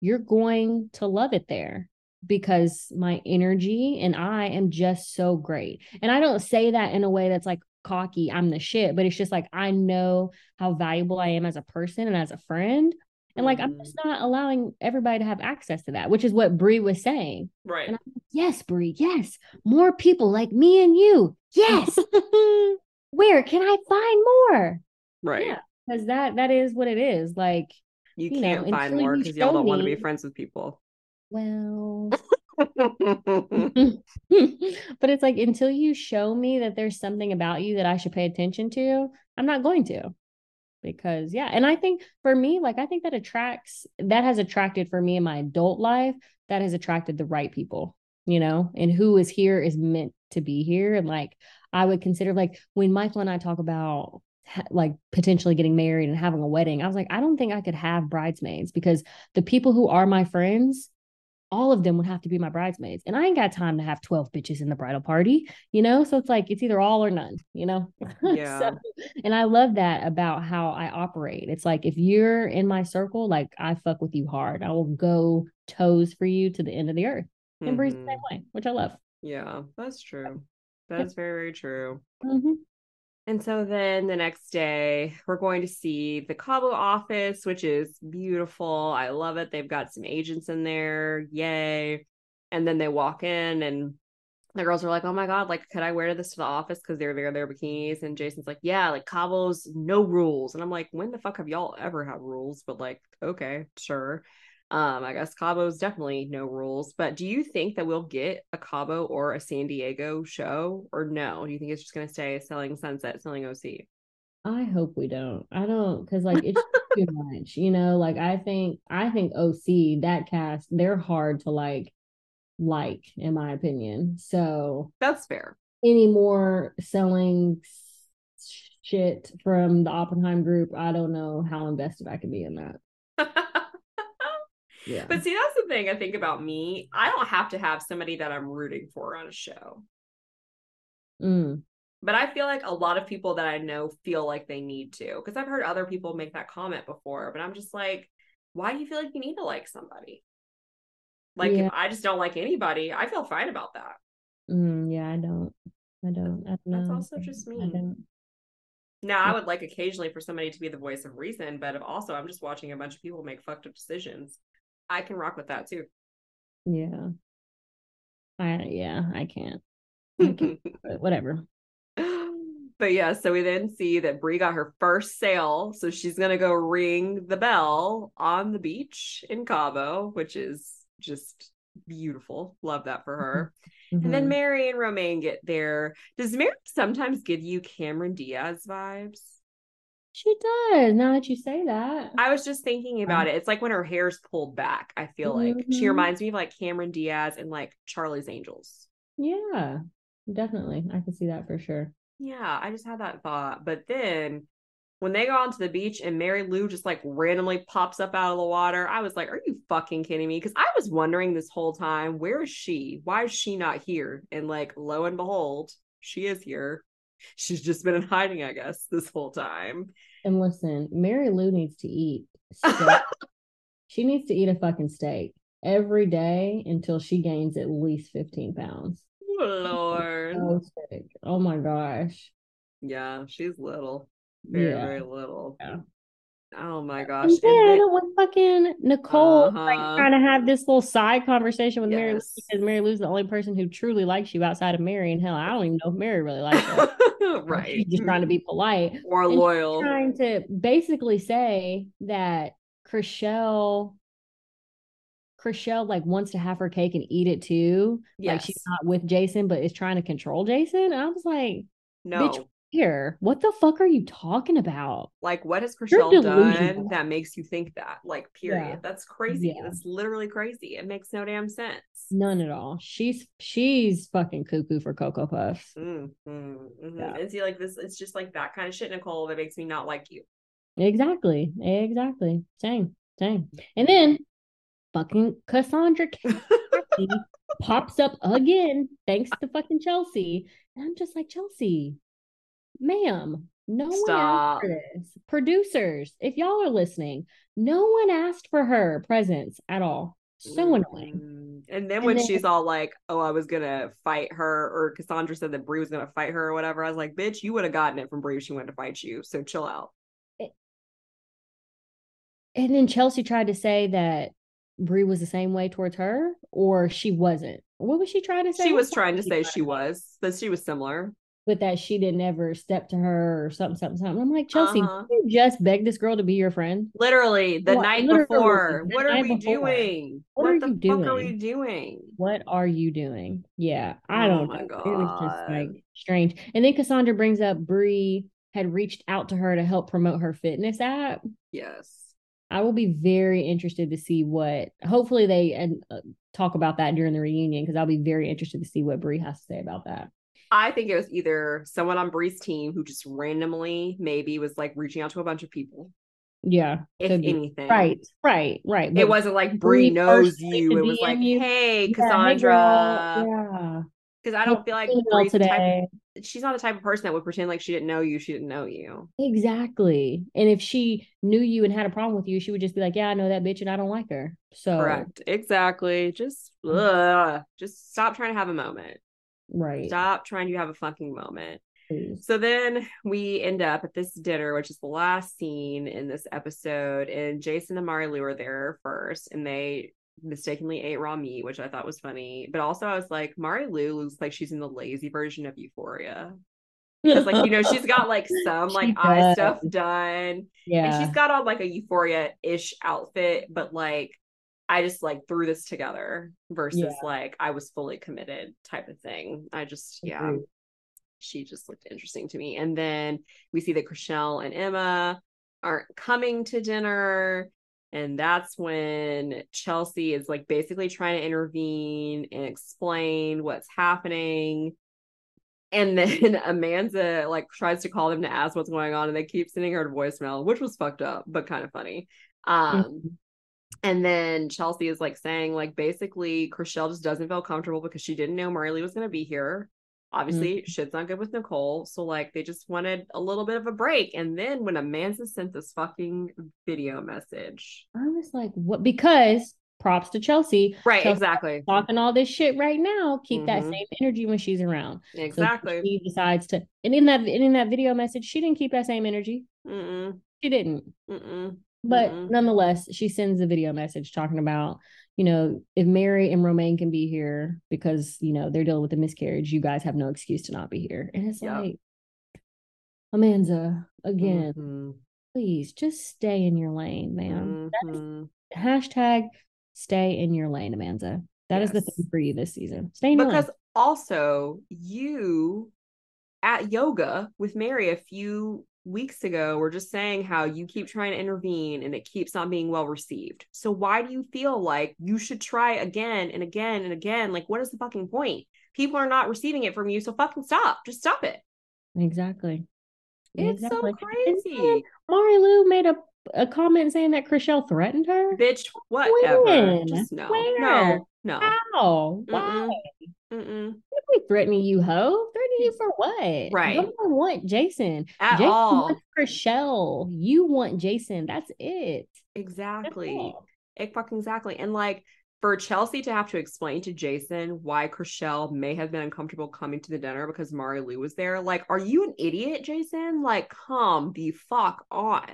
B: you're going to love it there because my energy and I am just so great. And I don't say that in a way that's like cocky, I'm the shit, but it's just like I know how valuable I am as a person and as a friend. And like. I'm mm. just not allowing everybody to have access to that, which is what Bre was saying.
A: Right.
B: And I'm like, yes, Bre, yes. More people like me and you. Yes. Where can I find more?
A: Right. Yeah.
B: Because that that is what it is. Like
A: you, you can't know, find more because y'all don't want to be friends with people.
B: Well, but it's like until you show me that there's something about you that I should pay attention to, I'm not going to. Because yeah, and I think for me, like I think that attracts that has attracted for me in my adult life, that has attracted the right people, you know, and who is here is meant to be here. And like I would consider like when Michael and I talk about like potentially getting married and having a wedding, I was like, I don't think I could have bridesmaids because the people who are my friends all of them would have to be my bridesmaids. And I ain't got time to have 12 bitches in the bridal party, you know? So it's like, it's either all or none, you know?
A: Yeah. so,
B: and I love that about how I operate. It's like, if you're in my circle, like I fuck with you hard. I will go toes for you to the end of the earth. And mm-hmm. Bre's the same mm-hmm. way, which I love.
A: Yeah, that's true. That's yep. very, very true.
B: Mm-hmm.
A: And so then the next day, we're going to see the Cabo office, which is beautiful. I love it. They've got some agents in there. Yay. And then they walk in, and the girls are like, oh my God, like, could I wear this to the office? Because they're there, their bikinis. And Jason's like, yeah, like Cabo's no rules. And I'm like, when the fuck have y'all ever had rules? But like, okay, sure. Um, I guess Cabo's definitely no rules, but do you think that we'll get a Cabo or a San Diego show or no? Do you think it's just gonna stay selling sunset, selling OC?
B: I hope we don't. I don't because like it's too much, you know. Like I think I think OC that cast they're hard to like like in my opinion. So
A: that's fair.
B: Any more selling shit from the Oppenheim group, I don't know how invested I can be in that.
A: Yeah. But see, that's the thing I think about me. I don't have to have somebody that I'm rooting for on a show.
B: Mm.
A: But I feel like a lot of people that I know feel like they need to because I've heard other people make that comment before. But I'm just like, why do you feel like you need to like somebody? Like, yeah. if I just don't like anybody, I feel fine about that.
B: Mm, yeah, I don't. I don't. I don't
A: That's also just me. Now, I would like occasionally for somebody to be the voice of reason, but if also I'm just watching a bunch of people make fucked up decisions. I can rock with that too.
B: Yeah. I yeah, I can't. I can't whatever.
A: But yeah, so we then see that Bre got her first sale. So she's gonna go ring the bell on the beach in Cabo, which is just beautiful. Love that for her. Mm-hmm. And then mm-hmm. Mary and Romain get there. Does Mary sometimes give you Cameron Diaz vibes?
B: She does. Now that you say that,
A: I was just thinking about it. It's like when her hair's pulled back. I feel mm-hmm. like she mm-hmm. reminds me of like Cameron Diaz and like Charlie's Angels.
B: Yeah, definitely. I can see that for sure.
A: Yeah, I just had that thought. But then when they go onto the beach and Marie-Lou just like randomly pops up out of the water, I was like, are you fucking kidding me? Because I was wondering this whole time, where is she? Why is she not here? And like, lo and behold, she is here. She's just been in hiding, I guess, this whole time.
B: And listen, Marie-Lou needs to eat. she needs to eat a fucking steak every day until she gains at least 15 pounds.
A: Oh, Lord.
B: So sick. Oh my gosh.
A: Yeah, she's little. Very,
B: Yeah.
A: very little.
B: Yeah.
A: Oh my gosh. And
B: then
A: then-
B: when fucking Nicole like
A: Uh-huh.
B: trying to have this little side conversation with
A: Marie-Lou
B: because Marie-Lou's the only person who truly likes you outside of Mary. And hell, I don't even know if Mary really likes her.
A: right.
B: She's just trying to be polite.
A: or
B: And
A: loyal.
B: trying to basically say that Chrishell Chrishell like wants to have her cake and eat it too. Like she's not with Jason, but is trying to control Jason. And I was like,
A: No.
B: Here, what the fuck are you talking about?
A: Like, what has Chrishell done that makes you think that? Like, period.
B: Yeah.
A: That's crazy.
B: Yeah.
A: That's literally crazy. It makes no damn sense.
B: None at all. She's she's fucking cuckoo for Cocoa Puffs.
A: Mm, mm, mhm.
B: Yeah.
A: And see, like this, it's just like that kind of shit, Nicole, that makes me not like you.
B: Exactly. Exactly. Same. Same. And then fucking Cassandra pops up again, thanks to fucking Chelsea. And I'm just like, Chelsea, ma'am, no one asked for this. Producers, if y'all are listening, no one asked for her presence at all. So annoying.
A: Mm. And then
B: And
A: when
B: then-
A: she's all like, "Oh, I was gonna fight her," or Cassandra said that Bre was gonna fight her or whatever, I was like, "Bitch, you would have gotten it from Bre if she went to fight you." So chill out.
B: And then Chelsea tried to say that Bre was the same way towards her, or she wasn't. What was she trying to say?
A: She was
B: was
A: trying to say she was, that she was similar.
B: But that she didn't ever step to her or something, something, something. I'm like, Chelsea,
A: Uh-huh.
B: you just beg this girl to be your friend?
A: Literally, the
B: What-
A: night
B: literally,
A: before.
B: the
A: What are we
B: before.
A: doing?
B: What are
A: the
B: you
A: fuck are we
B: doing?
A: doing?
B: What are you doing? Yeah, I
A: Oh
B: don't
A: my
B: know. It was just like strange. And then Cassandra brings up Bre had reached out to her to help promote her fitness app.
A: Yes.
B: I will be very interested to see what. Hopefully, they and uh, talk about that during the reunion because I'll be very interested to see what Bre has to say about that.
A: I think it was either someone on Bre's team who just randomly maybe was like reaching out to a bunch of people,
B: Yeah,
A: if anything.
B: right, right, right.
A: It wasn't like
B: Bre
A: knows you. It was like,
B: you.
A: hey,
B: yeah, hey,
A: Cassandra.
B: yeah.
A: Because I don't feel like
B: Email
A: Bre's the type
B: today.
A: she's not the type of person that would pretend like she didn't know you, she didn't know you.
B: Exactly. And if she knew you and had a problem with you, she would just be like, "Yeah, I know that bitch, and I don't like her." So
A: Correct. Exactly. Just
B: Mm.
A: ugh. just stop trying to have a moment.
B: Right.
A: Stop trying to have a fucking moment.
B: please.
A: So then we end up at this dinner, which is the last scene in this episode, and Jason and Marie-Lou are there first, and they mistakenly ate raw meat, which I thought was funny. But also, I was like, Marie-Lou looks like she's in the lazy version of Euphoria. Because, like, you know, she's got like some like eye stuff done,
B: yeah.
A: and she's got on like a Euphoria ish outfit, but like, I just like threw this together versus
B: Yeah.
A: like I was fully committed type of thing. I just, yeah
B: Agreed.
A: she just looked interesting to me. And then we see that Chrishell and Emma aren't coming to dinner. And that's when Chelsea is like basically trying to intervene and explain what's happening. And then Amanza like tries to call them to ask what's going on, and they keep sending her to voicemail, which was fucked up, but kind of funny. Um,
B: Mhm.
A: And then Chelsea is like saying, like, basically, Chrishell just doesn't feel comfortable because she didn't know Marie-Lou was going to be here. Obviously, shit's not good with Nicole. So, like, they just wanted a little bit of a break. And then when Amanza sent this fucking video message,
B: I was like, "What?" Because props to Chelsea,
A: right?
B: Chelsea
A: exactly.
B: talking all this shit right now. Keep that
A: Mhm.
B: same energy when she's around. So
A: Exactly.
B: she decides to, and in that and in that video message, she didn't keep that same energy.
A: Mm-mm,
B: She didn't.
A: mm-mm.
B: But
A: Mm-mm.
B: nonetheless, she sends a video message talking about, you know, if Mary and Romain can be here because, you know, they're dealing with a miscarriage, you guys have no excuse to not be here. And it's
A: Yep.
B: like, Amanza, again,
A: Mhm,
B: please just stay in your lane, man.
A: Mhm.
B: hashtag stay in your lane, Amanza. That is the thing for you this season. Stay in your lane.
A: Because also, you at yoga with Mary a few weeks ago were just saying how you keep trying to intervene and it keeps not being well received. So why do you feel like you should try again and again and again? Like, what is the fucking point? People are not receiving it from you, so fucking stop. Just stop it.
B: Exactly.
A: It's
B: exactly.
A: so crazy.
B: Marie-Lou made a, a comment saying that Chrishell threatened her.
A: Bitch, whatever.
B: When?
A: Just no.
B: Where?
A: No, no.
B: How? Why?
A: Mm-mm.
B: Threatening you, ho? Threatening you for what?
A: Right.
B: What do I want, Jason?
A: At
B: Jason
A: all.
B: Chrishell. You want Jason. That's it.
A: Exactly.
B: all.
A: It fucking exactly. And like for Chelsea to have to explain to Jason why Chrishell may have been uncomfortable coming to the dinner because Marie-Lou was there. Like, are you an idiot, Jason? Like, come the fuck on.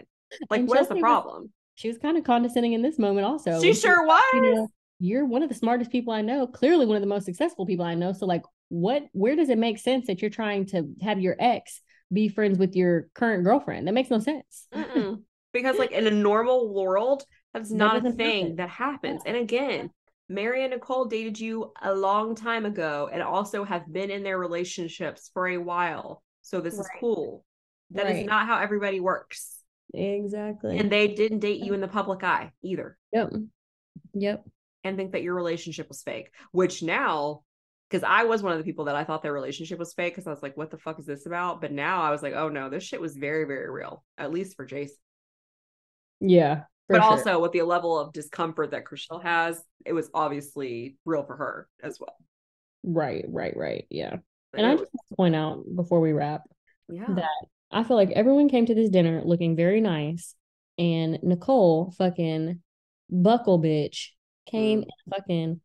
A: Like,
B: And
A: what is the
B: Chelsea was-
A: problem?
B: She was kind of condescending in this moment, also.
A: she
B: when
A: sure was.
B: you know, you're one of the smartest people I know, clearly one of the most successful people I know. So, like, what, where does it make sense that you're trying to have your ex be friends with your current girlfriend? That makes no sense.
A: Because like in a normal world, that's
B: That
A: not a thing
B: happen.
A: that happens. And again, Mary and Nicole dated you a long time ago and also have been in their relationships for a while. So this is cool. That is
B: Right.
A: not how everybody works.
B: Exactly.
A: And they didn't date you in the public eye either
B: yep. Yep.
A: And think that your relationship was fake, which now, because I was one of the people that I thought their relationship was fake because I was like, what the fuck is this about? But now I was like, oh no, this shit was very, very real, at least for Jason.
B: Yeah.
A: but
B: sure.
A: also with the level of discomfort that Chrishell has, it was obviously real for her as well.
B: Right, right, right. Yeah.
A: But
B: And I just want to point out before we wrap
A: yeah,
B: that I feel like everyone came to this dinner looking very nice, and Nicole, fucking buckle bitch, came
A: Mm.
B: in a fucking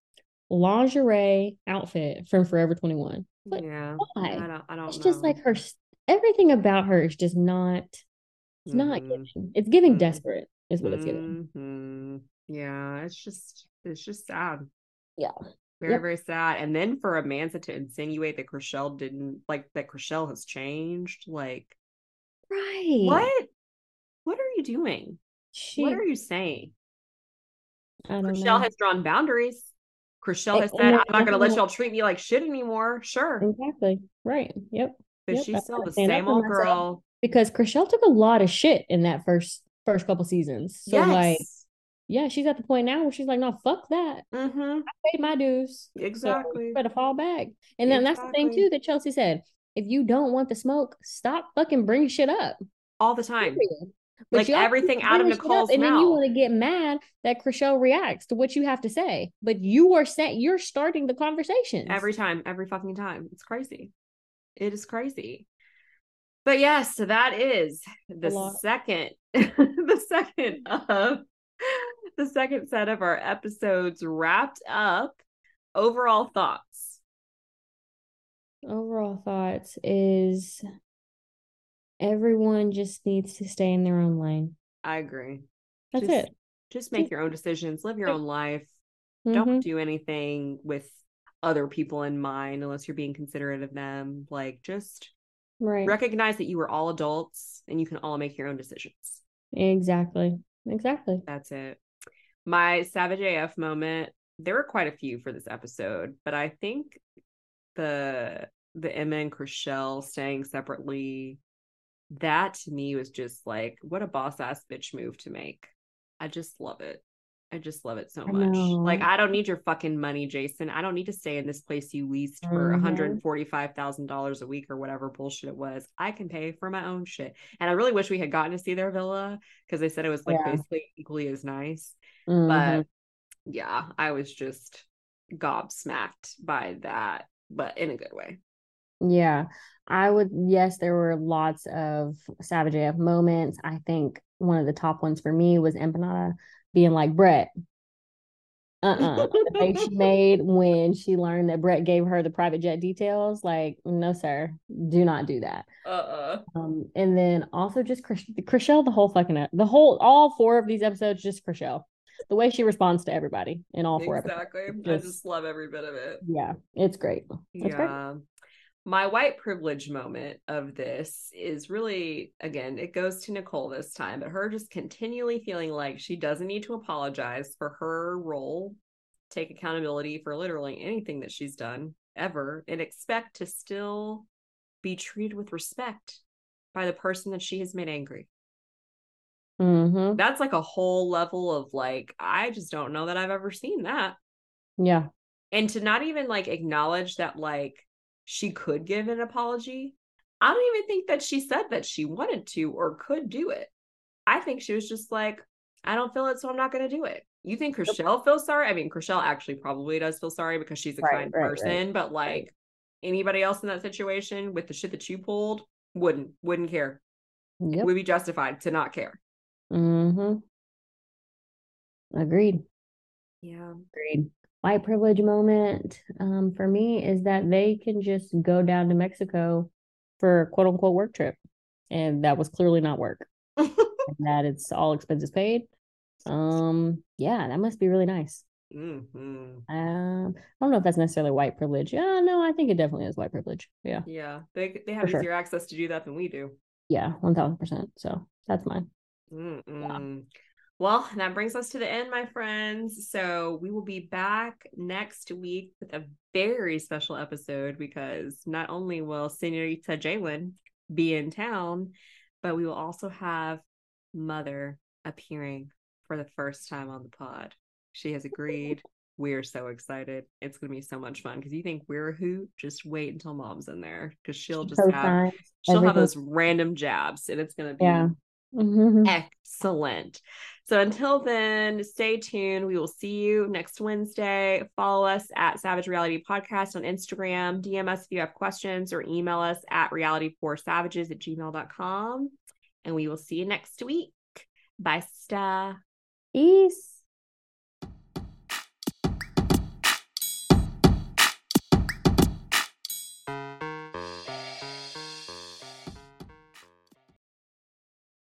B: lingerie outfit from Forever 21. Like,
A: yeah.
B: why?
A: I don't. I don't.
B: It's just like her, everything about her is just not, it's not
A: Mhm.
B: giving. It's giving
A: Mhm.
B: desperate, is what it's giving.
A: Mhm. Yeah, it's just it's just sad.
B: Yeah.
A: Very,
B: Yep.
A: very sad. And then for Amanza to insinuate that Chrishell didn't like that Chrishell has changed, like
B: Right.
A: what? What are you doing?
B: She,
A: what are you saying? Chrishell has drawn boundaries.
B: Chrishell
A: has said, I'm not gonna let y'all treat me like shit anymore. Sure.
B: Exactly. Right. Yep.
A: But
B: Yep,
A: she's still the
B: gotta stand up
A: same old girl.
B: because Chrishell took a lot of shit in that first first couple seasons. So like, yeah, she's at the point now where she's like, no, fuck that.
A: mm-hmm.
B: I paid my dues.
A: Exactly.
B: you better fall back. And then that's the thing too that Chelsea said. If you don't want the smoke, stop fucking bringing shit up.
A: All the time.
B: Period.
A: Like
B: you also
A: everything out of
B: bringing shit up,
A: Nicole's
B: and then you want to get mad that Chrishell reacts to what you have to say. But you are saying you're starting the conversation
A: Every time, every fucking time. It's crazy. It is crazy. But yes, so that is the second, the second of the second set of our episodes wrapped up. Overall thoughts.
B: overall thoughts is everyone just needs to stay in their own lane.
A: I agree.
B: That's
A: Just-
B: it.
A: Just make your own decisions, live your own life.
B: Mhm.
A: Don't do anything with other people in mind unless you're being considerate of them. Like just
B: Right.
A: recognize that you are all adults and you can all make your own decisions.
B: Exactly. Exactly.
A: That's it. My Savage AF moment, there were quite a few for this episode, but I think the the Emma and Chrishell staying separately, that to me was just like what a boss ass bitch move to make. I just love it. I just love it so much.
B: know.
A: Like I don't need your fucking money, Jason. I don't need to stay in this place you leased for
B: Mhm.
A: $145,000 a week or whatever bullshit it was. I can pay for my own shit. And I really wish we had gotten to see their villa because they said it was like
B: Yeah.
A: basically equally as nice.
B: Mhm.
A: But yeah, I was just gobsmacked by that, but in a good way.
B: Yeah, I would. Yes, there were lots of Savage AF moments. I think one of the top ones for me was Empanada being like, Brett, uh-uh. The face she made when she learned that Brett gave her the private jet details, like, no, sir, do not do that.
A: Uh-uh.
B: Um, and then also just Chris- Chrishell, the whole fucking, the whole, all four of these episodes, just Chrishell. The way she responds to everybody in all four episodes.
A: Exactly. I
B: Just-
A: love every bit of it.
B: Yeah, it's great. It's great.
A: My white privilege moment of this is really, again, it goes to Nicole this time, but her just continually feeling like she doesn't need to apologize for her role, take accountability for literally anything that she's done ever, and expect to still be treated with respect by the person that she has made angry.
B: Mm-hmm.
A: That's like a whole level of like, I just don't know that I've ever seen that.
B: Yeah.
A: And to not even like acknowledge that like she could give an apology. I don't even think that she said that she wanted to or could do it. I think she was just like, I don't feel it, so I'm not going to do it. You think Chrishell feels sorry? I mean, Chrishell actually probably does feel sorry because she's a
B: Right,
A: kind
B: right,
A: person,
B: right.
A: but like anybody else in that situation with the shit that you pulled wouldn't wouldn't care.
B: Yep.
A: Would be justified to not care.
B: Mm-hmm. Agreed.
A: Yeah.
B: Agreed. White privilege moment um, for me is that they can just go down to Mexico for a quote unquote work trip. And that was clearly not work. and that it's all expenses paid. Um, yeah, that must be really nice.
A: hmm
B: Um, I don't know if that's necessarily white privilege. Yeah, no, I think it definitely is white privilege. Yeah.
A: Yeah. They they have
B: For sure.
A: easier access to do that than we do.
B: Yeah, one thousand percent. So that's mine.
A: Mm-mm. Well, that brings us to the end, my friends. So we will be back next week with a very special episode because not only will Senorita Jalen be in town, but we will also have Mother appearing for the first time on the pod. She has agreed. We're so excited. It's going to be so much fun because you think we're a hoot. Just wait until mom's in there because she'll just have
B: Co-signs,
A: she'll have those random jabs and it's going to be
B: Yeah. Mhm.
A: excellent. So until then, stay tuned. We will see you next Wednesday. Follow us at Savage Reality Podcast on Instagram. DM us if you have questions or email us at reality4savages at gmail.com. And we will see you next week. Bye, Sta.
B: Peace.